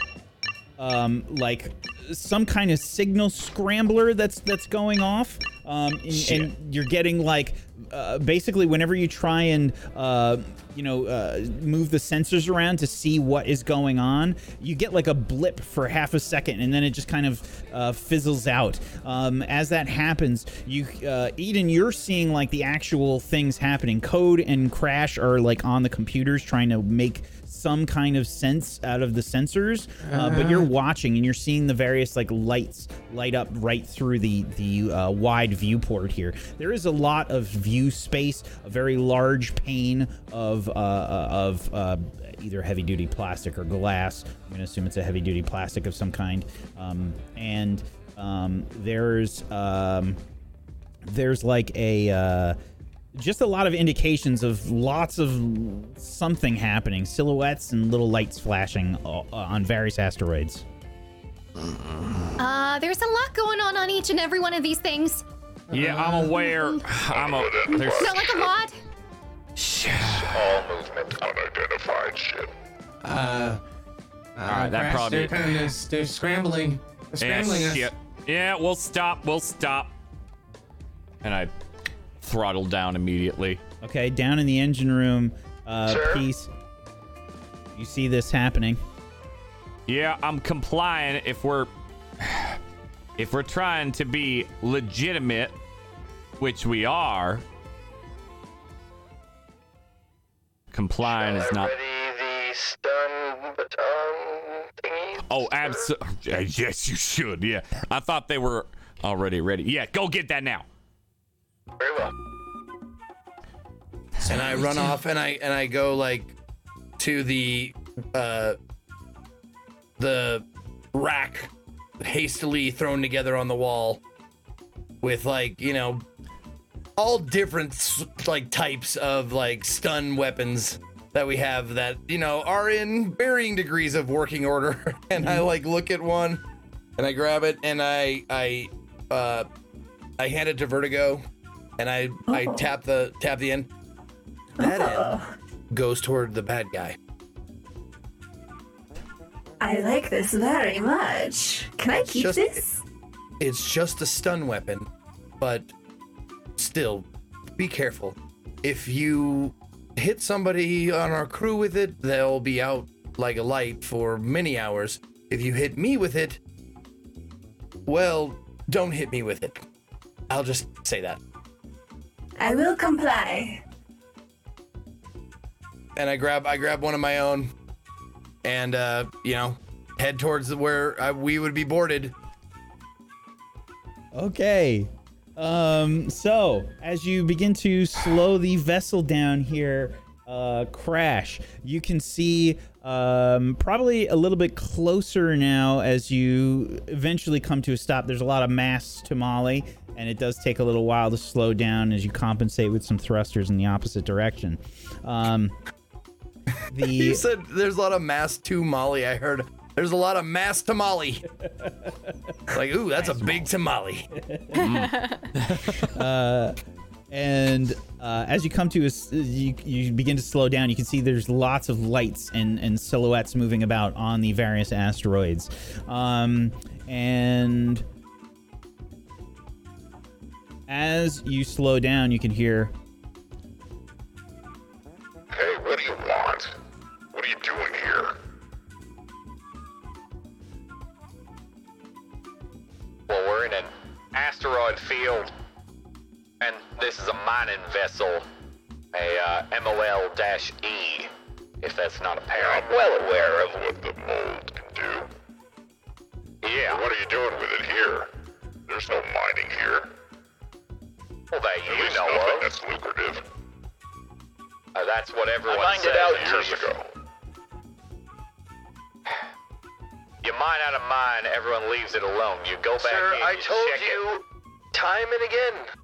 um, like some kind of signal scrambler that's that's going off, um, and, and you're getting like uh, basically whenever you try and uh, you know uh, move the sensors around to see what is going on, you get like a blip for half a second, and then it just kind of uh, fizzles out. Um, as that happens, you uh, Eden, you're seeing like the actual things happening. Code and Crash are like on the computers trying to make some kind of sense out of the sensors, uh, but you're watching and you're seeing the various like lights light up right through the the uh, wide viewport here. There is a lot of view space, a very large pane of uh, uh, of uh, either heavy duty plastic or glass. I'm gonna assume it's a heavy duty plastic of some kind, um, and um, there's um, there's like a uh, just a lot of indications of lots of something happening silhouettes and little lights flashing uh, on various asteroids Uh, there's a lot going on on each and every one of these things. Yeah, I'm aware. I'm a. There's. Not like a lot. All movement unidentified ship. Uh, All right, that Crash, probably- They're kind of they're scrambling. They're Yeah, us. Yeah, we'll stop. We'll stop. And I throttle down immediately. okay down in the engine room uh Sir? Peace you see this happening Yeah, I'm complying if we're if we're trying to be legitimate, which we are. Complying is not. Ready the stun baton thingy? Oh, absolutely. Yes, you should. Yeah, I thought they were already ready. Yeah, go get that now. Very well. and I run off and I and I go like to the uh the rack hastily thrown together on the wall with like you know all different like types of like stun weapons that we have that you know are in varying degrees of working order. And I like look at one and I grab it and I I uh I hand it to Vertigo and I I Oh. tap the tap the end that end uh-huh. goes toward the bad guy. I like this very much. Can I keep Just- this? It's just a stun weapon, but still, be careful. If you hit somebody on our crew with it, they'll be out like a light for many hours. If you hit me with it, well, don't hit me with it. I'll just say that. I will comply. And I grab I grab one of my own, and uh, you know, head towards where I, we would be boarded. Okay. Um, so as you begin to slow the vessel down here, uh, crash. You can see um, probably a little bit closer now as you eventually come to a stop. There's a lot of mass tamale, and it does take a little while to slow down as you compensate with some thrusters in the opposite direction. Um, the You said there's a lot of mass to Molly. I heard there's a lot of mass to tamale. like, ooh, that's a big tamale. and uh, as you come to a, you, you begin to slow down you can see there's lots of lights and, and silhouettes moving about on the various asteroids um, and as you slow down you can hear Hey, what do you want? What are you doing here? Well, we're in an asteroid field, and this is a mining vessel, a uh, MOL-E, if that's not apparent. I'm well aware of what the mold can do. Yeah. What are you doing with it here? There's no mining here. Well, that At you least know nothing of. that's lucrative. Uh, that's what everyone mined says. out years you- ago. You mine out a mine, everyone leaves it alone. You go back Sir, in, I you told check it. you time and again.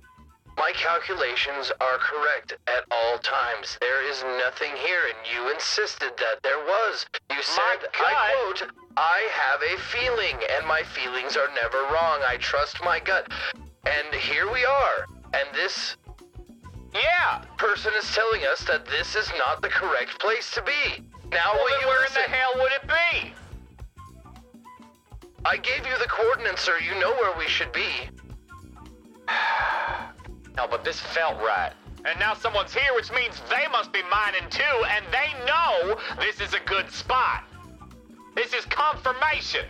My calculations are correct at all times. There is nothing here, and you insisted that there was. You said, I quote, I have a feeling, and my feelings are never wrong. I trust my gut. And here we are. And this Yeah. person is telling us that this is not the correct place to be. Now Well, will you where in the hell would it be? I gave you the coordinates, sir. You know where we should be. No, but this felt right. And now someone's here, which means they must be mining too, and they know this is a good spot. This is confirmation.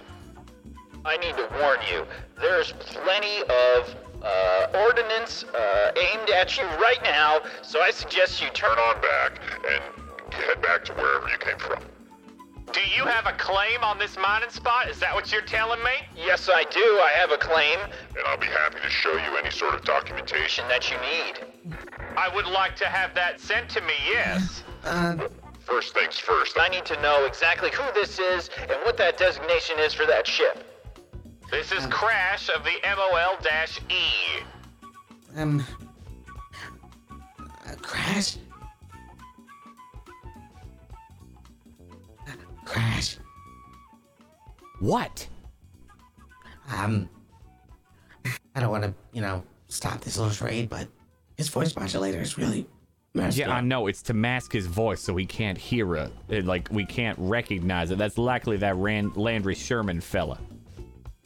I need to warn you, there's plenty of uh, ordnance uh, aimed at you right now, so I suggest you turn Turn on back and head back to wherever you came from. Do you have a claim on this mining spot? Is that what you're telling me? Yes, I do. I have a claim And I'll be happy to show you any sort of documentation. that you need. I would like to have that sent to me, yes. First things first, I need to know exactly who this is and what that designation is for that ship. This is Crash of the MOL-E. Um. Uh, crash. Crash. What? Um. I don't want to, you know, stop this little trade, but his voice modulator is really messed Yeah, up. I know. It's to mask his voice so he can't hear it. It, Like, we can't recognize it. That's likely that Rand- Landry Sherman fella.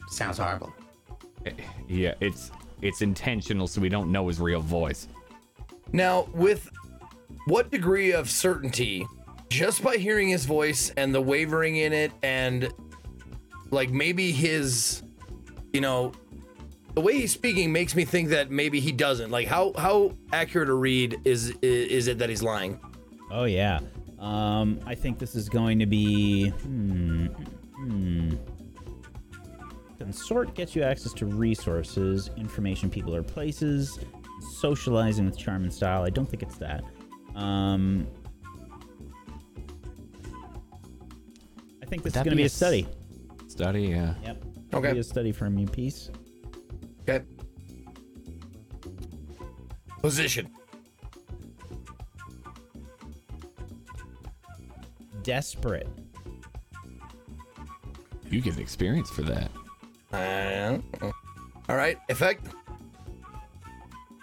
Sounds horrible. Yeah, it's it's intentional so we don't know his real voice. Now, with what degree of certainty, just by hearing his voice and the wavering in it, and like maybe his, you know, the way he's speaking makes me think that maybe he doesn't. Like, how how accurate a read is is it that he's lying? oh yeah um, i think this is going to be hmm, hmm. consort gets you access to resources information people or places socializing with charm and style i don't think it's that um, think this is going to be be a a study Study, yeah. yep Okay. be a study from you Peace Okay. Position. desperate You get experience for that. Uh, all right. Effect.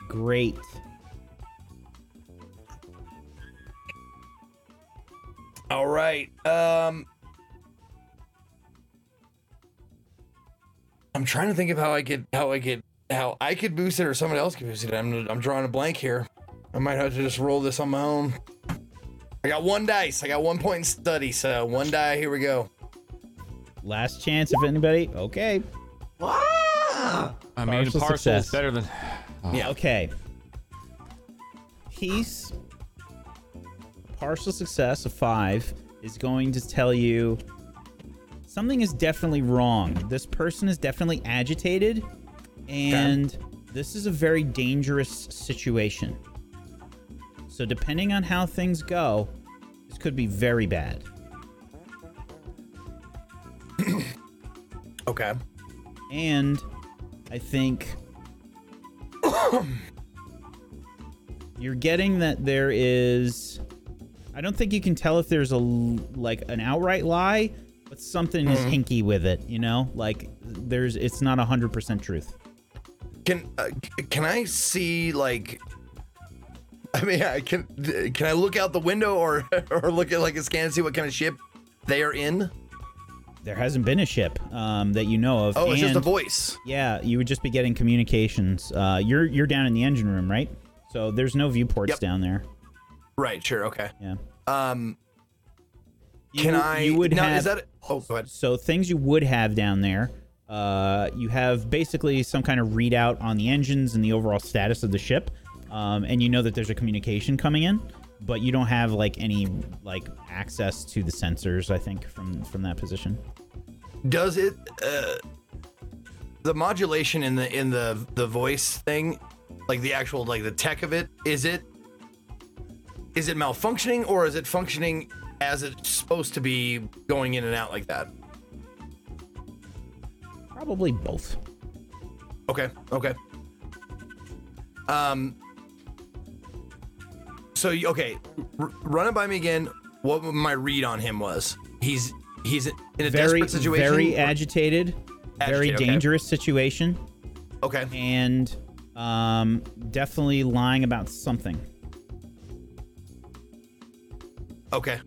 great All right. Um I'm trying to think of how I could how I could how I could boost it or someone else could boost it. I'm I'm drawing a blank here. I might have to just roll this on my own. I got one dice. I got one point in study, so one die. Here we go. last chance if anybody okay Wow. I mean, Partial partial success. is better than. Yeah. Okay. Peace. Partial success of five is going to tell you something is definitely wrong. This person is definitely agitated, and this is a very dangerous situation. So depending on how things go, this could be very bad. Okay. And I think you're getting that there is I don't think you can tell if there's a like an outright lie, but something is Mhm. hinky with it, you know? Like there's it's not 100% truth. Can uh, can I see like? I mean, I can can I look out the window or or look at like a scan and see what kind of ship they are in? There hasn't been a ship um, that you know of. Oh, it's just a voice. Yeah, you would just be getting communications. Uh, you're you're down in the engine room, right? So there's no viewports down there. Right. Sure. Okay. Yeah. Um. You- Can I? You would now, have. Is that? Oh, go ahead. So things you would have down there. Uh, you have basically some kind of readout on the engines and the overall status of the ship, um, and you know that there's a communication coming in, but you don't have like any like access to the sensors. I think from from that position. Does it? Uh, the modulation in the in the the voice thing, like the actual like the tech of it, is it? Is it malfunctioning or is it functioning as it's supposed to be, going in and out like that? Probably both. Okay. Okay. Um. So okay, r- run it by me again. What my read on him was? He's he's in a very desperate situation. very agitated, very okay. dangerous situation. Okay. And um, definitely lying about something. Okay.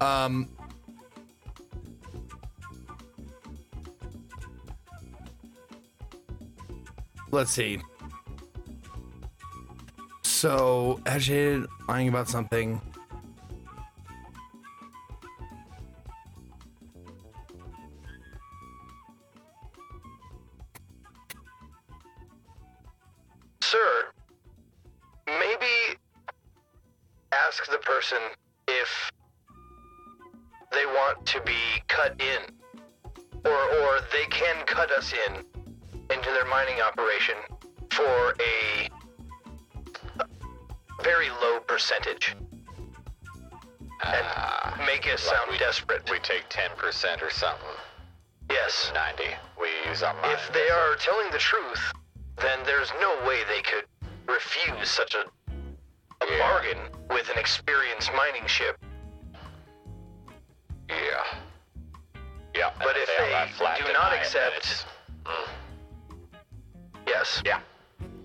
Um. Let's see. So, agitated, lying about something. Sir, maybe ask the person if they want to be cut in, or or they can cut us in into their mining operation for a very low percentage, and ah. make us sound desperate. We take 10% or something. Yes. 90. We use our mind. If they are telling the truth, then there's no way they could refuse such a, a bargain with an experienced mining ship. Yeah. Yeah. But if are they do not accept- mm, Yes. Yeah.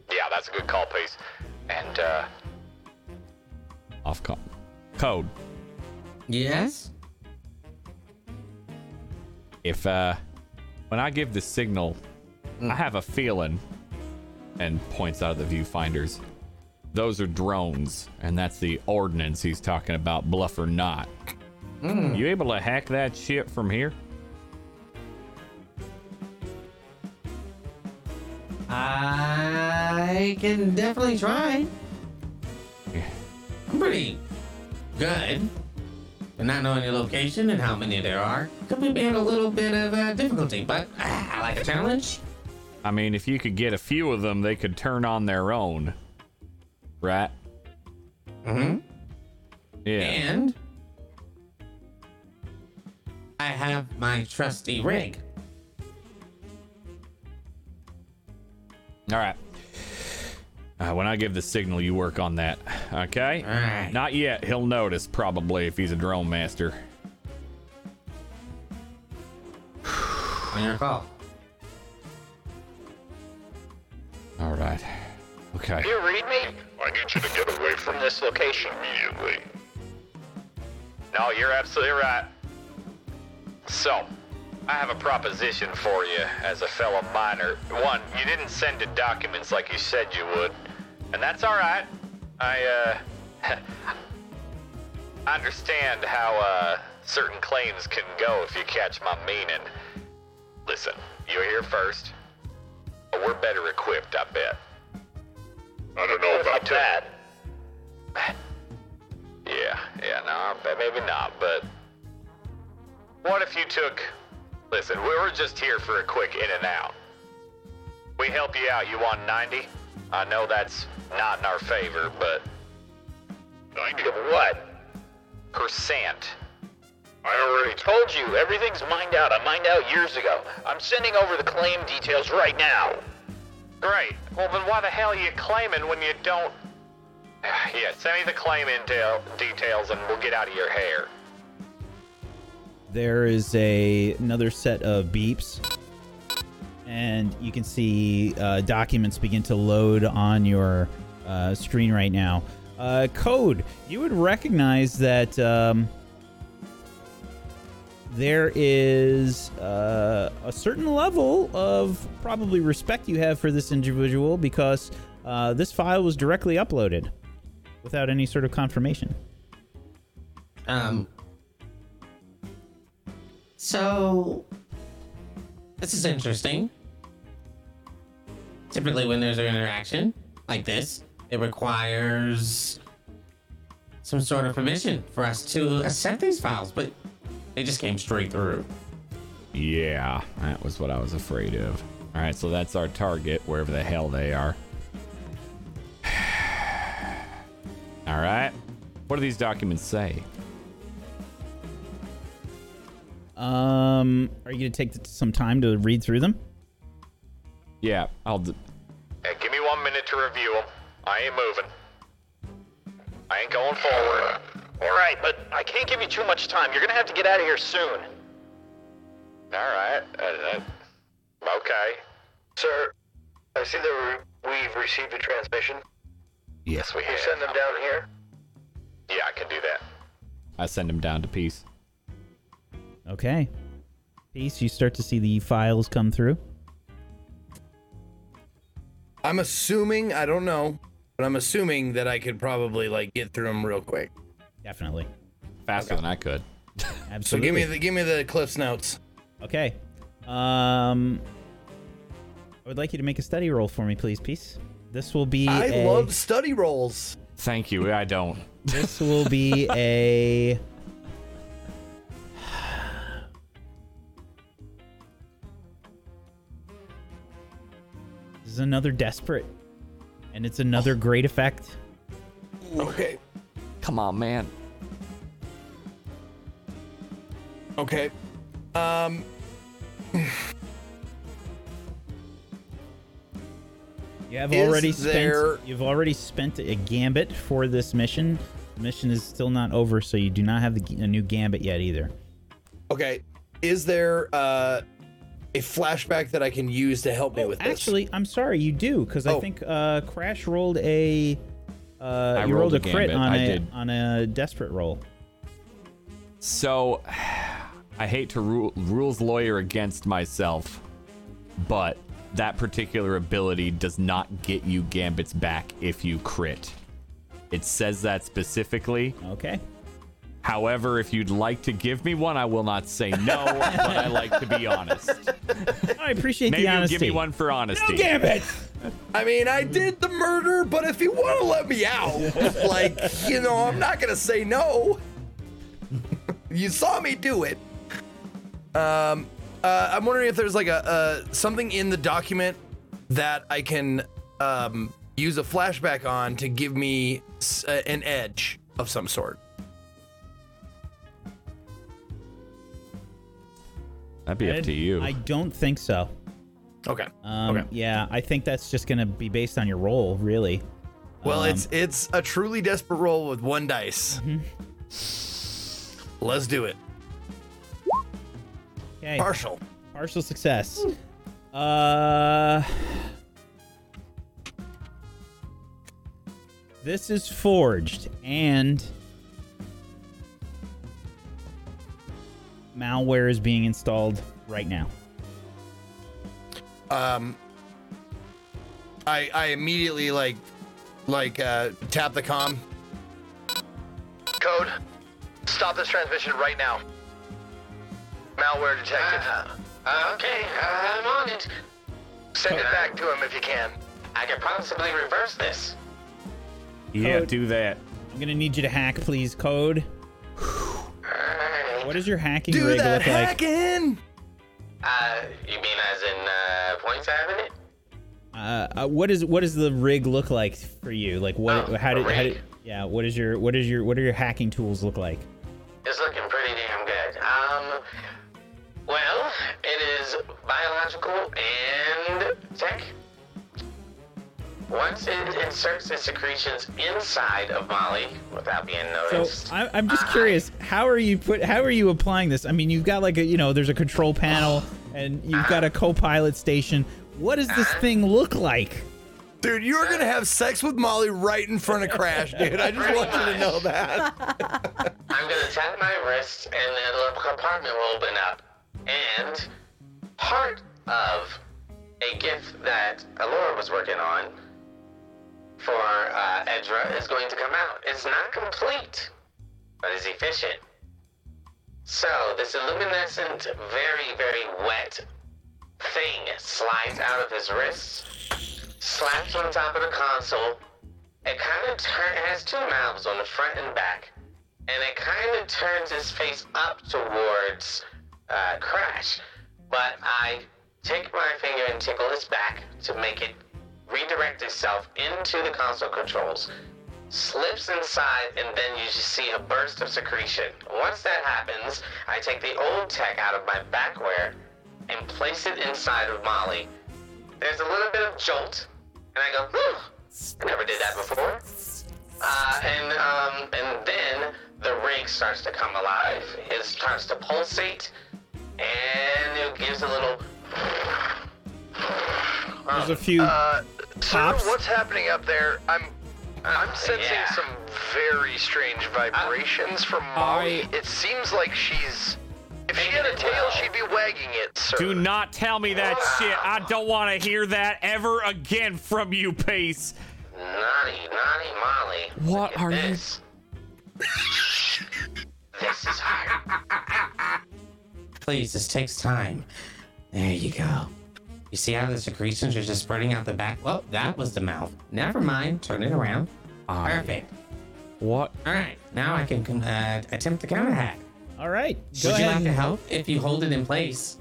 Yeah, that's a good call, Pace. And, uh, Off co- code. Yes? If uh when I give the signal, I have a feeling and points out of the viewfinders. Those are drones, and that's the ordnance he's talking about, bluff or not. You able to hack that shit from here? I can definitely try. Yeah. I'm pretty good. And not knowing your location and how many there are could be being a little bit of uh, difficulty, but ah, I like a challenge. I mean, if you could get a few of them, they could turn on their own. Right? Mm-hmm. Yeah. And I have my trusty rig. All right. Uh, when I give the signal, you work on that. Okay? All right. Not yet. He'll notice probably if he's a drone master. On your call. All right. Okay. You read me? I need you to get away from From this location. immediately. no, you're absolutely right. So, I have a proposition for you as a fellow miner. One, you didn't send the documents like you said you would, and that's all right. I, uh, I understand how, uh, certain claims can go if you catch my meaning. Listen, you're here first. But we're better equipped, I bet. I don't know about that. Yeah, yeah, no, maybe not, but what if you took listen, we were just here for a quick in and out. We help you out, you want 90? I know that's not in our favor, but 90 of what? percent. I already told you, everything's mined out. I mined out years ago. I'm sending over the claim details right now. Great. Well, then why the hell are you claiming when you don't? Yeah, send me the claim intel details and we'll get out of your hair. There is a another set of beeps, and you can see uh, documents begin to load on your uh, screen right now. Uh, code. You would recognize that um, there is uh, a certain level of probably respect you have for this individual because uh, this file was directly uploaded without any sort of confirmation. Um. So, this is interesting. Typically, when there's an interaction like this, it requires some sort of permission for us to accept these files, but they just came straight through. Yeah, that was what I was afraid of. All right, so that's our target, wherever the hell they are. All right. What do these documents say? Um, are you gonna take some time to read through them? Yeah, I'll. D- Hey, give me one minute to review them. I ain't moving. I ain't going forward. All right, but I can't give you too much time. You're gonna have to get out of here soon. All right. Uh, uh, okay. Sir, I see that we- we've received a transmission. Yes, we have. You send them down here. Yeah, I can do that. I send them down to Peace. Okay. Peace. You start to see the files come through. I'm assuming, I don't know, but I'm assuming that I could probably like get through them real quick. Definitely. Faster than I could. Absolutely. So give me the give me the cliffs notes. Okay. Um, I would like you to make a study roll for me, please, Peace. This will be. I a- love study rolls. Thank you. I don't. This will be a. This is another desperate, and it's another great effect. Okay. Come on, man. Okay. Um. You have Is already there- spent. You've already spent a gambit for this mission. The mission is still not over, so you do not have the, a new gambit yet either. Okay. Is there uh a flashback that I can use to help me with this? Oh, Actually, I'm sorry, you do because I Oh. think uh, Crash rolled a. Uh, I you rolled rolled a a crit gambit, on I a did. on a desperate roll. So, I hate to ru- rules lawyer against myself, but that particular ability does not get you gambits back if you crit. It says that specifically. Okay. However, if you'd like to give me one, I will not say no, but I like to be honest. I appreciate Maybe the you'll honesty. give me one for honesty. Gambit. I mean, I did the murder, but if you want to let me out, like, you know, I'm not gonna say no. you saw me do it. Um, uh, I'm wondering if there's like a, a something in the document that I can um use a flashback on to give me s- uh, an edge of some sort. That'd be up to you. I don't think so. Okay. Um, Okay. Yeah, I think that's just gonna be based on your roll, really. Well, Um, it's it's a truly desperate roll with one dice. Let's do it. okay. Partial. Partial success. Uh. This is forged and malware is being installed right now. um I I immediately like like uh tap the com. Code. Stop this transmission right now. Malware detected. Uh, okay, I'm on it. Send it back to him if you can. I could possibly reverse this. yeah, Code. do that. I'm gonna need you to hack, please. Code. Alright. What does your hacking Do rig that look like? hacking. Uh, you mean as in, uh, points having it? Uh, uh, uh, what is what does the rig look like for you? Like what? Oh, how did how did? Yeah. What is your what is your what are your hacking tools look like? It's looking pretty damn good. Um, well, it is biological and tech. Once it inserts the secretions inside of Molly without being So noticed, I, I'm just uh, curious. How are you put? How are you applying this? I mean, you've got like a you know, there's a control panel, and you've got a co-pilot station. What does this thing look like? Dude, you're gonna have sex with Molly right in front of Crash, dude. I just want you to know that. I'm gonna tap my wrist and then a little compartment will open up. And part of a gift that Alora was working on for uh, Edra is going to come out. It's not complete, but is efficient. So this luminescent, very, very wet thing slides out of his wrist, slaps on top of the console. It kind of turn has two mouths on the front and back, and it kind of turns his face up towards uh, Crash. But I take my finger and tickle his back to make it redirect itself into the console controls. Slips inside, and then you just see a burst of secretion. Once that happens, I take the old tech out of my backwear and place it inside of Molly. There's a little bit of jolt, and I go, Whew, I never did that before. Uh, and um, and then the rig starts to come alive. It starts to pulsate, and it gives a little. There's a few Uh, Sir, what's happening up there? I'm I'm sensing yeah. some very strange vibrations from Molly. I- It seems like she's if she had a tail, well. she'd be wagging it, sir. Do not tell me that shit. I don't want to hear that ever again from you, Pace. Naughty, naughty Molly. What Look at are you- this. this is hard. Please, this takes time. There you go. You see how the secretions are just spreading out the back? Well, that was the mouth. Never mind. Turn it around. Perfect. What? All right. Now I can uh, attempt the counter hack. All right. Go Would you ahead. like to help if you hold it in place?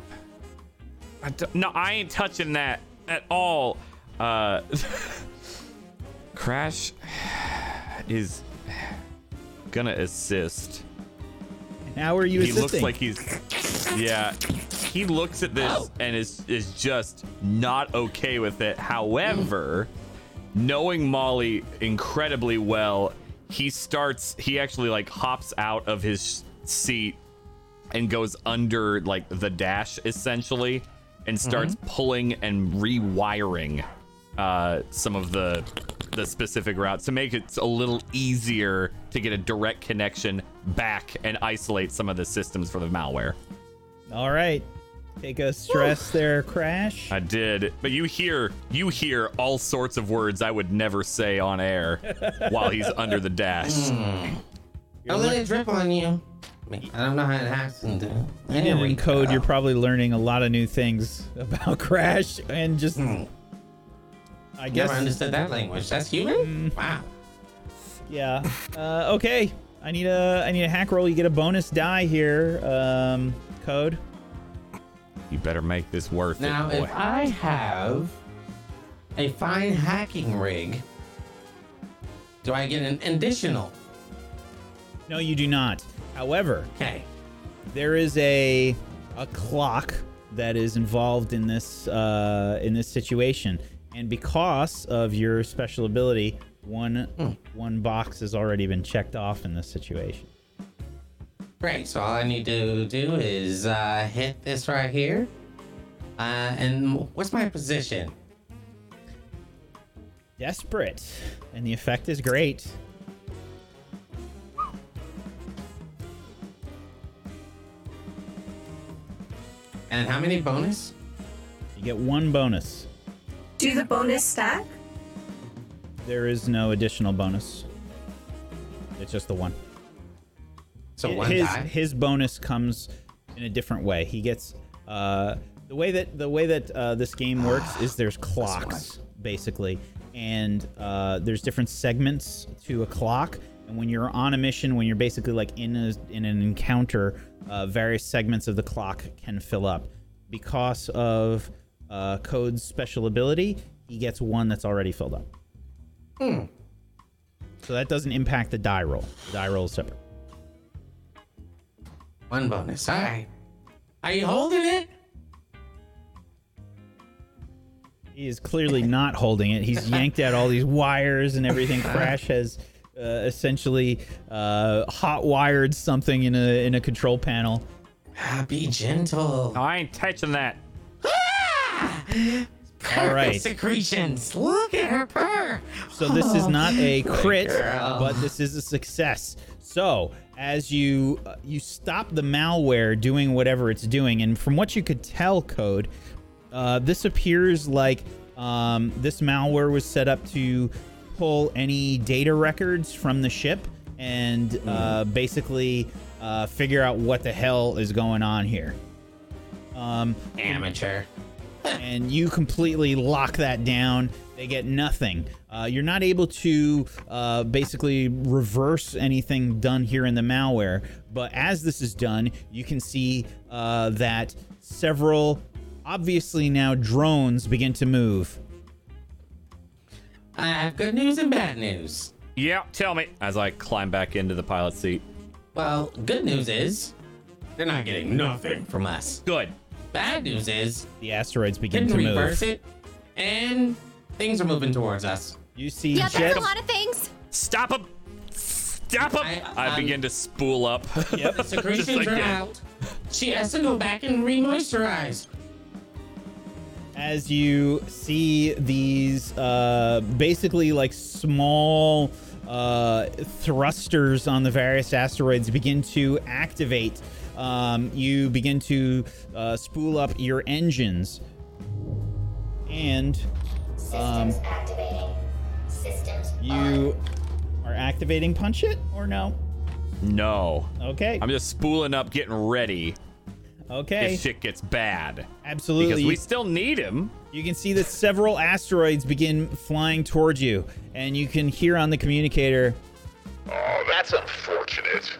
I don't- no, I ain't touching that at all. Uh, Crash is gonna assist. How are you assisting? he assisting? looks like he's yeah he looks at this and is is just not okay with it however knowing molly incredibly well he starts he actually like hops out of his seat and goes under like the dash essentially and starts pulling and rewiring uh some of the the specific routes to make it a little easier to get a direct connection back and isolate some of the systems for the malware. All right. Take a stress there, Crash. I did, but you hear you hear all sorts of words I would never say on air while he's under the dash. Don't let it drip on you. I mean, don't know how it hacks and do. And in code, you're probably learning a lot of new things about Crash and just. I guess. Never understood that language. That's human? Wow. Yeah. Uh, okay. I need a I need a hack roll. You get a bonus die here. Um, code. You better make this worth Now, it, Now, if I have a fine hacking rig, do I get an additional? No, you do not. However, Okay. there is a a clock that is involved in this uh, in this situation, and because of your special ability, one one box has already been checked off in this situation. Great. So all I need to do is uh, hit this right here. Uh, and what's my position? Desperate, and the effect is great. And how many bonus? You get one bonus. Do the bonus stack? There is no additional bonus. It's just the one. So his his bonus comes in a different way. He gets uh, the way that the way that uh, this game works is there's clocks basically, and uh, there's different segments to a clock. And when you're on a mission, when you're basically like in a, in an encounter, uh, various segments of the clock can fill up. Because of uh, Code's special ability, he gets one that's already filled up. Hmm. So that doesn't impact the die roll. The die roll is separate. One bonus. All right. Are you holding it? He is clearly not holding it. He's yanked out all these wires and everything. Crash has uh, essentially uh, hot wired something in a in a control panel. Ah, be gentle. I ain't touching that. All right. Secretions. Look at her purr. So this is not a crit, but this is a success. So as you uh, you stop the malware doing whatever it's doing, and from what you could tell, code, uh, this appears like um, this malware was set up to pull any data records from the ship and uh, basically uh, figure out what the hell is going on here. Um, Amateur. and you completely lock that down. They get nothing. Uh, you're not able to uh, basically reverse anything done here in the malware. But as this is done, you can see uh, that several, obviously now drones begin to move. I have good news and bad news. Yeah, tell me. As I climb back into the pilot seat. Well, good news is they're not getting nothing from us. Good. Bad news is The asteroids begin didn't to move. reverse it, and things are moving towards us. You see Yeah, jet. that's a lot of things. Stop him! Stop him! I- I, I'm- begin to spool up. Yep. The secretions like are that. out. She has to go back and re-moisturize. as you see these uh, basically like small uh, thrusters on the various asteroids begin to activate. Um, you begin to uh, spool up your engines, and um, you are activating punch it or no? No. Okay. I'm just spooling up, getting ready Okay. if shit gets bad. Absolutely. Because we still need him. You can see that several asteroids begin flying towards you, and you can hear on the communicator. Oh, that's unfortunate.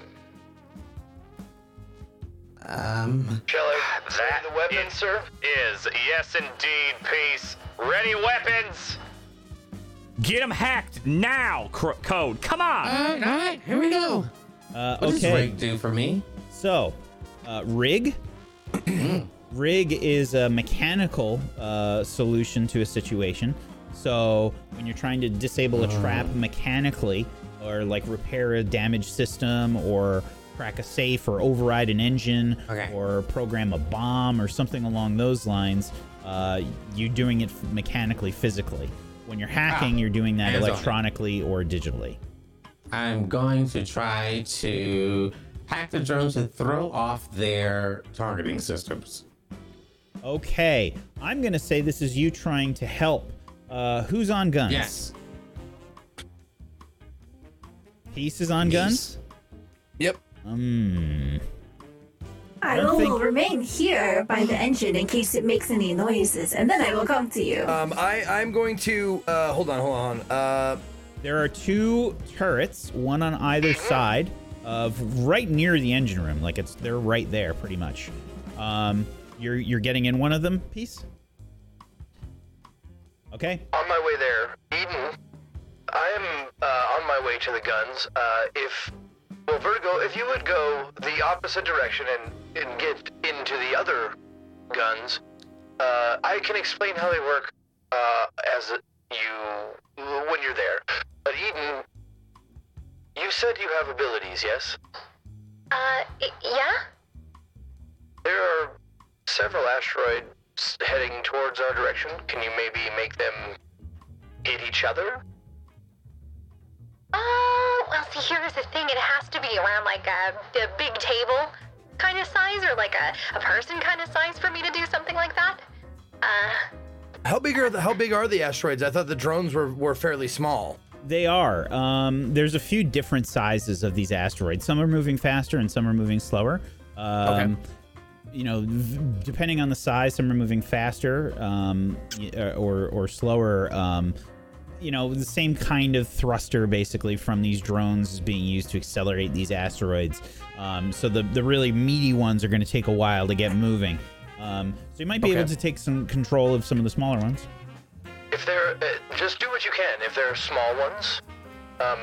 Um, Shall I ready the weapon, sir? Is yes indeed, peace. Ready weapons. Get them hacked now, Cro- Code. Come on. all right, all right, here we go. Uh, What does okay, Rig do for me? so uh, rig. rig is a mechanical uh, solution to a situation. So when you're trying to disable a trap mechanically, or like repair a damaged system, or crack a safe, or override an engine, Okay. or program a bomb, or something along those lines, uh, you're doing it mechanically, physically. When you're hacking, Ah, you're doing that electronically or digitally. I'm going to try to hack the drones and throw off their targeting systems. Okay, I'm gonna say this is you trying to help. Uh, who's on guns? Yes. Peace is on Peace. guns. Yep. Um. I don't will think- remain here by the engine in case it makes any noises, and then I will come to you. Um, I I'm going to uh, hold on, hold on. Uh, There are two turrets, one on either side of right near the engine room. Like it's they're right there, pretty much. Um, you're you're getting in one of them. Peace. Okay. On my way there, Eden. I am uh, on my way to the guns. Uh, if well, Vertigo, if you would go the opposite direction and and get into the other guns, uh, I can explain how they work uh, as you when you're there. But Eden, you said you have abilities, yes? Uh, yeah? There are several asteroids heading towards our direction. Can you maybe make them hit each other? Oh, well, see, here's the thing. It has to be around like a, a big table kind of size or like a, a person kind of size for me to do something like that. Uh, how big are the how big are the asteroids? I thought the drones were were fairly small. They are. Um, there's a few different sizes of these asteroids. Some are moving faster and some are moving slower. Um, You know, v- depending on the size, some are moving faster um, or or slower. Um, you know, the same kind of thruster basically from these drones is being used to accelerate these asteroids. Um, so the the really meaty ones are going to take a while to get moving. Um, so you might be Okay. able to take some control of some of the smaller ones. If if they're uh, just do what you can. If they're small ones, um,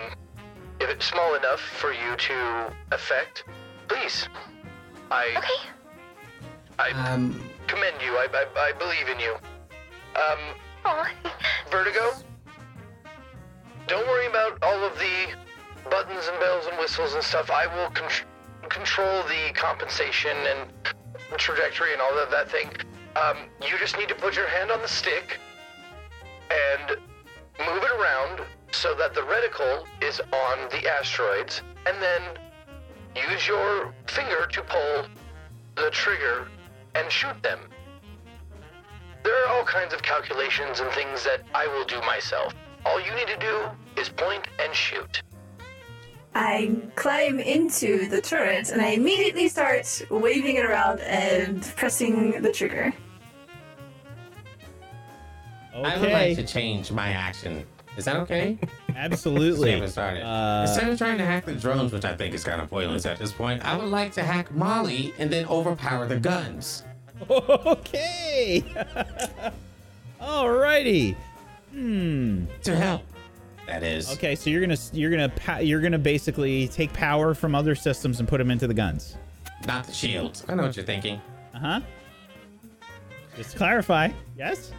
if it's small enough for you to affect, please. I Okay. I Um, commend you. I, I I believe in you. Um, Aw. Vertigo. Don't worry about all of the buttons and bells and whistles and stuff. I will con- control the compensation and trajectory and all of that thing. Um, you just need to put your hand on the stick and move it around so that the reticle is on the asteroids, and then use your finger to pull the trigger and shoot them. There are all kinds of calculations and things that I will do myself. All you need to do is point and shoot. I climb into the turret and I immediately start waving it around and pressing the trigger. I would like to change my action. Is that okay? Absolutely. Save it started. Uh, Instead of trying to hack the drones, which I think is kind of pointless at this point, I would like to hack Molly and then overpower the guns. Okay. Alrighty. Hmm. To help. That is. Okay, so you're gonna you're gonna you're gonna basically take power from other systems and put them into the guns. Not the shields. I know what you're thinking. Uh huh. Just to clarify. Yes.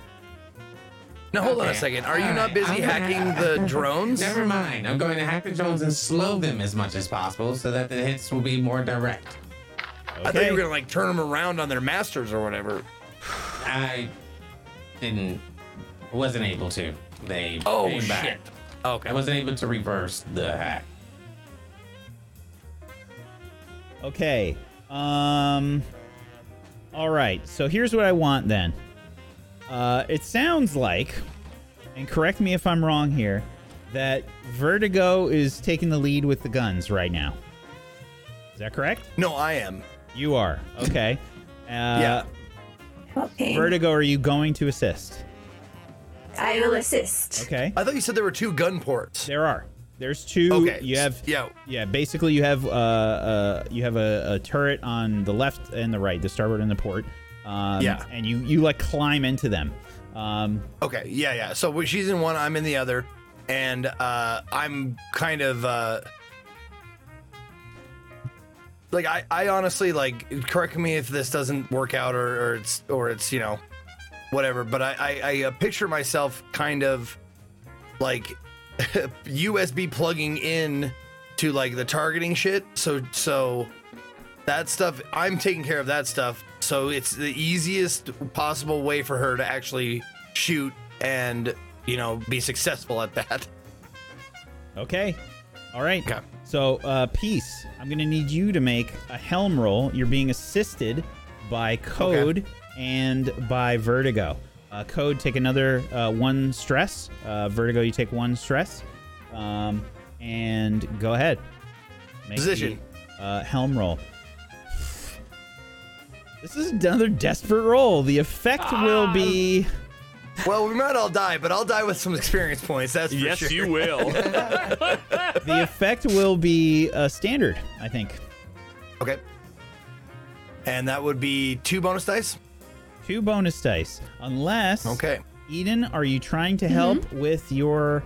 Now hold on a second. Are you All not busy I'm gonna- hacking the drones? Never mind. I'm going to hack the drones and slow them as much as possible so that the hits will be more direct. I thought you were gonna like turn them around on their masters or whatever. I didn't, wasn't able to. They Oh came back. Shit. Okay. I wasn't able to reverse the hack. Okay. Um. All right. So here's what I want then. Uh, it sounds like, and correct me if I'm wrong here, that Vertigo is taking the lead with the guns right now. Is that correct? No, I am. You are. Okay. Uh, Yeah. Okay. Vertigo, are you going to assist? I will assist. Okay. I thought you said there were two gun ports. There are. There's two. Okay, You have. yeah. Yeah. Basically, you have uh, uh you have a, a turret on the left and the right, the starboard and the port. Um, Yeah. And you you like climb into them. Um. Okay, yeah, yeah. So she's in one, I'm in the other, and uh, I'm kind of uh, like I, I honestly like. Correct me if this doesn't work out or, or it's or it's you know, whatever. But I, I, I uh, picture myself kind of like USB plugging in to like the targeting shit. So so that stuff I'm taking care of that stuff. So it's the easiest possible way for her to actually shoot and you know be successful at that. Okay. All right. Okay. So, uh, peace. I'm gonna need you to make a helm roll. You're being assisted by Code and by Vertigo. Uh, Code, take another uh, one stress. Uh, Vertigo, you take one stress. Um, and go ahead. Make Position. the, uh, helm roll. This is another desperate roll. The effect will be. Well, we might all die, but I'll die with some experience points. That's for yes, sure. you will. The effect will be uh, standard, I think. Okay. And that would be two bonus dice. Two bonus dice. Unless. Okay. Eden, are you trying to help with your.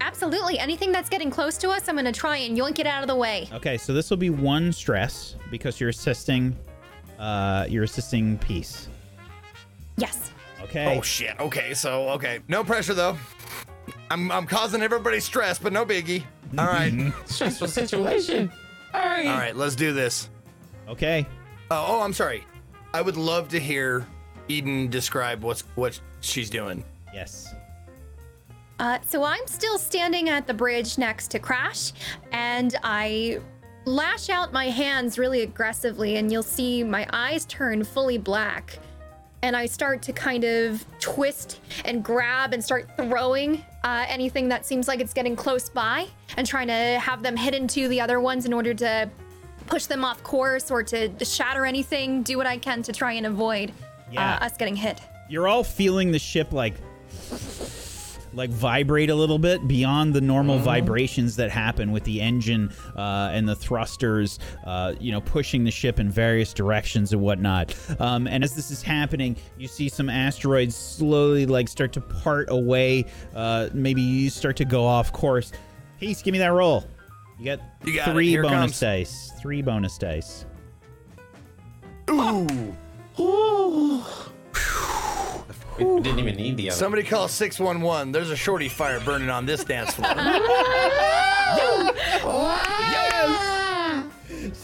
Absolutely. Anything that's getting close to us, I'm gonna try and yoink it out of the way. Okay, so this will be one stress because you're assisting. Uh, you're assisting peace. Yes. Okay. Oh shit. Okay, so okay, no pressure though. I'm I'm causing everybody stress, but no biggie. All right. Stressful situation. All right. all right, let's do this. Okay. Oh, oh, I'm sorry. I would love to hear Eden describe what's what she's doing. Yes. Uh, so I'm still standing at the bridge next to Crash, and I lash out my hands really aggressively, and you'll see my eyes turn fully black. And I start to kind of twist and grab and start throwing uh, anything that seems like it's getting close by and trying to have them hit into the other ones in order to push them off course or to shatter anything, do what I can to try and avoid Yeah. uh, us getting hit. You're all feeling the ship like like vibrate a little bit beyond the normal vibrations that happen with the engine uh, and the thrusters, uh, you know, pushing the ship in various directions and whatnot. Um, and as this is happening, you see some asteroids slowly like start to part away. Uh, maybe you start to go off course. Peace, give me that roll. You got You got three bonus comes. dice. Three bonus dice. Ooh! We didn't even need the other. Somebody call 611. There's a shorty fire burning on this dance floor.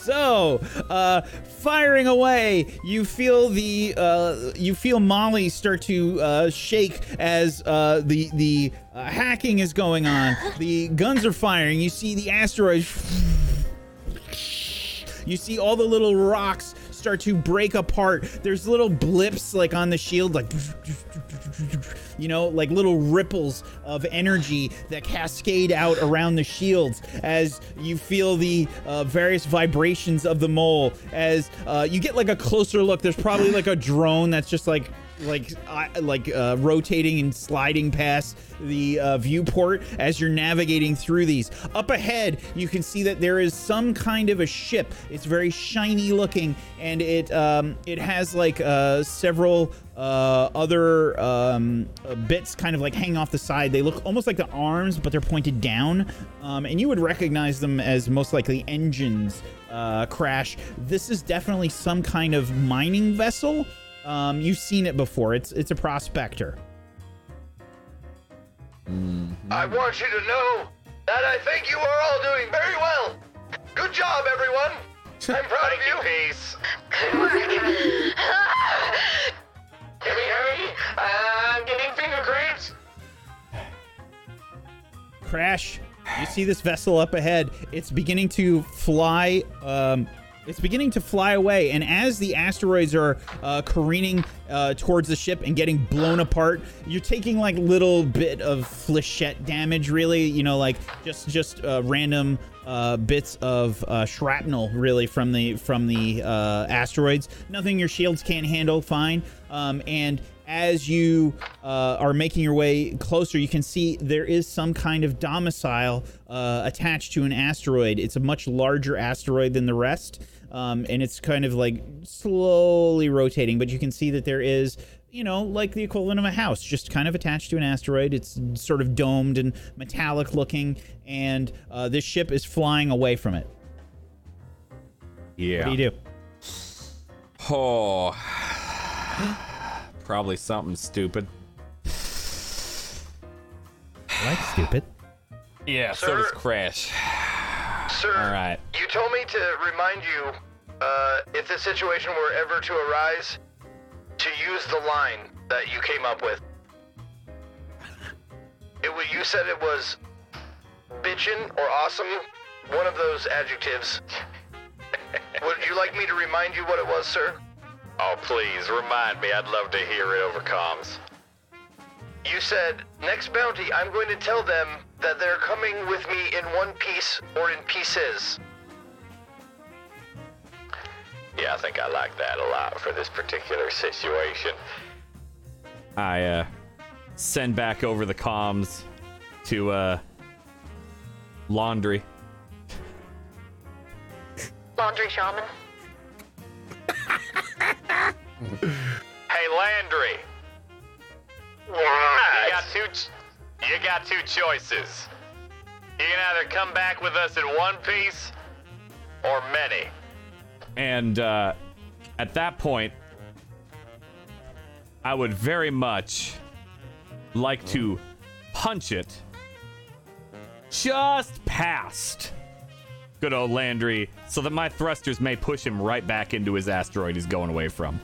So, uh, firing away, you feel the uh, you feel Molly start to uh, shake as uh, the the uh, hacking is going on. The guns are firing. You see the asteroids. You see all the little rocks start to break apart. There's little blips like on the shield, like you know, like little ripples of energy that cascade out around the shields as you feel the uh, various vibrations of the mole. As uh, you get like a closer look, there's probably like a drone that's just like like like uh, rotating and sliding past the uh, viewport as you're navigating through these. Up ahead, you can see that there is some kind of a ship. It's very shiny looking, and it um, it has like uh, several uh, other um, uh, bits kind of like hang off the side. They look almost like the arms, but they're pointed down. Um, and you would recognize them as most likely engines. Uh, crash. This is definitely some kind of mining vessel. Um, you've seen it before. It's it's a prospector. I want you to know that I think you are all doing very well. Good job, everyone. I'm proud of you. Peace. Can we hurry? I'm getting finger cramps. Crash. You see this vessel up ahead. It's beginning to fly. Um, it's beginning to fly away, and as the asteroids are uh, careening uh, towards the ship and getting blown apart, you're taking like little bit of flechette damage. Really, you know, like just just uh, random uh, bits of uh, shrapnel, really, from the from the uh, asteroids. Nothing your shields can't handle. Fine. Um, and as you uh, are making your way closer, you can see there is some kind of domicile uh, attached to an asteroid. It's a much larger asteroid than the rest, um, and it's kind of like slowly rotating. But you can see that there is, you know, like the equivalent of a house, just kind of attached to an asteroid. It's sort of domed and metallic looking, and uh, this ship is flying away from it. Yeah. What do you do? Oh. Probably something stupid. I like stupid. Yeah, so Sir? does Crash. Sir, All right. you told me to remind you uh, if the situation were ever to arise, to use the line that you came up with. It, wa- you said it was bitchin' or awesome, one of those adjectives. Would you like me to remind you what it was, sir? Oh, please, remind me. I'd love to hear it over comms. You said, next bounty, I'm going to tell them that they're coming with me in one piece or in pieces. Yeah, I think I like that a lot for this particular situation. I uh, send back over the comms to uh, Laundry. Laundry shaman. Hey, Landry. You got two. Ch- you got two choices. You can either come back with us in one piece, or many. And uh, at that point, I would very much like to punch it just past good old Landry so that my thrusters may push him right back into his asteroid he's going away from.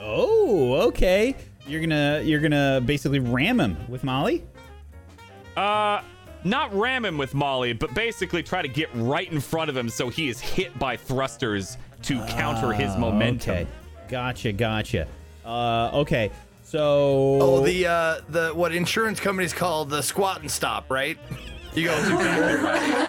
Oh, okay. You're gonna you're gonna basically ram him with Molly. Uh, not ram him with Molly, but basically try to get right in front of him so he is hit by thrusters to counter his Ah, momentum. Okay, gotcha, gotcha. Uh, okay, so Oh, the uh, the what insurance companies call the squat and stop, right? You go.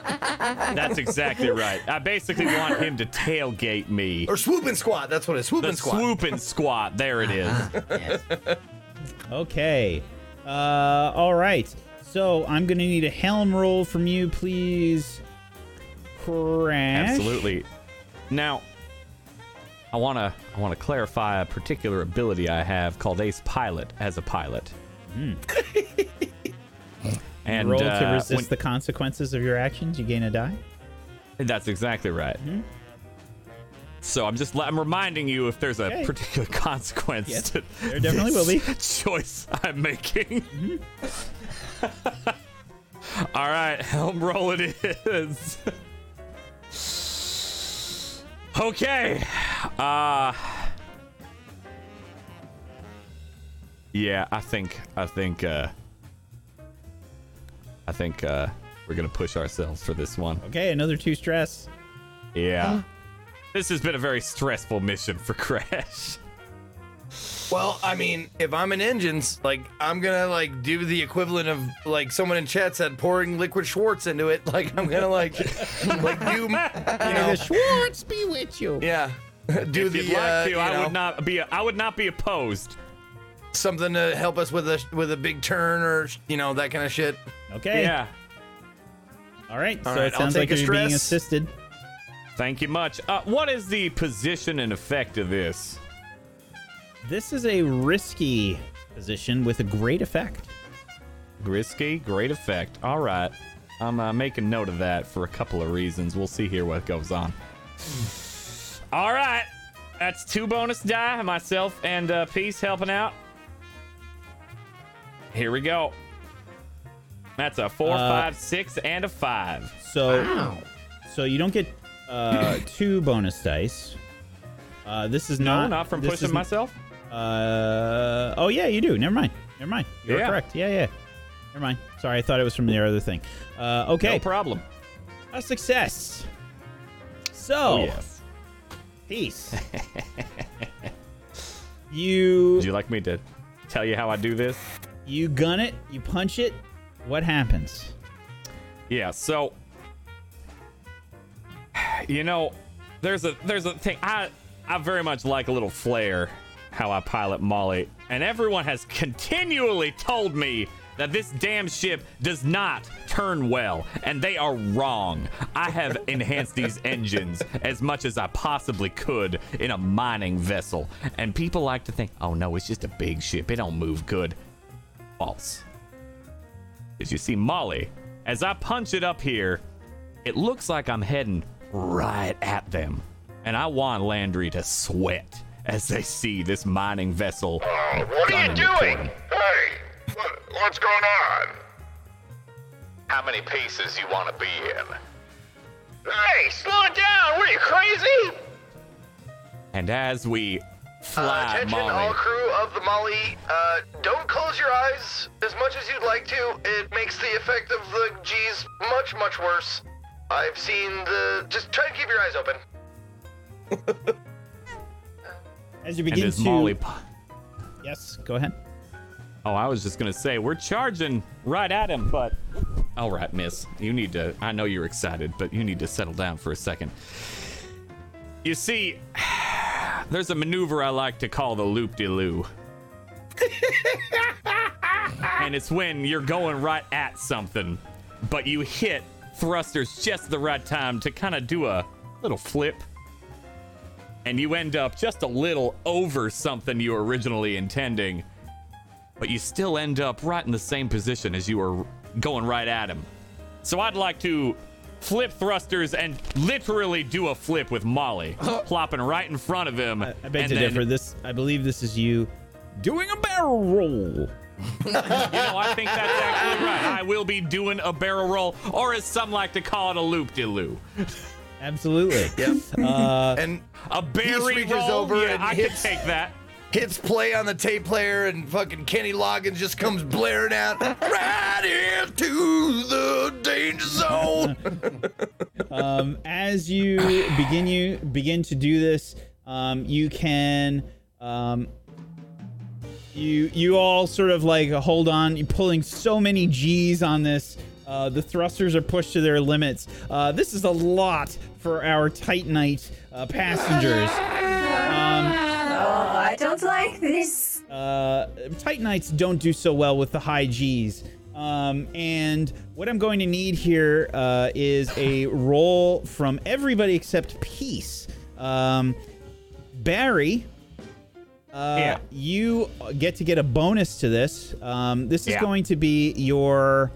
That's exactly right. I basically want him to tailgate me. Or swoop and squat. That's what it is. Swoop The and squat. swoop and squat. There it is. okay. Uh, all right. So I'm gonna need a helm roll from you, please. Crash. Absolutely. Now, I wanna I wanna clarify a particular ability I have called Ace Pilot as a pilot. and roll to uh, resist when- the consequences of your actions. You gain a die. That's exactly right. So I'm just I'm reminding you if there's a Okay. particular consequence Yes, to there definitely will be. this choice I'm making. All right, helm roll it is. okay. Uh Yeah, I think I think uh I think uh we're going to push ourselves for this one. Okay, another two stress. Yeah. This has been a very stressful mission for Crash. Well, I mean, if I'm in engines, like I'm gonna like do the equivalent of like someone in chat said pouring liquid Schwartz into it. Like I'm gonna like like do you know the Schwartz be with you. yeah do if the you'd like uh, to, you I know, would not be I would not be opposed. something to help us with a with a big turn or you know that kind of shit. Okay. Yeah. All right. All so right, it sounds like you're being assisted. Thank you much. Uh, what is the position and effect of this? This is a risky position with a great effect. Risky, great effect. All right. I'm uh, making note of that for a couple of reasons. We'll see here what goes on. All right. That's two bonus die. Myself and uh, Peace helping out. Here we go. That's a four, Uh, five, six, and a five. So, so you don't get uh, two bonus dice. Uh, this is No, not not from this pushing is- myself. Uh, oh yeah, you do. Never mind. Never mind. You're Yeah. correct. Yeah, yeah. Never mind. Sorry, I thought it was from the other thing. Uh, okay, No problem. a success. So, Oh, yes. peace. you Would you like me to tell you how I do this? you gun it. You punch it. What happens? Yeah, so you know, there's a there's a thing I I very much like a little flair how I pilot Molly, and everyone has continually told me that this damn ship does not turn well, and they are wrong. I have enhanced these engines as much as I possibly could in a mining vessel, and people like to think, "Oh no, it's just a big ship; it don't move good." False. As you see, Molly, as I punch it up here, it looks like I'm heading right at them. And I want Landry to sweat as they see this mining vessel. Uh, what are you gunning it toward doing? Hey, what, what's going on? How many pieces you want to be in? Hey, slow it down! What are you crazy? And as we Uh, attention, Molly, all crew of the Molly. Uh, don't close your eyes as much as you'd like to. It makes the effect of the G's much, much worse. I've seen the. Just try to keep your eyes open. As you and begin as to Molly, pu- yes, go ahead. oh, I was just gonna say we're charging right at him, but all right, Miss, you need to. I know you're excited, but you need to settle down for a second. You see, there's a maneuver I like to call the loop de loo. and it's when you're going right at something, but you hit thrusters just the right time to kind of do a little flip. And you end up just a little over something you were originally intending, but you still end up right in the same position as you were going right at him. So I'd like to flip thrusters and literally do a flip with Molly, plopping right in front of him. I beg and to then- differ. This, I believe, this is you doing a barrel roll. You know, I think that's actually right. I will be doing a barrel roll, or as some like to call it, a loop de loo. Absolutely. Yep. Uh, and A berry reaches roll. over yeah, and I hits- can take that. Hits play on the tape player, and fucking Kenny Loggins just comes blaring out right into the danger zone. um, as you begin you begin to do this, um, you can um, you you all sort of like hold on. You're pulling so many G's on this. Uh, the thrusters are pushed to their limits. Uh, this is a lot for our Titanite uh, passengers. Um, Oh, I I don't like this. Uh, Titanites don't do so well with the high G's. Um, and what I'm going to need here uh, is a roll from everybody except Peace. Um, Barry, uh, Yeah. you get to get a bonus to this. Um, this is Yeah. going to be your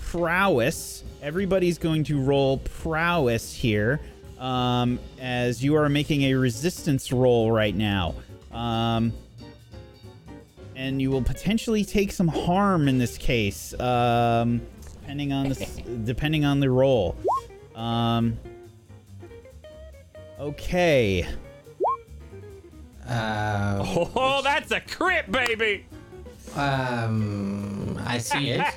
prowess. Everybody's going to roll prowess here, um, as you are making a resistance roll right now. Um, and you will potentially take some harm in this case, um, depending on the s- depending on the roll. Um, okay. Uh, Oh, that's a crit, baby. um, I see it.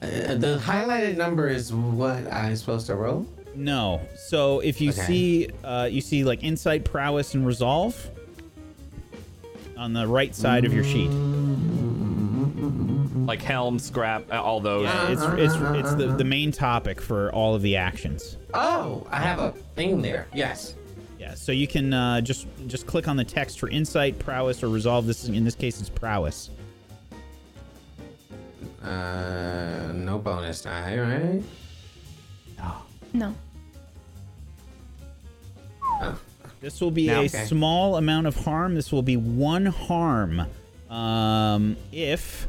Uh, the highlighted number is what I'm supposed to roll. No. So if you Okay. see, uh, you see like insight, prowess, and resolve on the right side of your sheet. Like helm, scrap, uh, all those. Yeah. It's it's it's the, the main topic for all of the actions. Oh, I have a thing there. Yes. Yeah. So you can uh, just just click on the text for insight, prowess, or resolve. This is, in this case, it's prowess. Uh, no bonus die, right? No. No. This will be Now, a okay. small amount of harm. This will be one harm um, if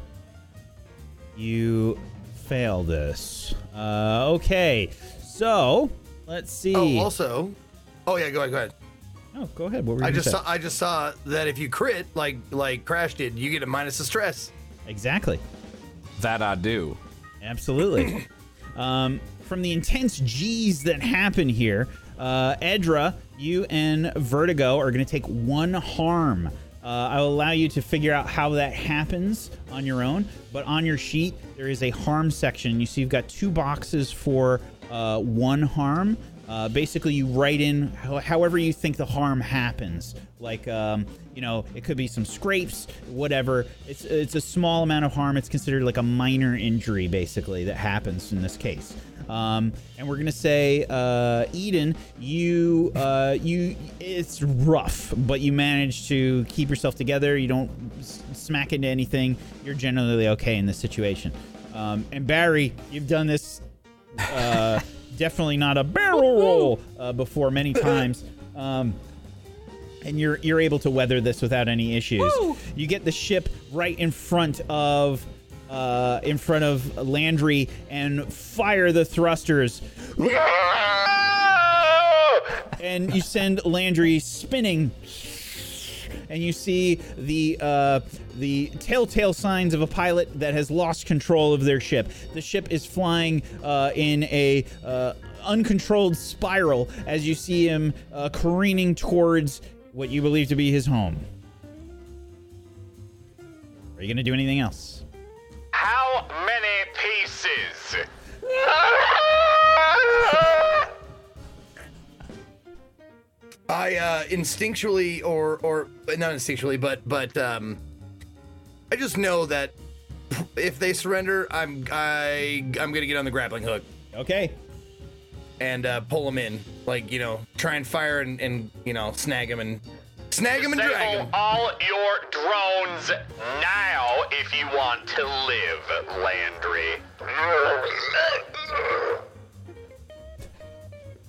you fail this. Uh, okay, so let's see. Oh, also, oh yeah, go ahead, go ahead. Oh, go ahead. What were you I just say? saw, I just saw that if you crit like like Crash did, you get a minus of stress. exactly. That I do. Absolutely. um, from the intense G's that happen here, uh, Edra, you and Vertigo are going to take one harm. Uh, I will allow you to figure out how that happens on your own, but on your sheet, there is a harm section. You see, you've got two boxes for uh, one harm. Uh, basically, you write in how, however you think the harm happens. Like, um, you know, it could be some scrapes, whatever. It's it's a small amount of harm. It's considered like a minor injury, basically, that happens in this case. Um, and we're gonna say, uh, Eden, you uh, you it's rough, but you manage to keep yourself together. You don't s- smack into anything. You're generally okay in this situation. Um, and Barry, you've done this uh, definitely not a barrel roll uh, before many times. Um, and you're you're able to weather this without any issues. You get the ship right in front of uh, in front of Landry and fire the thrusters. and you send Landry spinning and you see the uh, the telltale signs of a pilot that has lost control of their ship. The ship is flying uh, in a uh, uncontrolled spiral as you see him uh, careening towards what you believe to be his home. Are you gonna do anything else? How many pieces? I uh, instinctually, or or not instinctually, but but um, I just know that if they surrender, I'm I I'm gonna get on the grappling hook Okay. and uh, pull them in, like you know, try and fire and, and you know snag them and snag him and drag Disable them. all your drones now if you want to live, Landry.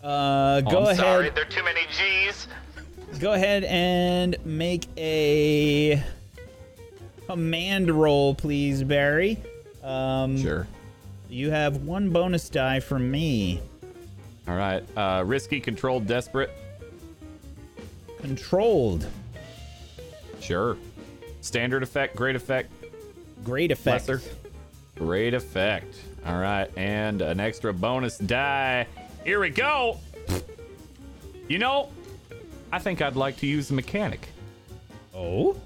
Uh, go I'm ahead. sorry, there are too many G's. Go ahead and make a command roll, please, Barry. Um, Sure. You have one bonus die from me. All right. Uh, risky, controlled, desperate. Controlled. Sure. Standard effect, great effect, Great effect. lesser. Great effect. All right, and an extra bonus die. Here we go. You know, I think I'd like to use a mechanic. Oh?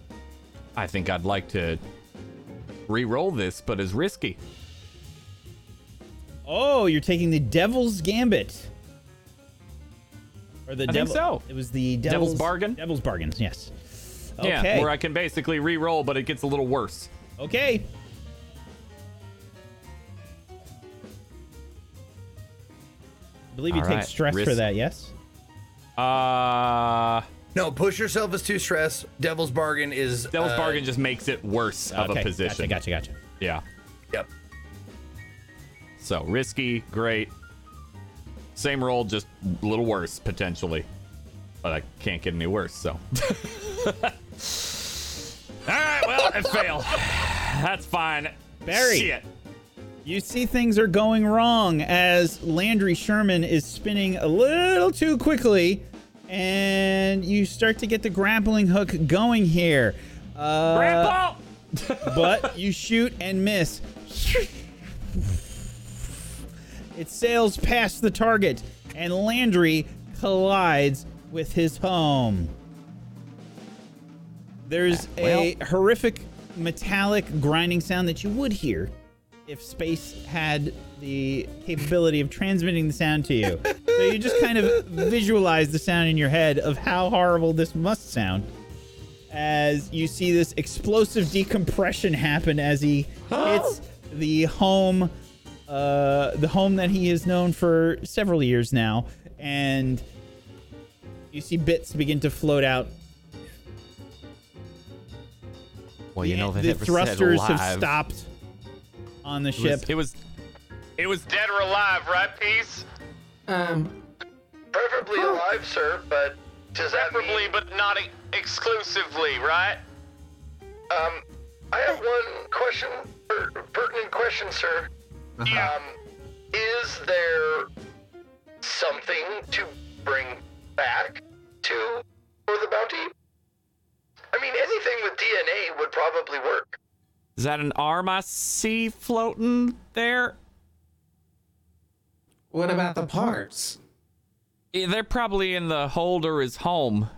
I think I'd like to re-roll this, but it's risky. Oh, you're taking the Devil's Gambit. Or the I think so. It was the Devil's Devil's, Bargain? Devil's Bargains, yes. Yeah, Okay. where I can basically re-roll, but it gets a little worse. Okay. I believe you All take right, stress for that, yes? Uh, No, push yourself is too stressed. Devil's bargain is Devil's uh, bargain just makes it worse of a position. Gotcha, gotcha, gotcha. Yeah. Yep. So risky, great. Same roll, just a little worse potentially. But I can't get any worse, so. All right, well, it failed. That's fine. Barry. Shit. You see things are going wrong as Landry Sherman is spinning a little too quickly, and you start to get the grappling hook going here. Uh, Grandpa! but you shoot and miss. It sails past the target, and Landry collides with his home. There's a horrific metallic grinding sound that you would hear if space had the capability of transmitting the sound to you. so you just kind of visualize the sound in your head of how horrible this must sound as you see this explosive decompression happen as he hits the home uh, the home that he has known for several years now and you see bits begin to float out Well, you know they the never thrusters said have stopped on the It ship was, it was it was Dead or alive, right, Peace? Um, Preferably alive, sir, but does that Preferably, mean... but not e- exclusively, right? Um, I have one question, pertinent question, sir. Yeah. Um, is there something to bring back to for the bounty? I mean, anything with DNA would probably work. Is that an arm I see floating there? what about the parts? Yeah, They're probably in the hold or his home.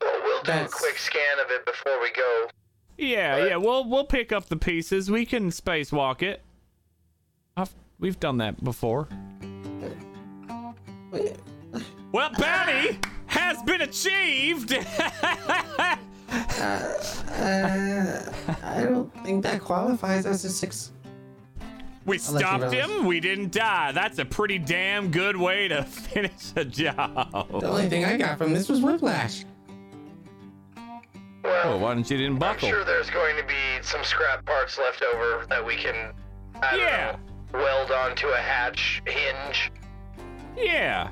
Well, we'll do That's- a quick scan of it before we go. Yeah, Right. yeah. We'll we'll pick up the pieces. We can spacewalk it. I've, we've done that before. Well, bounty has been achieved. I don't think that qualifies as a six. we I'll let you stopped him. We didn't die. That's a pretty damn good way to finish a job. The only thing I got from this was whiplash. Well, Oh, why didn't you didn't buckle? I'm sure there's going to be some scrap parts left over that we can, I don't Yeah. Know, weld onto a hatch hinge. Yeah.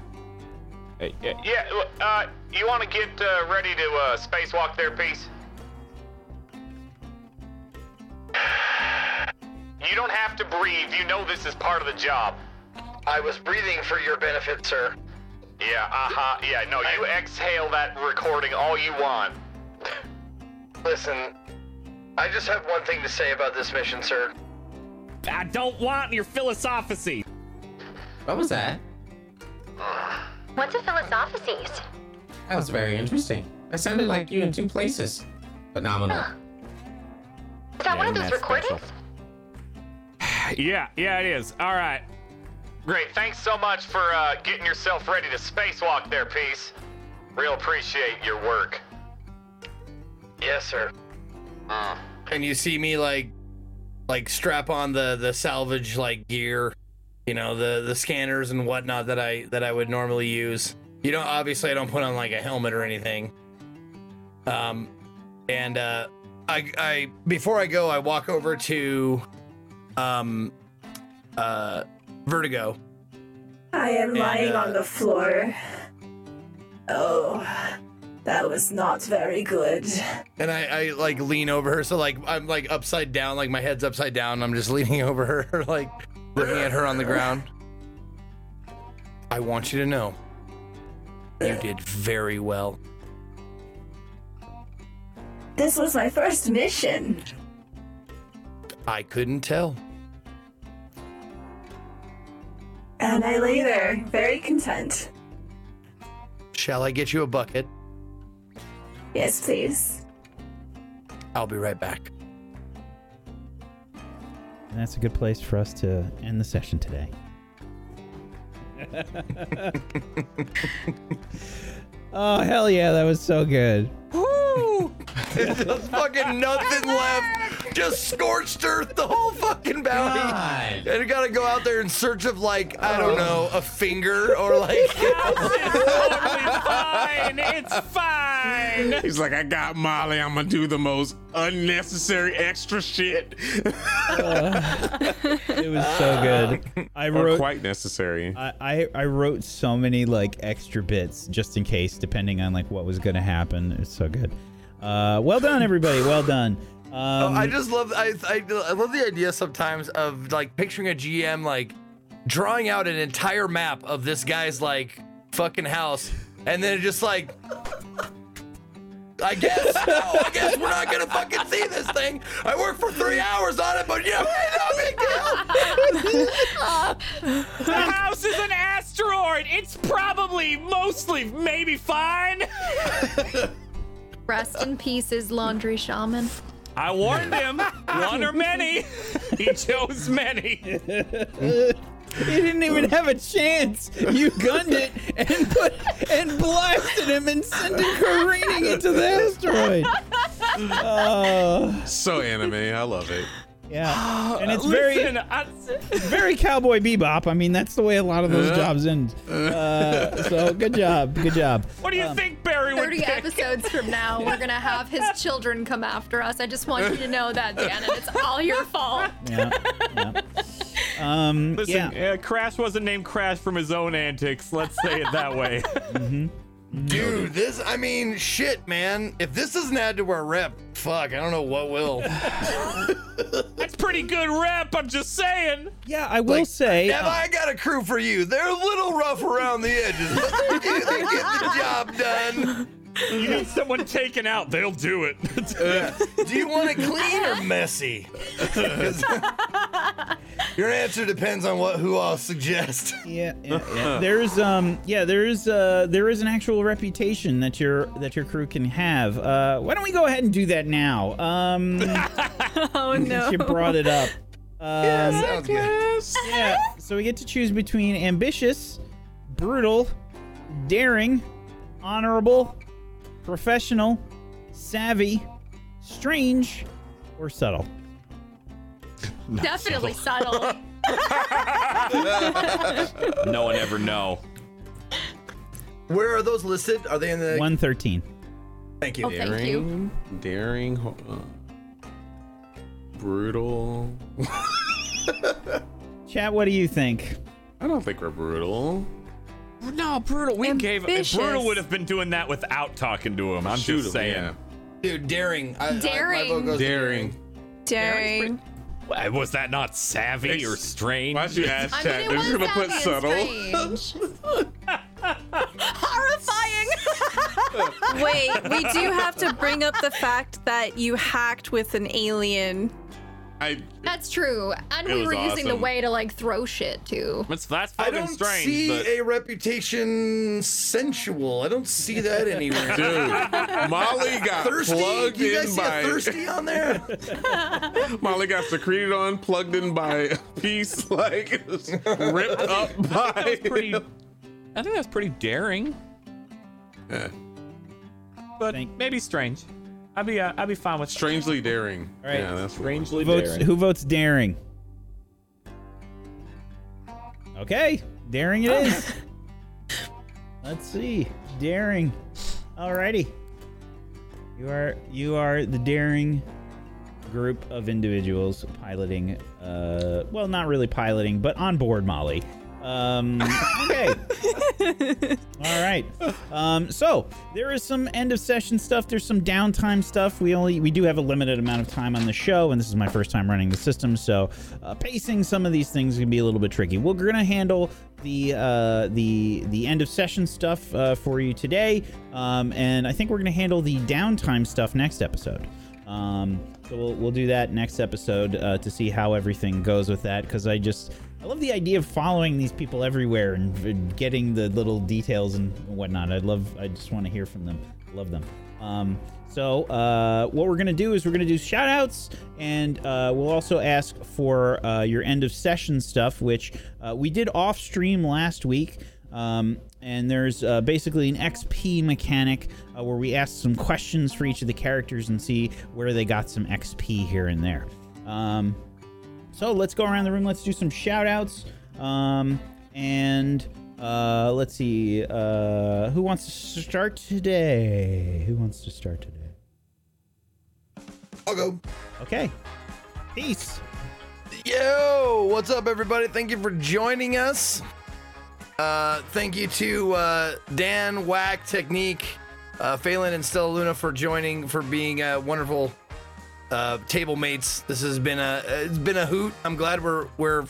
Hey, yeah, Yeah, uh, you want to get uh, ready to uh, spacewalk there, Peace? You don't have to breathe. You know this is part of the job. I was breathing for your benefit, sir. Yeah, uh-huh. Yeah, no, you exhale that recording all you want. Listen, I just have one thing to say about this mission, sir. I don't want your philosophy. What was that? What's a philosophies? That was very interesting. That sounded like you in two places. Phenomenal. Is that one of those recordings? Yeah, yeah, it is. All right. Great, thanks so much for uh, getting yourself ready to spacewalk there, Peace. Real appreciate your work. Yes, sir. and you see me like like strap on the the salvage like gear you know the the scanners and whatnot that i that i would normally use. You know obviously i don't put on like a helmet or anything. Um and uh i i before i go i walk over to um uh vertigo. I am And, lying uh, on the floor. Oh, that was not very good. and I, I like lean over her so like i'm like upside down like my head's upside down i'm just leaning over her like looking at her on the ground i want you to know you did very well This was my first mission. i couldn't tell And I lay there, very content. shall i get you a bucket Yes, please. i'll be right back And that's a good place for us to end the session today. oh hell yeah, that was so good. There's fucking nothing left. Just scorched earth, the whole fucking bounty. God. And you gotta go out there in search of like, I don't know, a finger or like It's totally fine. It's fine. fine. He's like, I got Molly. I'm gonna do the most unnecessary extra shit. It was so good. I Or wrote quite necessary. I, I I wrote so many like extra bits just in case, depending on like what was gonna happen. It's so good. Uh, well done, everybody. Well done. Um, Oh, I just love I, I I love the idea sometimes of like picturing a GM like drawing out an entire map of this guy's like fucking house, and then just like. I guess no, I guess we're not gonna fucking see this thing. I worked for three hours on it, but you know, no big deal. The house is an asteroid. It's probably mostly maybe fine. Rest in pieces, laundry shaman. I warned him. One or many. He chose many. He didn't even have a chance. You gunned it and put and blasted him and sent him careening into the asteroid. Oh, So anime. I love it. Yeah, and it's Listen, very I- it's very cowboy bebop. I mean, that's the way a lot of those jobs end. Uh, so good job, good job. what do you think Barry would 30 pick? episodes from now, we're gonna have his children come after us. I just want you to know that, Dan, and it's all your fault. Yeah, yeah. Um, Listen, yeah. uh, Crash wasn't named Crash from his own antics. Let's say it that way. Dude, this, I mean, shit, man. If this doesn't add to our rep, fuck, I don't know what will. That's pretty good rep. I'm just saying. Yeah, I will say. Have uh, I got a crew for you? They're a little rough around the edges, but they do. They get the job done. You need someone taken out. They'll do it. Do you want it clean or messy? 'Cause Your answer depends on what who I'll suggest. Yeah, yeah, yeah. There's um yeah, there is uh there is an actual reputation that your that your crew can have. Uh why don't we go ahead and do that now? Um Oh since no. you brought it up. Um Sounds good. yeah, so we get to choose between ambitious, brutal, daring, honorable, professional, savvy, strange, or subtle. Definitely subtle. no one ever know. Where are those listed? Are they in the? 113. Thank you. Oh, thank you. Daring. uh, brutal. Chat, what do you think? I don't think we're brutal. No, brutal. We gave Ambitious. brutal would have been doing that without talking to him. I'm Shoot just 'em, saying. yeah. Dude, daring. I, I- my Daring. vote goes to Daring. Daring. Was that not savvy or strange? Why'd you ask I mean, it They're was just gonna put savvy and subtle. strange. Horrifying. Wait, we do have to bring up the fact that you hacked with an alien. I That's true. And we was were using the way to like throw shit too. That's that's I don't strange. see but a reputation sensual. I don't see that anywhere. dude, Molly got thirsty? plugged Do you guys in see a by thirsty on there? Molly got secreted on, plugged in by a piece, like ripped up by. pretty. I think that's pretty daring, Yeah. but Thank- maybe strange. I'd be uh, I'd be fine with Strangely daring. All right. Yeah, that's what- strangely Votes, daring. who votes daring? Okay, daring it is. Let's see, daring. Alrighty, you are you are the daring group of individuals piloting. Uh, well, not really piloting, but on board Molly. Um, okay. All right. Um, so there is some end of session stuff. There's some downtime stuff. We only we do have a limited amount of time on the show, and this is my first time running the system, so uh, pacing some of these things can be a little bit tricky. We're gonna handle the uh, the the end of session stuff uh, for you today, um, and I think we're gonna handle the downtime stuff next episode. Um, so we'll, we'll do that next episode uh, to see how everything goes with that because I just I love the idea of following these people everywhere and, and getting the little details and whatnot. I love I just want to hear from them. Love them. Um, so uh, what we're gonna do is we're gonna do shout outs and uh, we'll also ask for uh, your end of session stuff, which uh, we did off stream last week. Um, and there's uh, basically an XP mechanic uh, where we ask some questions for each of the characters and see where they got some XP here and there. Um, so let's go around the room. Let's do some shout outs. Um, and Uh, let's see. Uh, who wants to start today? Who wants to start today? I'll go. Okay. Peace. Yo, what's up, everybody? Thank you for joining us. Uh, thank you to uh, Dan, Wack, Techniq, uh, Fhaelin, and Stellaluna for joining, for being uh, wonderful uh, table mates. This has been a it's been a hoot. I'm glad we're we're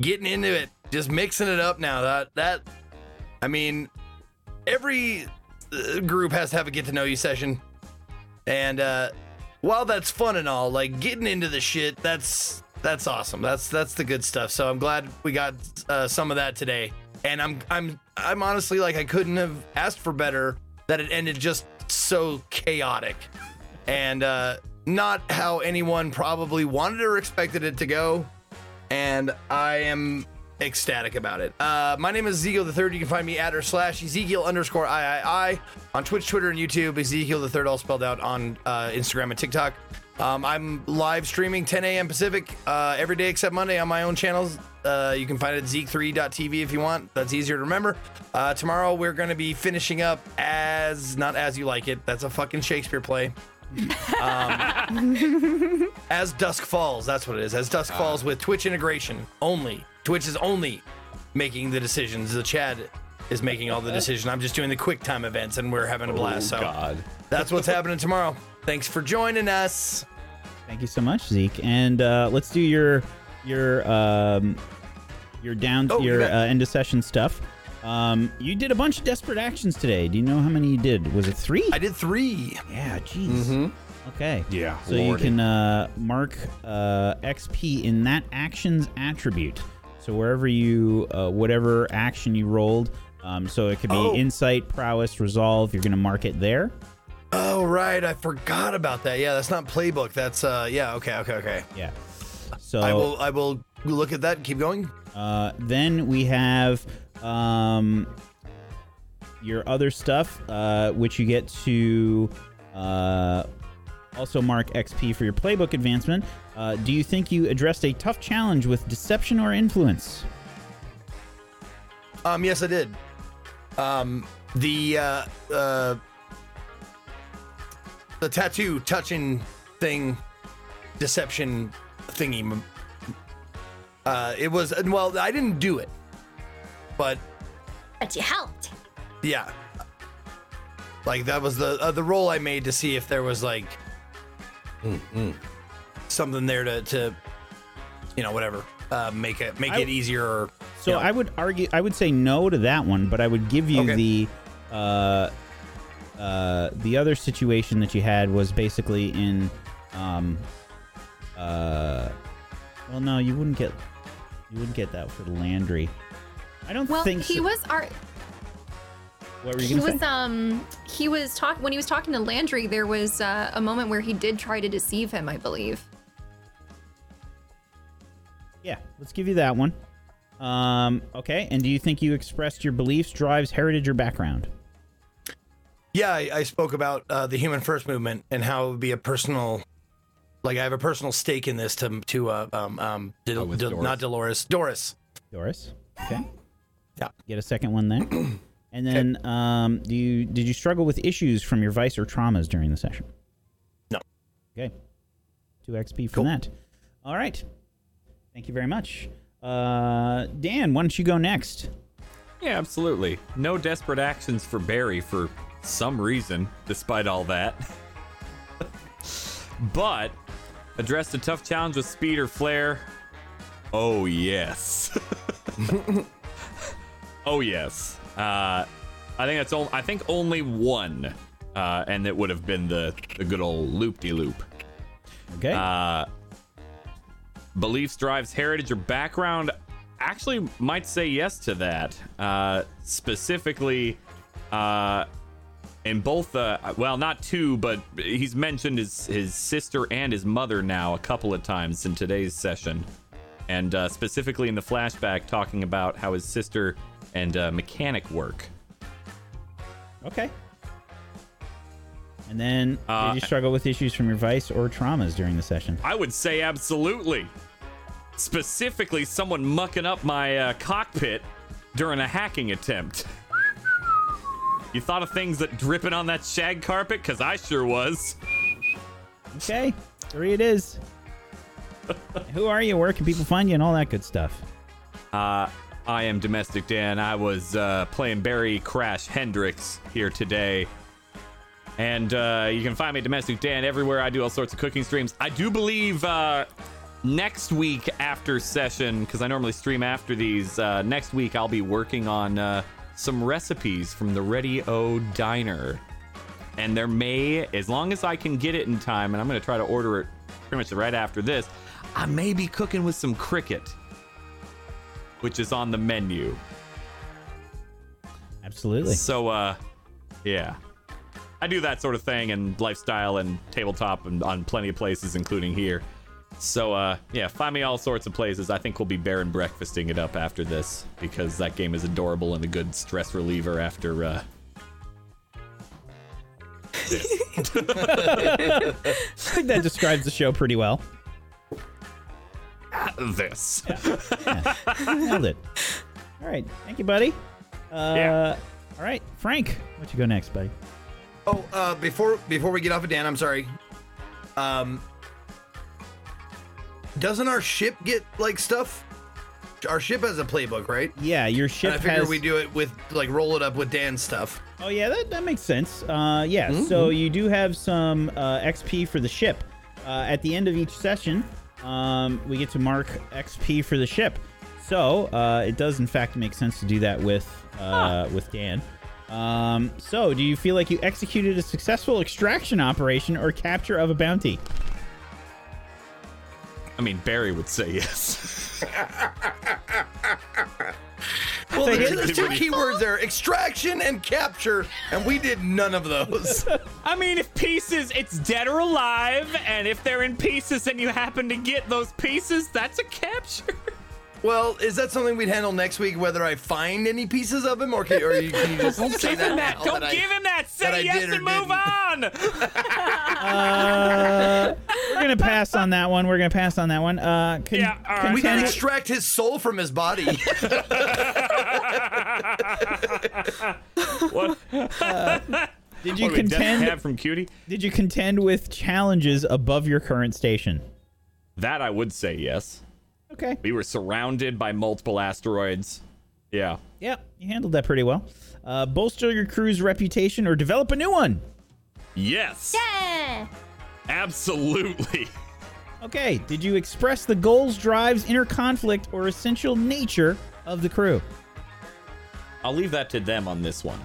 getting into it, just mixing it up now. That that, I mean, every uh, group has to have a get to know you session, and uh, while that's fun and all, like getting into the shit, that's that's awesome. That's that's the good stuff. So I'm glad we got uh, some of that today. And I'm I'm I'm honestly like I couldn't have asked for better that it ended just so chaotic, and uh, not how anyone probably wanted or expected it to go. And I am ecstatic about it. Uh, my name is Ezekiel the Third. You can find me at or slash Ezekiel underscore I on Twitch, Twitter, and YouTube. Ezekiel the Third, all spelled out on uh, Instagram and TikTok. Um, I'm live streaming 10 a.m. Pacific uh, every day except Monday on my own channels. Uh, you can find it at zeek3.tv if you want. That's easier to remember. Uh, tomorrow we're going to be finishing up as not as you like it. That's a fucking Shakespeare play. Um, as Dusk Falls, that's what it is. As Dusk Falls with Twitch integration only. Twitch is only making the decisions. The Chad is making all the decision. I'm just doing the quick time events, and we're having a blast. so God. that's what's happening tomorrow. Thanks for joining us. Thank you so much, Zeke. And uh, let's do your your um, your down Oh, your uh, end of session stuff. Um, you did a bunch of desperate actions today. Do you know how many you did? Was it three? I did three. Yeah, jeez. Okay. Yeah, So you can uh, mark uh, XP in that action's attribute. So wherever you, uh, whatever action you rolled, um, so it could be Oh. insight, prowess, resolve. You're gonna mark it there. Oh right, I forgot about that. Yeah, that's not playbook. That's uh, yeah. Okay, okay, okay. Yeah. So I will I will look at that and keep going. Uh, then we have um, your other stuff, uh, which you get to uh, also mark XP for your playbook advancement. Uh, do you think you addressed a tough challenge with deception or influence? Um, yes, I did. Um, the uh, uh, the tattoo touching thing, deception thingy. Uh, it was well, I didn't do it, but But you helped. yeah, like that was the uh, the roll I made to see if there was like something there to to you know whatever uh, make it make I- it easier. Or, So you know. I would argue, I would say no to that one, but I would give you Okay. the uh, uh, the other situation that you had was basically in um, uh, well, no, you wouldn't get you wouldn't get that for Landry. I don't Well, think he so. was our What were you he gonna was say? um he was talk when he was talking to Landry. There was uh, a moment where he did try to deceive him, I believe. Yeah, let's give you that one. Um, okay, and do you think you expressed your beliefs, drives, heritage, or background? Yeah, I, I spoke about uh, the human first movement and how it would be a personal, like I have a personal stake in this to to uh, um um Del- Oh, with Del- Doris. not Dolores Doris. Doris. Okay. Yeah. Get a second one there. and then, um, do you did you struggle with issues from your vice or traumas during the session? No. Okay. Two XP from that. All right. Thank you very much. Uh, Dan, why don't you go next? Yeah, absolutely. No desperate actions for Barry for some reason, despite all that. but addressed a tough challenge with speed or flair. Oh yes. oh yes. Uh, I think that's only. I think only one, uh, and it would have been the the good old loop de loop. Okay. Uh, beliefs drives heritage or background. Actually, might say yes to that. Uh, specifically, uh, in both. Uh, well, not two, but he's mentioned his his sister and his mother now a couple of times in today's session, and uh, specifically in the flashback, talking about how his sister and uh, mechanic work. Okay. And then, Uh, did you struggle with issues from your vice or traumas during the session? I would say absolutely. Specifically, someone mucking up my uh, cockpit during a hacking attempt. You thought of things that dripping on that shag carpet? Because I sure was. Okay, three it is. Who are you? Where can people find you and all that good stuff? Uh, I am Domestic Dan. I was uh, playing Barry Crash Hendricks here today. And uh, you can find me Domestic Dan everywhere. I do all sorts of cooking streams. I do believe uh, next week after session, because I normally stream after these, uh, next week I'll be working on uh, some recipes from the Ready O Diner. And there may, as long as I can get it in time, and I'm going to try to order it pretty much right after this, I may be cooking with some cricket which is on the menu. Absolutely. So, uh, yeah. I do that sort of thing and lifestyle and tabletop and on plenty of places, including here. So, uh, yeah, find me all sorts of places. I think we'll be bear and breakfasting it up after this because that game is adorable and a good stress reliever after, uh, I think that describes the show pretty well. This. Nailed it. All right, thank you, buddy. Uh, Yeah. All right, Frank, what you go next, buddy? Oh, uh, before before we get off of Dan, I'm sorry. Um, doesn't our ship get like stuff? Our ship has a playbook, right? Yeah, your ship And I figure has. we do it with like roll it up with Dan's stuff. Oh yeah, that, that makes sense. Uh, yeah, so you do have some uh, XP for the ship. Uh, at the end of each session, um, we get to mark XP for the ship. So uh, it does in fact make sense to do that with uh, with Dan. Um, so, do you feel like you executed a successful extraction operation or capture of a bounty? I mean, Barry would say yes. Well, there's, there's two keywords there: extraction and capture, and we did none of those. I mean, if pieces, it's dead or alive, and if they're in pieces and you happen to get those pieces, that's a capture. Well, is that something we'd handle next week? Whether I find any pieces of him, or can, or you, can you just Don't say give that him that. now Don't that I- give him that. that I Say yes did or and move on. Uh, we're gonna pass on that one. We're gonna pass on that one. Uh, con- Yeah, all right. We can contend- extract his soul from his body. what? Did you What are we, Death contend? Cab from Cutie? Did you contend with challenges above your current station? That I would say yes. Okay. We were surrounded by multiple asteroids. Yeah. Yeah, you handled that pretty well. Uh, bolster your crew's reputation or develop a new one. Yes. Yeah. Absolutely. Okay. Did you express the goals, drives, inner conflict, or essential nature of the crew? I'll leave that to them on this one.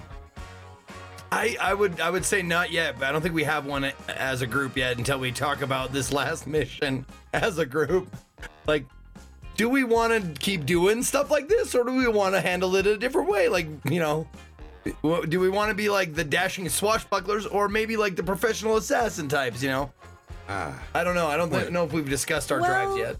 I, I would I would say not yet, but I don't think we have one as a group yet until we talk about this last mission as a group. Like, do we want to keep doing stuff like this, or do we want to handle it a different way? Like, you know, do we want to be like the dashing swashbucklers, or maybe like the professional assassin types? You know, ah. I don't know. I don't thi- know if we've discussed our drives yet.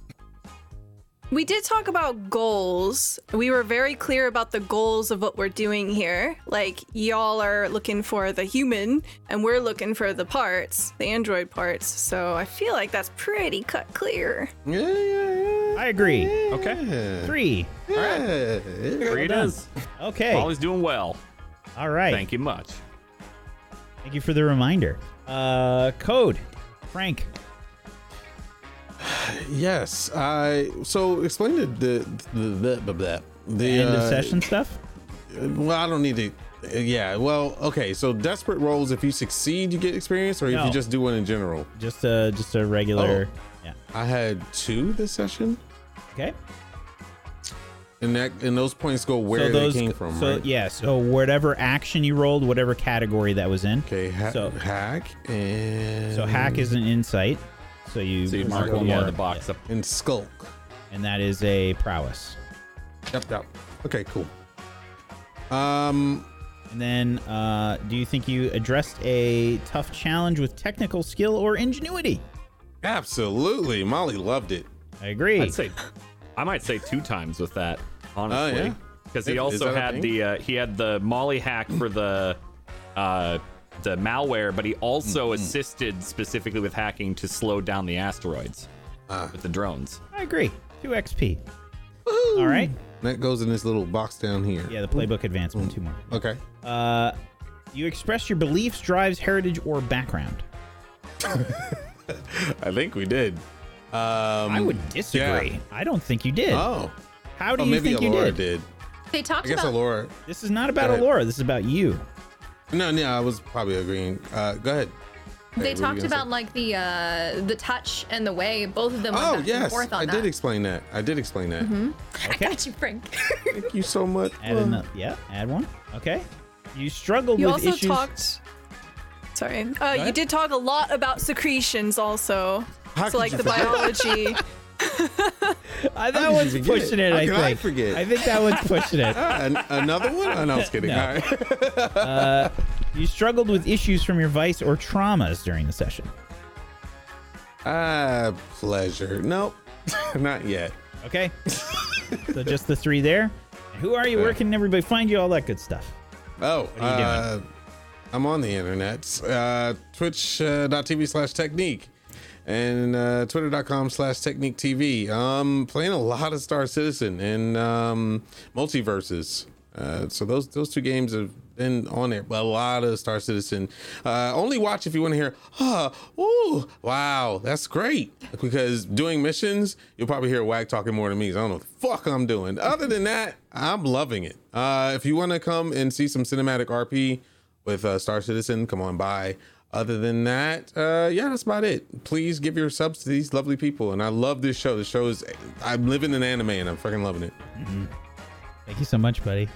We did talk about goals. We were very clear about the goals of what we're doing here. Like, y'all are looking for the human, and we're looking for the parts, the android parts. So I feel like that's pretty cut clear. Yeah, yeah, yeah. I agree. Okay. Three. Yeah. Three it done. is. Okay. Molly's doing well. All right. Thank you much. Thank you for the reminder. Uh, code. Frank. Yes. I so explain the the the, the, the, the End of uh, session stuff. Well, I don't need to. uh, Yeah. Well, okay. So desperate rolls. If you succeed, you get experience, or if you just do one in general. Just a just a regular. Yeah. I had two this session, Okay. and that and those points go where so those they came from. So right? yeah. So whatever action you rolled, whatever category that was in. Okay. Ha- So- hack and So hack is an insight. So you So you mark mark one your- more in the box up. and skulk. and that is a prowess. Yep. Yep. Okay. Cool. Um. And then, uh, do you think you addressed a tough challenge with technical skill or ingenuity? Absolutely. Molly loved it. I agree. I'd say, I might say two times with that, honestly, Oh, yeah? because Is- he is also that a had thing? the uh, he had the Molly hack for the uh, the malware, but he also Mm-hmm. assisted specifically with hacking to slow down the asteroids Ah. with the drones. I agree. Two XP. All right. That goes in this little box down here. Yeah, the playbook advancement. Two more. Okay. Uh, you express your beliefs, drives, heritage, or background. I think we did. Um, I would disagree. yeah. I don't think you did. Oh. How do Oh, you maybe think you did? did. They talked I guess about Alora. This is not about Go. Alora. This is about you. No, no, I was probably agreeing. Uh, go ahead. They what were you talked about say? like the uh the touch and the way both of them went Oh back and yes, forth on I that. did explain that. I did explain that. Mhm. I got you, Frank. Thank you so much. Add ano- yeah, add one. Okay. You struggled You with also issues. talked. Sorry. Uh, you did talk a lot about secretions also. How so like the biology. Uh, that one's pushing it. How I think. I forget? I think that one's pushing it. An- another one? Oh, no, I was kidding. No. Right. Uh, you struggled with issues from your vice or traumas during the session. Ah, pleasure. Nope, not yet. Okay. so just the three there. Who are you? Where can everybody find you? All that good stuff. Oh, What are you uh, I'm on the internet. Uh, Twitch.tv slash techniq and uh, twitter.com slash techniq TV. Um, playing a lot of Star Citizen and um, multiverses. Uh, so those those two games have been on there. but A lot of Star Citizen. Uh, only watch if you want to hear, ah, ooh, wow, that's great. Because doing missions, you'll probably hear Wag talking more than me. I don't know what the fuck I'm doing. Other than that, I'm loving it. Uh, if you want to come and see some cinematic RP with uh, Star Citizen, come on by. Other than that, uh, yeah, that's about it. Please give your subs to these lovely people. And I love this show. The show is, I'm living in anime and I'm fucking loving it. Thank you so much, buddy.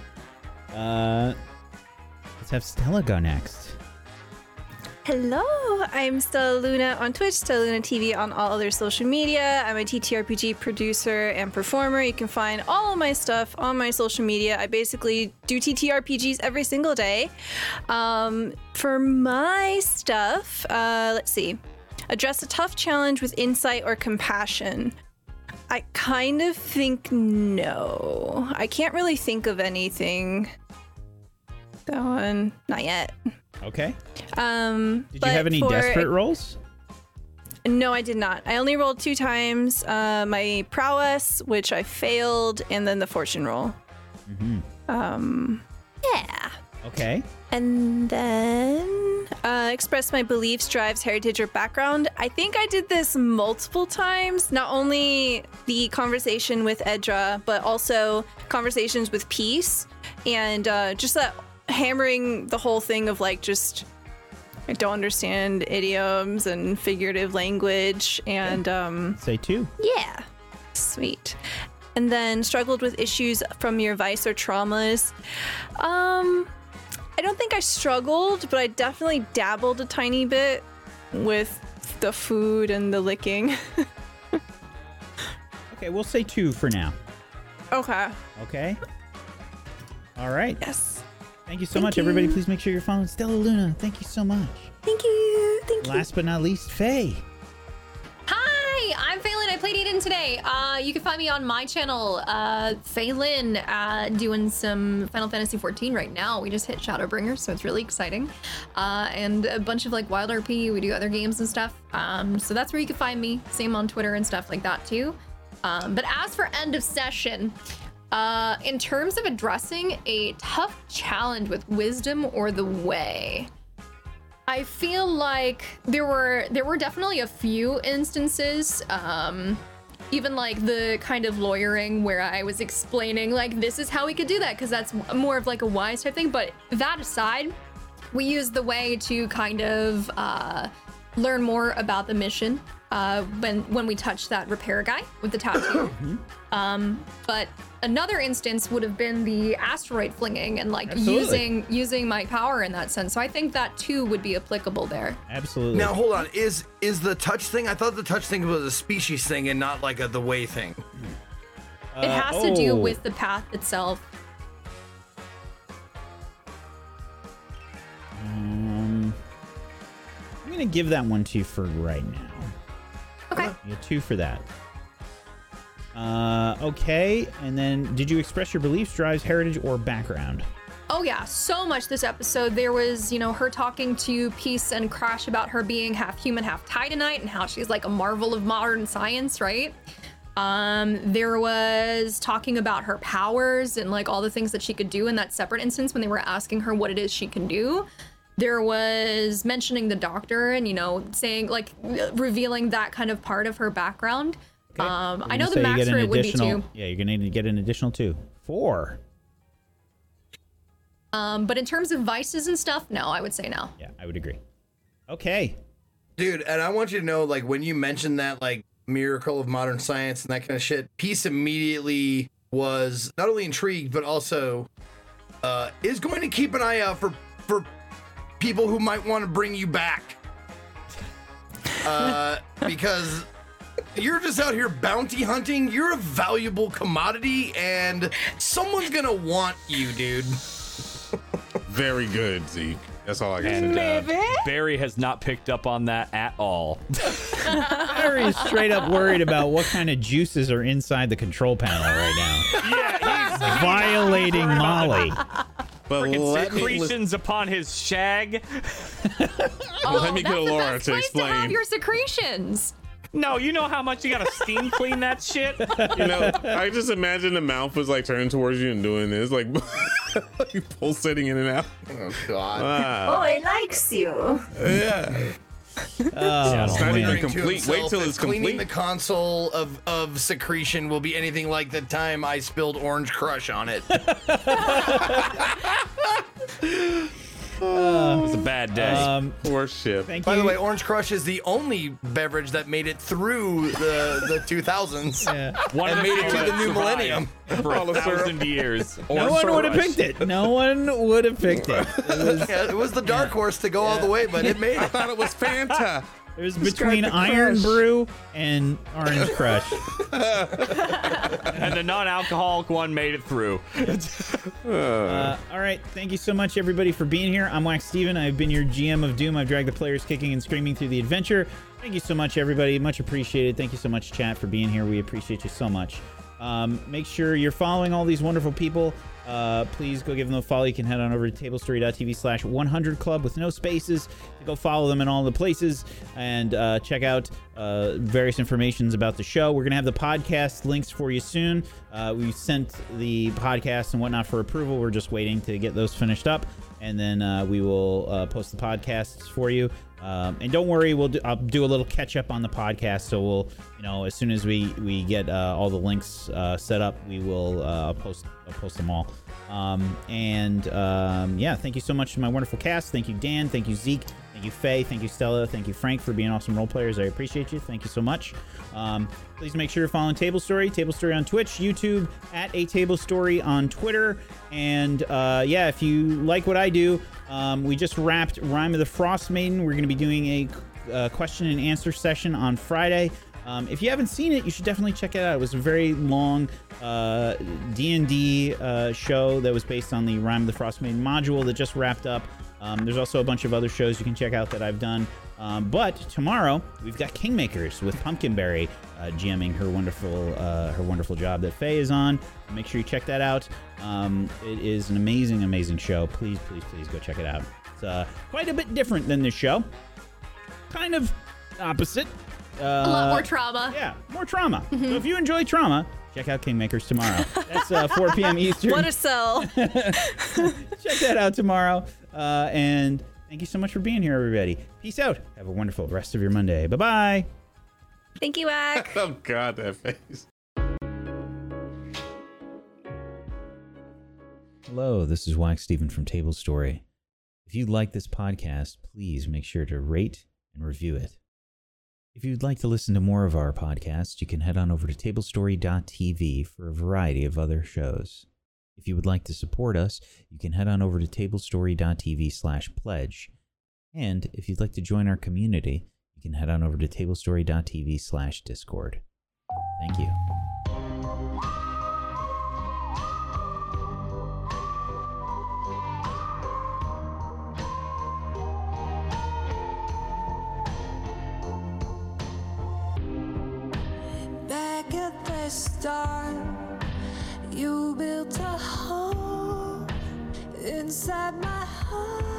Uh, let's have Stella go next. Hello, I'm Stellaluna on Twitch, Stellaluna TV on all other social media. I'm a TTRPG producer and performer. You can find all of my stuff on my social media. I basically do TTRPGs every single day. Um, for my stuff, uh, let's see. Address a tough challenge with insight or compassion. I kind of think no. I can't really think of anything. That one, not yet. Okay. Um, Did you have any for- desperate rolls? No, I did not. I only rolled two times. Uh, my prowess, which I failed, and then the fortune roll. Mm-hmm. Um, yeah. Okay. And then uh, express my beliefs, drives, heritage, or background. I think I did this multiple times. Not only the conversation with Edra, but also conversations with Peace, and uh, just that hammering the whole thing of like just I don't understand idioms and figurative language, and um, Say two. yeah, sweet. And then struggled with issues from your vice or traumas. Um, I don't think I struggled, but I definitely dabbled a tiny bit with the food and the licking. Okay, we'll say two for now. okay. Okay. All right. Yes. Thank you so Thank much, everybody. Please make sure you're following Stellaluna. Thank you so much. Thank you. Thank you. Last but not least, Faye. Hi, I'm Fhaelin. I played Eden today. Uh, you can find me on my channel, uh, Fhaelin, uh, doing some Final Fantasy 14 right now. We just hit Shadowbringers, so it's really exciting. Uh, and a bunch of like Wild RP. We do other games and stuff. Um, so that's where you can find me. Same on Twitter and stuff like that too. Um, but as for end of session, uh, in terms of addressing a tough challenge with wisdom or the way, I feel like there were there were definitely a few instances, um, even like the kind of lawyering where I was explaining like this is how we could do that because that's more of like a wise type thing. But that aside, we used the way to kind of uh, learn more about the mission uh, when when we touched that repair guy with the tattoo. um, but another instance would have been the asteroid flinging and like Absolutely. using using my power in that sense. So I think that too would be applicable there. Absolutely. Now hold on. Is is the touch thing? I thought the touch thing was a species thing and not like a the way thing. it Uh, has to do oh. with the path itself. Um, I'm gonna give that one to you for right now. Okay. You get two for that. Uh, okay. And then, did you express your beliefs, drives, heritage, or background? Oh yeah, so much this episode. There was, you know, her talking to Peace and Crash about her being half human, half Titanite, and how she's like a marvel of modern science, right? Um, there was talking about her powers and like all the things that she could do in that separate instance when they were asking her what it is she can do. There was mentioning the doctor and you know saying like revealing that kind of part of her background. Um, I know gonna the say you max get for an it would be additional- two. Yeah, you're gonna need to get an additional two. Four. Um, but in terms of vices and stuff, no, I would say no. Yeah, I would agree. Okay. Dude, and I want you to know, like, when you mentioned that, like, miracle of modern science and that kind of shit, Peace immediately was not only intrigued, but also uh, is going to keep an eye out for for people who might want to bring you back. Uh, because you're just out here bounty hunting. You're a valuable commodity, and someone's gonna want you, dude. Very good, Zeke. That's all I can And say. uh, Barry has not picked up on that at all. Barry is straight up worried about what kind of juices are inside the control panel right now. yeah, he's Violating Molly. But Freaking let me, secretions upon his shag. let me get Oh, That's the Laura to place to have explain. your secretions. No, you know how much you gotta steam clean that shit? You know, I just imagine the mouth was like turning towards you and doing this, like, like pulsating in and out. Oh God. Oh, it likes you. yeah. Oh, it's not even complete. Wait till that it's cleaning complete. the console of, of secretion will be anything like the time I spilled Orange Crush on it. It was a bad day. Um, Poor ship. thank By you. the way, Orange Crush is the only beverage that made it through the, the 2000s Yeah. One and of made it to the new millennium. for a thousand years. No one would have picked it. No one would have picked it. It was, Yeah, it was the dark horse to go all the way, but it made I thought it was Fanta. It was between Iron. Brew and Orange Crush. And the non-alcoholic one made it through. Uh, all right. Thank you so much, everybody, for being here. I'm Wacksteven. I've been your GM of Doom. I've dragged the players kicking and screaming through the adventure. Thank you so much, everybody. Much appreciated. Thank you so much, chat, for being here. We appreciate you so much. Um, make sure you're following all these wonderful people. Uh, please go give them a follow. You can head on over to tablestory.tv slash 100 club with no spaces to go follow them in all the places and uh, check out uh, various informations about the show. We're going to have the podcast links for you soon. Uh, we sent the podcast and whatnot for approval. We're just waiting to get those finished up. And then uh, we will uh, post the podcasts for you. Um, and don't worry, we'll do, I'll do a little catch up on the podcast. So we'll, you know, as soon as we we get uh, all the links uh, set up, we will uh, post post them all. Um, and um, yeah, thank you so much to my wonderful cast. Thank you, Dan. Thank you, Zeke. You, Faye. Thank you, Stella. Thank you, Frank, for being awesome role players. I appreciate you. Thank you so much. Um, please make sure you're following Tablestory, Table Story on Twitch, YouTube, at A Tablestory on Twitter. And uh, yeah, if you like what I do, um, we just wrapped Rime of the Frostmaiden. We're going to be doing a uh, question and answer session on Friday. Um, if you haven't seen it, you should definitely check it out. It was a very long uh, D&D uh, show that was based on the Rime of the Frostmaiden module that just wrapped up. Um, there's also a bunch of other shows you can check out that I've done. Um, but tomorrow we've got Kingmakers with Pumpkinberry uh, GMing her wonderful uh, her wonderful job that Faye is on. Make sure you check that out. Um, it is an amazing, amazing show. Please, please, please go check it out. It's uh, quite a bit different than this show. Kind of opposite. Uh, a lot more trauma. Yeah, more trauma. So if you enjoy trauma, check out Kingmakers tomorrow. That's uh, 4 p.m. Eastern. What a sell. check that out tomorrow. Uh, and thank you so much for being here, everybody. Peace out. Have a wonderful rest of your Monday. Bye bye. Thank you, Ak. oh God, that face. Hello, this is Wacksteven from Tablestory. If you like this podcast, please make sure to rate and review it. If you'd like to listen to more of our podcasts, you can head on over to tablestory.tv for a variety of other shows. If you would like to support us, you can head on over to tablestory.tv slash pledge. And if you'd like to join our community, you can head on over to tablestory.tv slash discord. Thank you. Start, you built a home inside my heart.